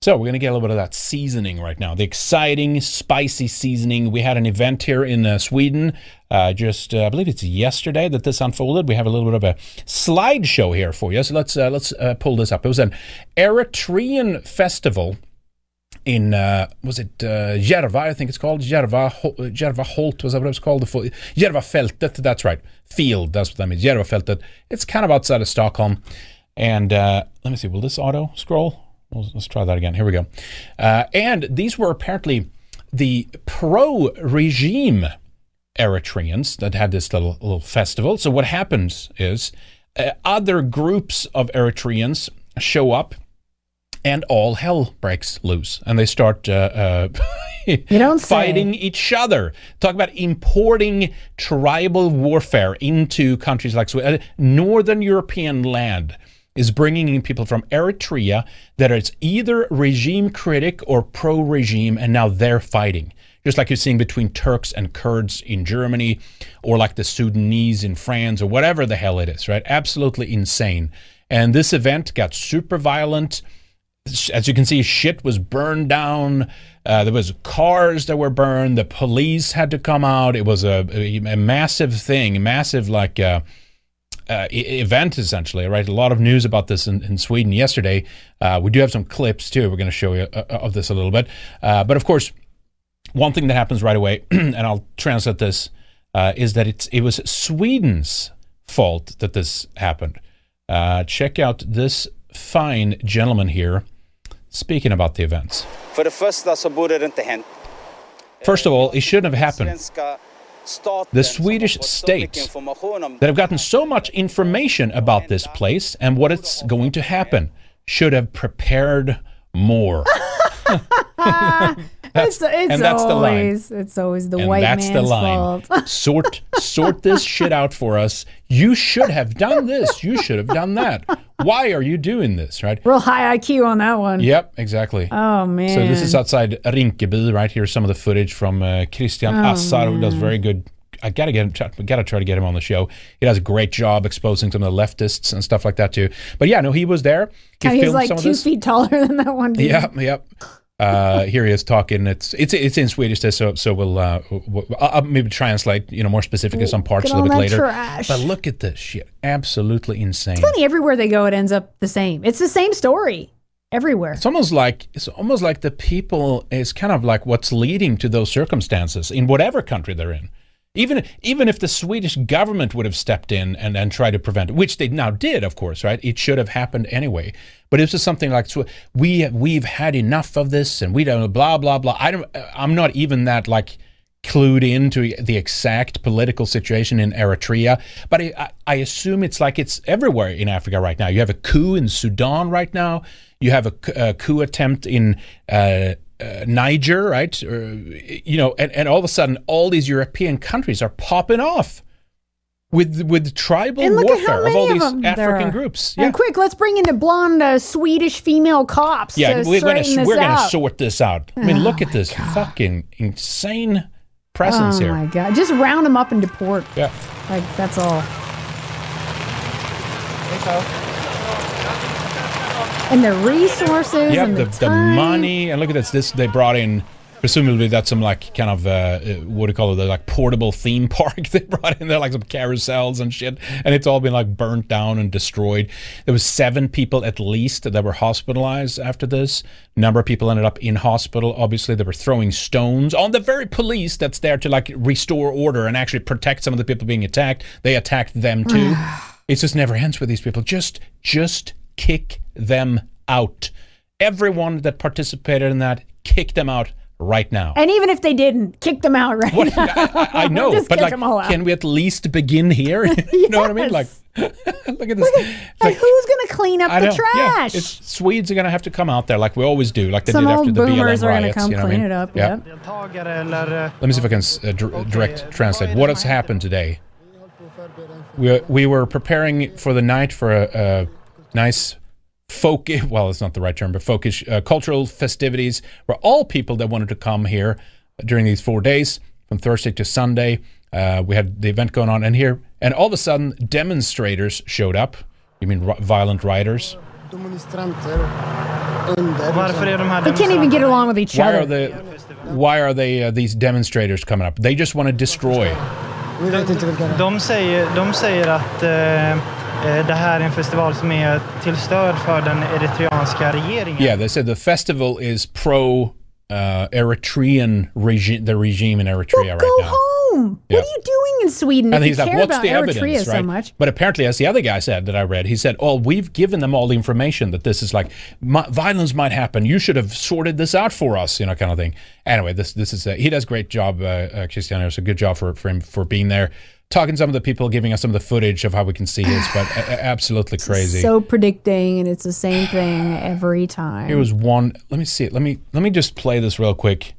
So we're going to get a little bit of that seasoning right now. The exciting, spicy seasoning. We had an event here in uh, Sweden uh, just, uh, I believe it's yesterday that this unfolded. We have a little bit of a slideshow here for you. So let's uh, let's uh, pull this up. It was an Eritrean festival in uh, was it uh, Järva? I think it's called Järva. Ho- Järva Holt was that what it was called? The full, Järvafältet. That's right. Field. That's what that means. Järvafältet. It's kind of outside of Stockholm. And uh, let me see. Will this auto scroll? Well, let's try that again. Here we go. Uh, and these were apparently the pro-regime Eritreans that had this little little festival. So what happens is uh, other groups of Eritreans show up, and all hell breaks loose, and they start uh, uh, don't say. fighting each other. Talk about importing tribal warfare into countries like Sweden, uh, northern European land is bringing in people from Eritrea that are either regime critic or pro regime, and now they're fighting. Just like you're seeing between Turks and Kurds in Germany, or like the Sudanese in France, or whatever the hell it is, right? Absolutely insane. And this event got super violent. As you can see, shit was burned down. Uh, there was cars that were burned. The police had to come out. It was a, a, massive thing, massive like. Uh, uh, event essentially, right? A lot of news about this in, in Sweden yesterday. Uh, we do have some clips too. We're going to show you uh, of this a little bit. Uh, but of course, one thing that happens right away, and I'll translate this, uh, is that it's it was Sweden's fault that this happened. Uh, check out this fine gentleman here speaking about the events. För det första så borde det inte hänt. First of all, it shouldn't have happened. The Swedish state that have gotten so much information about this place and what it's going to happen should have prepared more. it's it's and that's the line. always it's always the and white that's man's the line. fault. sort sort this shit out for us. You should have done this. You should have done that. Why are you doing this? Right? Real high IQ on that one. Yep, exactly. Oh man. So this is outside Rinkeby, right? Here's some of the footage from uh, Christian Oh, Assar, who does very good. I gotta get him. try- Gotta try to get him on the show. He does a great job exposing some of the leftists and stuff like that too. But yeah, no, he was there. He he's like some of two feet taller than that one dude. Yep, yep. Uh, here he is talking. It's it's it's in Swedish, so so we'll, uh, we'll I'll maybe translate you know more specifically some parts a little bit later. trash. But look at this shit, absolutely insane. Funny, everywhere they go, it ends up the same. It's the same story everywhere. It's almost like it's almost like the people is kind of like what's leading to those circumstances in whatever country they're in. Even even if the Swedish government would have stepped in and, and tried to prevent it, which they now did, of course, right? It should have happened anyway. But it's just something like we we've had enough of this, and we don't blah blah blah. I don't. I'm not even that like clued into the exact political situation in Eritrea, but I, I- assume it's like it's everywhere in Africa right now. You have a coup in Sudan right now. You have a coup attempt in uh, uh, Niger, right? Or, you know, and, and all of a sudden, all these European countries are popping off with with tribal And look at how warfare many of all these them there African are. groups. And quick, let's bring in the blonde uh, Swedish female cops. Yeah, to we're gonna we're gonna sort this out. I mean, Oh look at this fucking insane presence oh here. Oh my god! Just round them up and deport. Yeah. Like that's all. And the resources Yep, and the, the, the money and look at this. This they brought in Presumably that's some like kind of uh, uh, what do you call it? The like portable theme park they brought in there, like some carousels and shit, and it's all been like burnt down and destroyed. There was seven people at least that were hospitalized after this. Number of people ended up in hospital. Obviously, they were throwing stones on the very police that's there to like restore order and actually protect some of the people being attacked. They attacked them too. it just never ends with these people. Just, just kick them out. Everyone that participated in that, kick them out right now. And even if they didn't, kick them out right What- now. I, I know, Just but kick like, them all out. can we at least begin here? you know what I mean? Like, look at this. It's Like, who's going to clean up I the know. Yeah, trash? it's, Swedes are going to have to come out there like we always do, like they Some did after the boomers BLM are gonna riots. come you know what I clean mean? it up, Yeah. yep. Let me see if I can uh, dr- direct translate. What has happened today? We, we were preparing for the night for a, a nice folk well it's not the right term but folkish uh, cultural festivities where all people that wanted to come here during these four days from thursday to sunday. Uh, we had the event going on and here and all of a sudden demonstrators showed up. You mean ri- violent rioters They can't even get along with each why other. are the why are they uh, these demonstrators coming up? They just want to destroy. De säger, de säger att det här är en festival som är till stöd för den eritreanska regeringen. Yeah, they said the festival is pro uh, Eritrean regime, the regime in Eritrea right Go now. home. Yeah. What are you doing in Sweden And if he's you like, care "What's the Eritrea evidence?" so Right? much? But apparently, as the other guy said that I read, he said, "Oh, we've given them all the information that this is like mi- violence might happen. You should have sorted this out for us, you know, kind of thing." Anyway, this this is a, he does great job, uh, uh, Cristiano. So good job for for him for being there, talking to some of the people, giving us some of the footage of how we can see this, but absolutely crazy. So predicting, and it's the same thing every time. Here was one. Let me see it. Let me let me just play this real quick.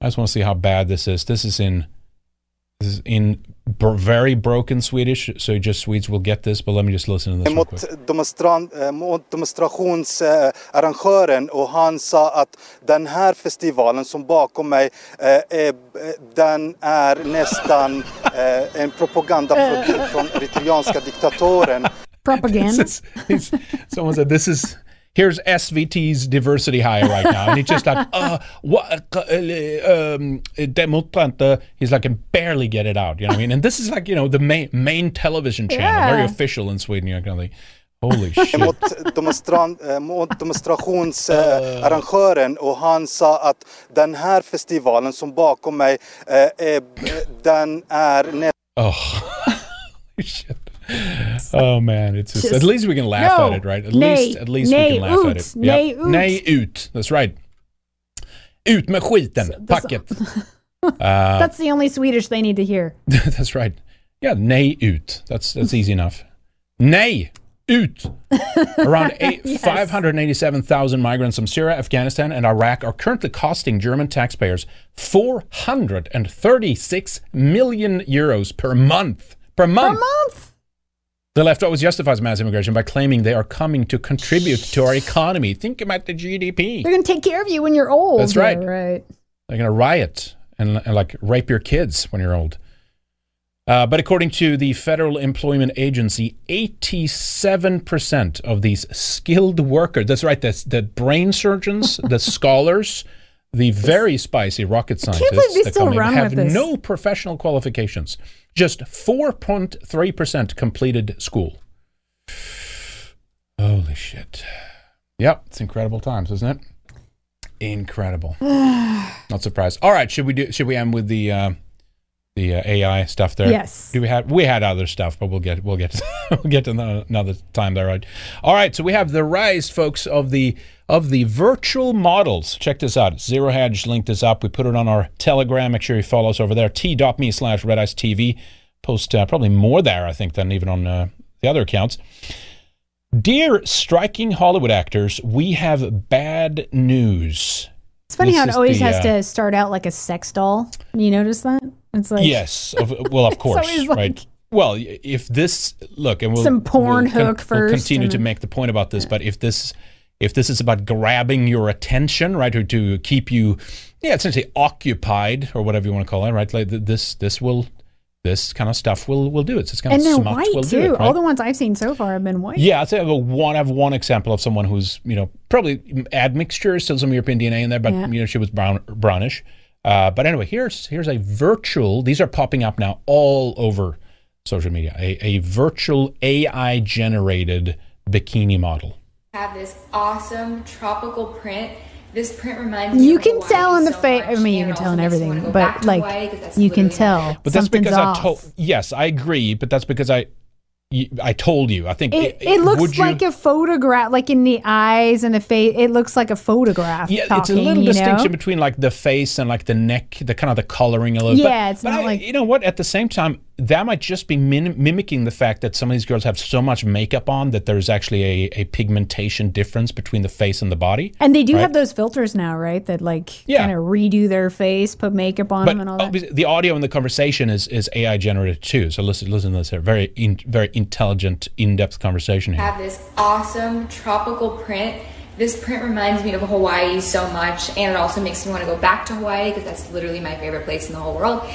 I just want to see how bad this is. This is in in br- very broken Swedish, so just Swedes will get this. But let me just listen to this real mot, quick. demonstran, eh, mot demonstrationsarrangören och han sa att den här festivalen som bakom mig eh, är, den är nästan eh, en propagandaprodukt från eritreanska diktatoren. Propaganda. Is- someone said this is here's SVT's diversity hire right now, and he's just like, uh, what, uh, um, demonstrante. He's like, can barely get it out. You know what I mean? And this is like, you know, the main main television channel, very official in Sweden. You know, kind of like, holy shit. mot, demonstran, eh, mot demonstrationsarrangören och han sa att den här festivalen som bakom mig eh, är, den är Oh, shit. Oh man, it's just, Just- at least we can laugh No. at it, right? At Nej. least, at least we can laugh at it. Nej Yep. ut. Nej ut. That's right. Ut med skiten. Packet. Uh, That's the only Swedish they need to hear. that's right. Yeah, nej ut. That's that's easy enough. Nej ut. Around eight, Yes. 587,000 migrants from Syria, Afghanistan, and Iraq are currently costing German taxpayers 436 million euros per month. Per month. Per month. The left always justifies mass immigration by claiming they are coming to contribute to our economy. Think about the GDP. They're going to take care of you when you're old. That's right. Yeah, right. They're going to riot and, and like rape your kids when you're old. Uh, but according to the Federal Employment Agency, 87% of these skilled workers, that's right, that's the brain surgeons, the scholars, the very spicy rocket scientists that come in have no professional qualifications. Just 4.3% completed school. Holy shit. Yep, it's incredible times, isn't it? Incredible. Not surprised. All right, should we do? Should we end with the uh, the uh, AI stuff there? Yes. Do we have we had other stuff, but we'll get we'll get we'll get to another time there. Right. All right. So we have the rise, folks, of the of the virtual models. Check this out. Zero Hedge linked this up. We put it on our Telegram. Make sure you follow us over there. T.me slash Red Ice TV. Post uh, probably more there, I think, than even on uh, the other accounts. Dear striking Hollywood actors, we have bad news. It's funny This how it always the, has uh, to start out like a sex doll. You notice that? It's like yes, of, well, of course, like- right. Well, if this look, and we'll Some porn we'll con- hook We'll continue to make the point about this, but if this if this is about grabbing your attention, right, or to keep you, yeah, essentially occupied or whatever you want to call it, right? Like this this will this kind of stuff will will do it. This kind and of they're white will too. it. All right? the ones I've seen so far have been white. Yeah, I'd say I have a one. I have one example of someone who's you know probably admixture, still some European DNA in there, but Yeah. you know she was brown brownish. Uh, but anyway, here's here's a virtual. These are popping up now all over social media. A, a virtual AI generated bikini model. Have this awesome tropical print. This print reminds me You of can Hawaii tell in the so face. I mean, you can tell in also makes me everything, wanna go back but like Hawaii 'cause that's you can tell. But that's because off. I told. Yes, I agree. But that's because I I told you. I think It, it looks would you- like a photograph, like in the eyes and the face. It looks like a photograph. Yeah, it's a little you know? distinction between like the face and like the neck, the kind of the coloring a little. Yeah, but, it's but not I- like- you know what. At the same time, that might just be min- mimicking the fact that some of these girls have so much makeup on that there's actually a, a pigmentation difference between the face and the body. And they do right? have those filters now, right? That like Yeah. kind of redo their face, put makeup on But them, and all that. the audio in the conversation is, is AI generated too. So listen, listen to this here. Very, in, very intelligent, in-depth conversation here. have this awesome tropical print. This print reminds me of Hawaii so much, and it also makes me want to go back to Hawaii because that's literally my favorite place in the whole world.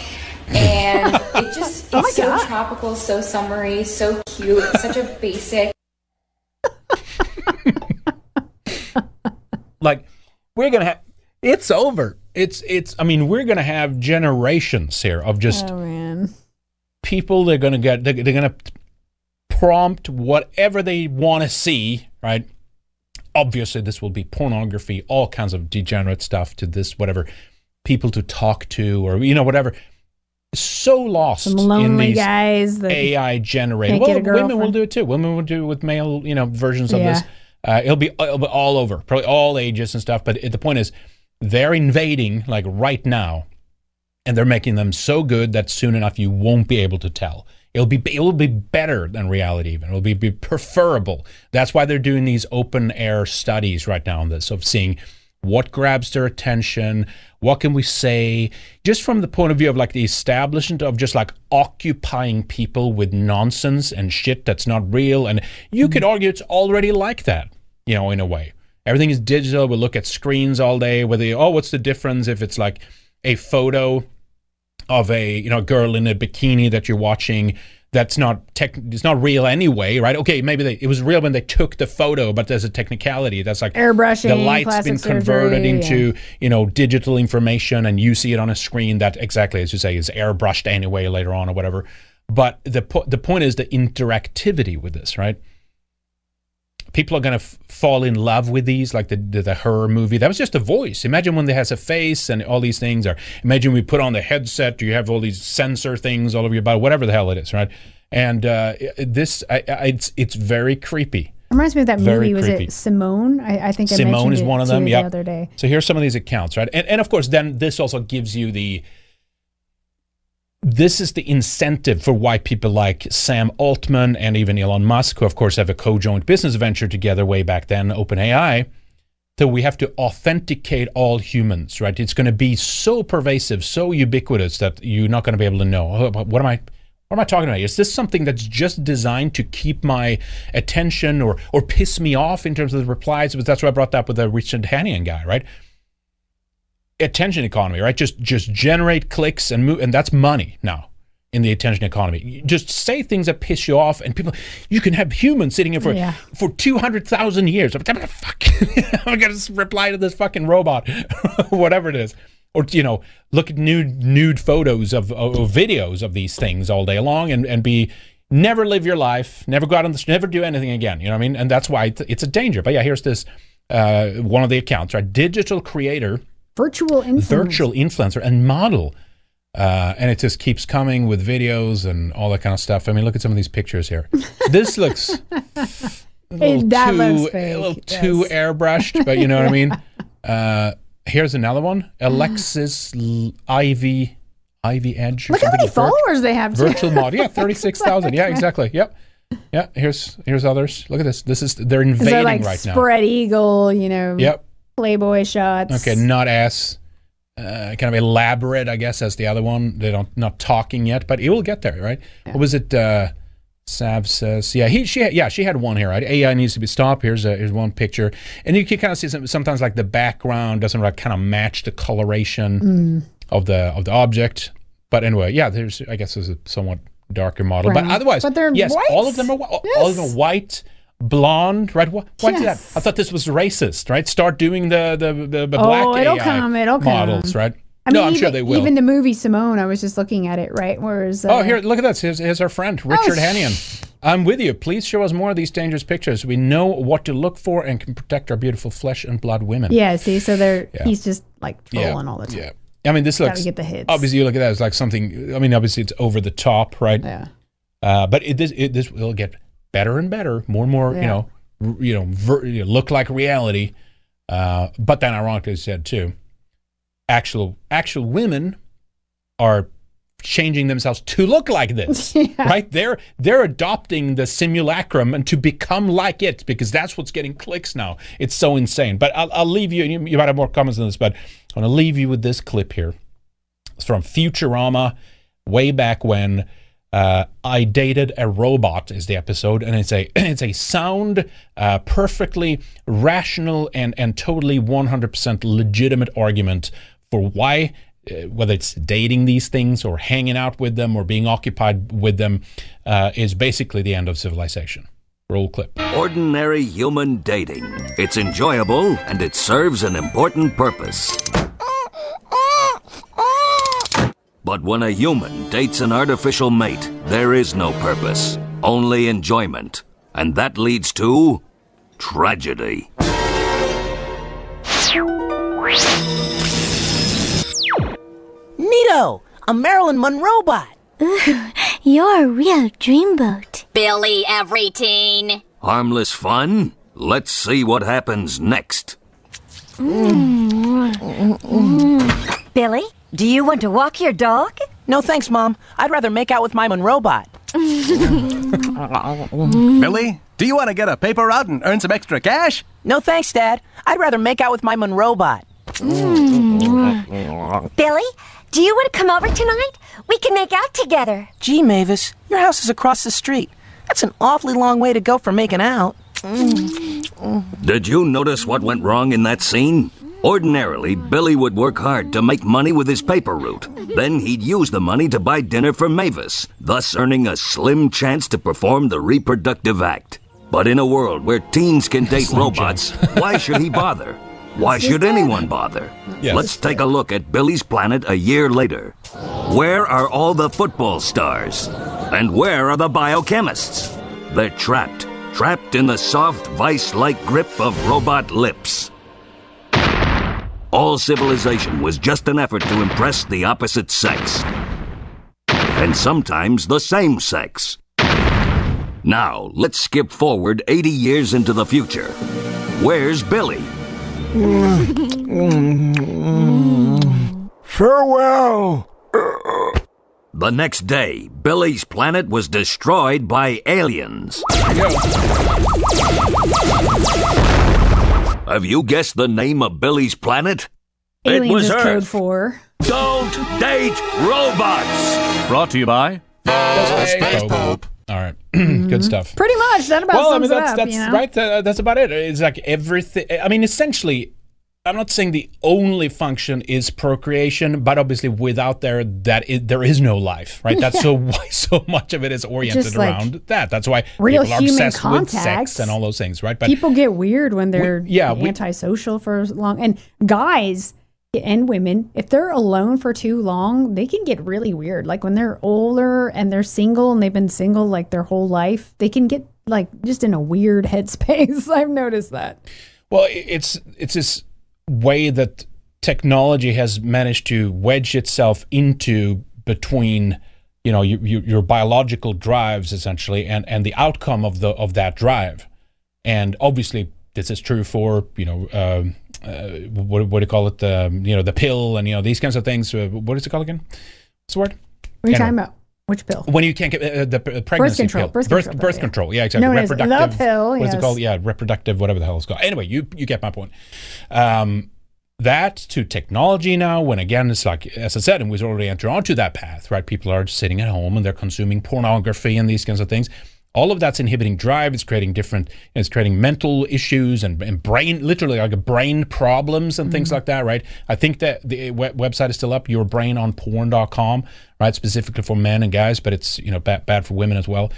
And it just oh it's Oh so God. tropical, so summery, so cute. It's such a basic. like we're gonna have it's over it's it's i mean we're gonna have generations here of just oh man, people they're gonna get they're, they're gonna prompt whatever they want to see right obviously this will be pornography all kinds of degenerate stuff to this whatever people to talk to or you know whatever so lost some in lonely these guys that AI generated. Well, women will do it too. Women will do it with male, you know, versions of Yeah. this. Uh, it'll be it'll be all over, probably all ages and stuff. But it, the point is, they're invading like right now, and they're making them so good that soon enough you won't be able to tell. It'll be it will be better than reality. Even it'll be, be preferable. That's why they're doing these open air studies right now on this of seeing what grabs their attention? What can we say? Just from the point of view of like the establishment of just like occupying people with nonsense and shit that's not real and you could argue it's already like that you know in a way. Everything is digital. We look at screens all day whether you oh what's the difference if it's like a photo of a you know girl in a bikini that you're watching that's not tech it's not real anyway right? Okay maybe they, it was real when they took the photo but there's a technicality. That's like Airbrushing, the light's been converted surgery, into you know digital information and you see it on a screen that exactly as you say is airbrushed anyway later on or whatever. But the po- the point is the interactivity with this right people are going to f- fall in love with these like the, the the her movie that was just a voice imagine when they has a face and all these things or imagine we put on the headset you have all these sensor things all over your body whatever the hell it is right and uh, this I, I, it's it's very creepy It reminds me of that Very movie. Was it Simone? I, I think I Simone mentioned is it one of them. Yeah. the other day. So here's some of these accounts, right? And, and of course, then this also gives you the. This is the incentive for why people like Sam Altman and even Elon Musk, who of course have a co-joint business venture together way back then, OpenAI. that we have to authenticate all humans, right? It's going to be so pervasive, so ubiquitous that you're not going to be able to know "Oh, what am I. What am I talking about? Is this something that's just designed to keep my attention or or piss me off in terms of the replies? But that's why I brought that up with the Richard Hanania guy, right? Attention economy, right? Just just generate clicks and move, and that's money now in the attention economy. You Just say things that piss you off, and people, you can have humans sitting here for Yeah. for two hundred thousand years. I'm gonna fuck. I'm gonna reply to this fucking robot, whatever it is, or you know, look at nude nude photos of, of, of videos of these things all day long, and and be never live your life, never go out on the street, never do anything again. You know what I mean? And that's why it's, it's a danger. But yeah, here's this uh, one of the accounts, right? Digital creator Virtual influence. virtual influencer and model. Uh, and it just keeps coming with videos and all that kind of stuff. I mean, look at some of these pictures here. This looks a little, that too, looks a little fake, too airbrushed, but you know what I mean. Uh, here's another one: Alexis L- Ivy Ivy Edge. Look how many followers they have. too. Virtual model, yeah, thirty-six thousand. Yeah, exactly. Yep. Yeah. Here's here's others. Look at this. This is they're Is invading there like right now. spread eagle? You know. Yep. Playboy shots. Okay, not as uh, kind of elaborate, I guess, as the other one. They don't not talking yet, but it will get there, right? What was it? Uh, Sav says, yeah, he, she, yeah, she had one here, right? AI needs to be stopped. Here's a, here's one picture, and you can kind of see some, sometimes like the background doesn't like kind of match the coloration Mm. of the of the object. but anyway, yeah, there's I guess there's a somewhat darker model, but otherwise, But they're yes, all of them are whi- all of them are white. Blonde, right? Why, why do that? I thought this was racist, right? Start doing the the, the, the Oh, black it'll AI come, it'll come. models, right? I no, mean, I'm even, sure they will. Even the movie Simone, I was just looking at it, right? Whereas, uh, Oh, here, look at this. Here's, here's our friend, Richard sh- Hanania. I'm with you. Please show us more of these dangerous pictures. We know what to look for and can protect our beautiful flesh and blood women. Yeah, see, so they're Yeah. he's just like Yeah, all the time. Yeah. I mean, this Gotta looks. get the hits. Obviously, you look at that as like something. I mean, obviously, it's over the top, right? Yeah. Uh, but it, this, it, this will get better and better, more and more. You know, r- you know, ver, you know, look like reality. Uh, but then, ironically said too, actual actual women are changing themselves to look like this right? They're they're adopting the simulacrum and to become like it because that's what's getting clicks now. It's so insane. But i'll, I'll leave you you you might have more comments on this but i'm going to leave you with this clip here. It's from futurama way back when uh, I dated a robot is the episode, and it's a it's a sound, uh, perfectly rational and and totally 100% legitimate argument for why, uh, whether it's dating these things or hanging out with them or being occupied with them, uh, is basically the end of civilization. Roll clip. Ordinary human dating. It's enjoyable and it serves an important purpose. But when a human dates an artificial mate, there is no purpose, only enjoyment. And that leads to tragedy. Neato, a Marilyn Monroe bot. You're a real dreamboat. Billy every teen. Harmless fun? Let's see what happens next. Mm. Mm. Mm. Billy, do you want to walk your dog? No thanks, Mom. I'd rather make out with my Monroe bot. Billy, do you want to get a paper route and earn some extra cash? No thanks, Dad. I'd rather make out with my Monroe bot. Billy, do you want to come over tonight? We can make out together. Gee, Mavis, your house is across the street. That's an awfully long way to go for making out. Did you notice what went wrong in that scene? Ordinarily, Billy would work hard to make money with his paper route. Then he'd use the money to buy dinner for Mavis, thus earning a slim chance to perform the reproductive act. But in a world where teens can date robots, why should he bother? Why should anyone bother? Yes. Let's take a look at Billy's planet a year later. Where are all the football stars? And where are the biochemists? They're trapped, trapped in the soft, vice like grip of robot lips. All civilization was just an effort to impress the opposite sex. And sometimes the same sex. Now, let's skip forward 80 years into the future. Where's Billy? Farewell. The next day, Billy's planet was destroyed by aliens. Have you guessed the name of Billy's planet? Aliens it was is Earth. code for. Don't date robots. Brought to you by Space Pope. All right, good stuff. Pretty much. That about well, I sums mean, that's it up. that's you know? right. Uh, that's about it. It's like everything. I mean, essentially, I'm not saying the only function is procreation, but obviously, without there, that is, there is no life, right? That's so why so much of it is oriented Just like around that. That's why real people are human obsessed with sex and all those things, right? But People get weird when they're yeah, we- antisocial for long. And guys and women, if they're alone for too long, they can get really weird. Like when they're older and they're single and they've been single like their whole life, they can get like just in a weird headspace. I've noticed that. Well, it's it's this way that technology has managed to wedge itself into between you know your, your, your biological drives essentially and and the outcome of the of that drive. And obviously this is true for you know um, uh, what, what do you call it? The you know the pill and you know these kinds of things. Uh, what is it called again? What's the word? What are you Anyway. talking about? Which pill? when you can't get uh, the uh, pregnancy control, pill, birth birth, control pill, birth yeah. control, yeah, exactly. Known reproductive pill, What is yes. it called? Yeah, reproductive, whatever the hell it's called. Anyway, you you get my point. Um, that to technology now, when again it's like as I said, and we've already entered onto that path, right? People are sitting at home and they're consuming pornography and these kinds of things. All of that's inhibiting drive. It's creating different. It's creating mental issues and, and brain, literally like brain problems and things Mhm. like that. Right. I think that the we- website is still up. Yourbrainonporn.com. Right. Specifically for men and guys, but it's you know bad, bad for women as well.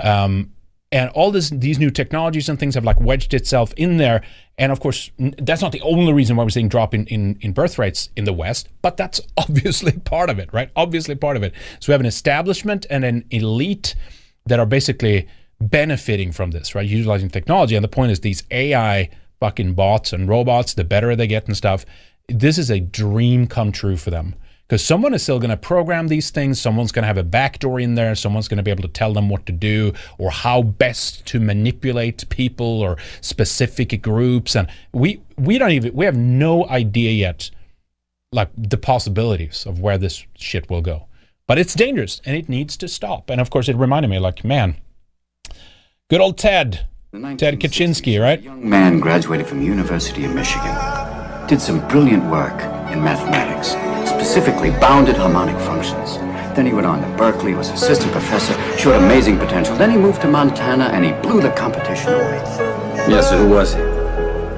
Um, and all this, these new technologies and things have like wedged itself in there. And of course, n- that's not the only reason why we're seeing drop in, in, in birth rates in the West, but that's obviously part of it, right? Obviously part of it. So we have an establishment and an elite that are basically benefiting from this, right? Utilizing technology. And the point is these AI fucking bots and robots, the better they get and stuff, this is a dream come true for them. Because someone is still going to program these things. Someone's going to have a backdoor in there. Someone's going to be able to tell them what to do or how best to manipulate people or specific groups. And we we don't even we have no idea yet, like the possibilities of where this shit will go. But it's dangerous and it needs to stop. And of course, it reminded me, like, man, good old Ted, Ted Kaczynski, right? Young man graduated from University of Michigan. Did some brilliant work in mathematics, specifically bounded harmonic functions. Then he went on to Berkeley, was assistant professor, showed amazing potential. Then he moved to Montana and he blew the competition away. Yes, sir. Who was he?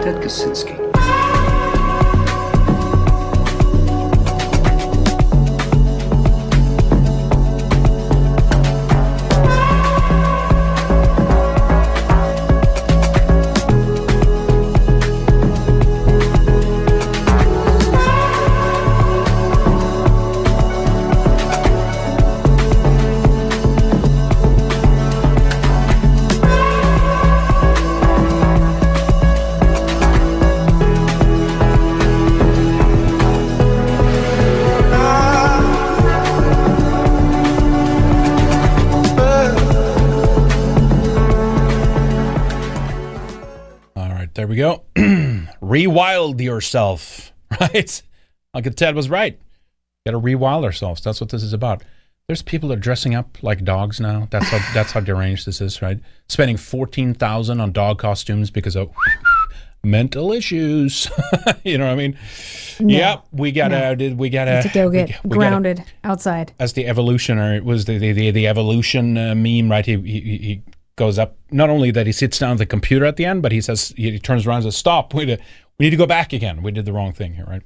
Ted Kaczynski. There we go. rewild yourself, right? Like Ted was right. Got to rewild ourselves. That's what this is about. There's people that are dressing up like dogs now. That's how that's how deranged this is, right? Spending fourteen thousand on dog costumes because of mental issues. you know what I mean? No. Yep, we gotta. No. We gotta? to go we get we gotta- grounded outside. as the evolutionary was the the, the, the evolution uh, meme, right? He, he he goes up. Not only that he sits down at the computer at the end, but he says he, turns around and says, "Stop! We need to we need to go back again. We did the wrong thing here, right?"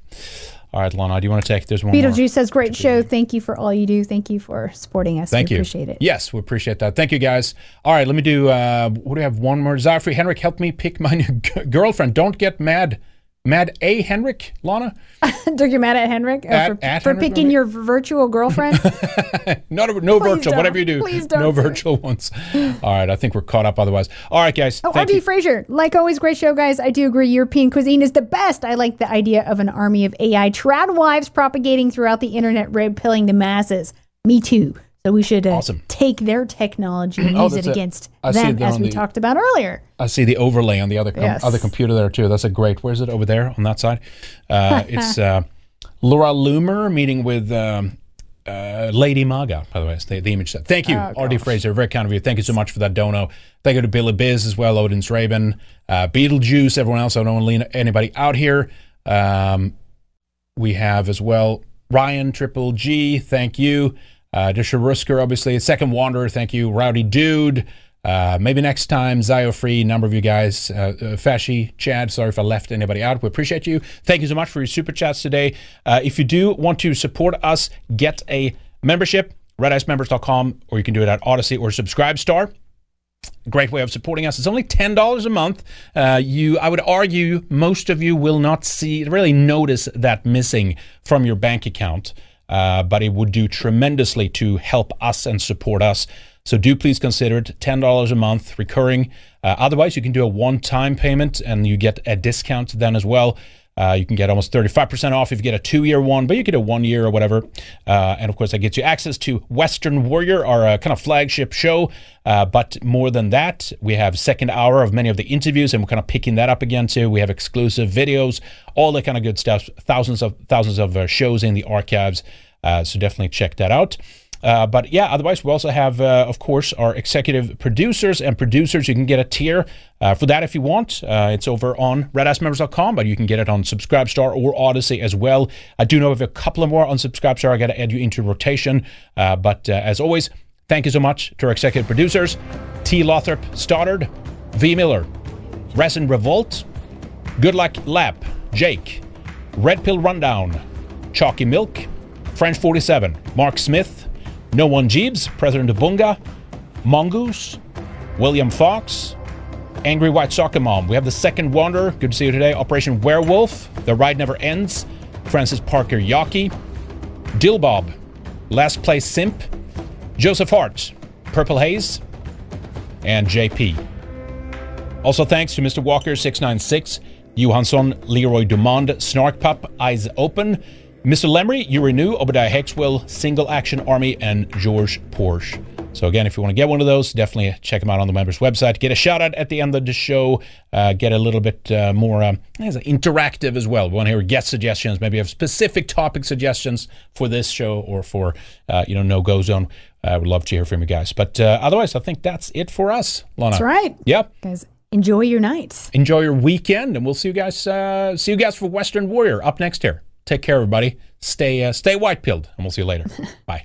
All right, Lana, do you want to take? There's one more. Beetlejuice says, "Great show. Thank you for all you do. Thank you for supporting us. Thank we you. Appreciate it." Yes, we appreciate that. Thank you, guys. All right, let me do. Uh, what do we have? One more. Zafri Henrik, help me pick my new g- girlfriend. Don't get mad. Mad A Henrik, Lana. Don't you mad at Henrik uh, At- for, at for Henrik, picking your virtual girlfriend? Not a, no Please virtual. don't. Whatever you do, Please don't no do it. virtual ones. All right, I think we're caught up. Otherwise, all right, guys. Oh, RD. Fraser, like always, great show, guys. I do agree. European cuisine is the best. I like the idea of an army of AI trad wives propagating throughout the internet, red pilling the masses. Me too. So we should uh, take their technology and Oh, use it against them, it as we the- talked about earlier. I see the overlay on the other com- Yes. other computer there too. That's a great. Where's it over there on that side? Uh, it's uh, Laura Loomer meeting with um, uh, Lady Maga. By the way, the, the image set. Thank you, Oh, RD Fraser. Very kind of you. Thank you so much for that dono. Thank you to Billy Biz as well, Odin's Raven, uh, Beetlejuice, everyone else. I don't want to lean anybody out here. Um, we have as well Ryan Triple G. Thank you. Uh, Disha Rusker, obviously. Second Wanderer. Thank you. Rowdy Dude. Uh, maybe next time, Zio Free, number of you guys, uh, uh, Fashi, Chad, sorry if I left anybody out. We appreciate you. Thank you so much for your super chats today. Uh, if you do want to support us, get a membership, redicemembers.com, or you can do it at Odysee or Subscribe Star great way of supporting us. It's only ten dollars a month. Uh, you, I would argue, most of you will not see really notice that missing from your bank account, uh, but it would do tremendously to help us and support us. So do please consider it ten dollars a month, recurring. Uh, otherwise, you can do a one-time payment and you get a discount then as well. Uh, you can get almost 35% off if you get a two year one, but you get a one year or whatever. Uh, and of course, that gets you access to Weekend Warrior, our uh, kind of flagship show. Uh, but more than that, we have second hour of many of the interviews, and we're kind of picking that up again too. We have exclusive videos, all that kind of good stuff. Thousands of thousands of uh, shows in the archives. So definitely check that out. Uh, but yeah, otherwise, we also have, uh, of course, our executive producers and producers. You can get a tier uh, for that if you want. Uh, it's over on redicemembers.com, but you can get it on Subscribestar or Odysee as well. I do know of a couple more on Subscribestar. I got to add you into rotation. Uh, but as always, Thank you so much to our executive producers T. Lothrop Stoddard, V. Miller, Resin Revolt, Good Luck Lap, Jake, Red Pill Rundown, Chalky Milk, French 47, Mark Smith, No One Jeebs, President of Bunga, Mongoose, William Fox, Angry White Soccer Mom. We have the second Wanderer. Good to see you today. Operation Werewolf. The Ride Never Ends. Francis Parker Yockey. Dillbob. Last Place Simp. Joseph Hart. Purple Haze. And JP. Also thanks to Mr. Walker 696, Johansson, Leroy Dumond, Snark Pup, Eyes Open, Mr. Lemry, You Renew, Obadiah Hexwell, Single Action Army, and George Porsche. So again, if you want to get one of those, definitely check them out on the members' website. Get a shout out at the end of the show. Uh, get a little bit uh, more um, interactive as well. We want to hear guest suggestions. Maybe you have specific topic suggestions for this show or for uh, you know No Go Zone. I would love to hear from you guys. But uh, otherwise, I think that's it for us, Lana. That's right. Yep. Guys, enjoy your night. Enjoy your weekend, and we'll see you guys. Uh, see you guys for Weekend Warrior up next here. Take care, everybody. Stay uh, stay white pilled, and we'll see you later. Bye.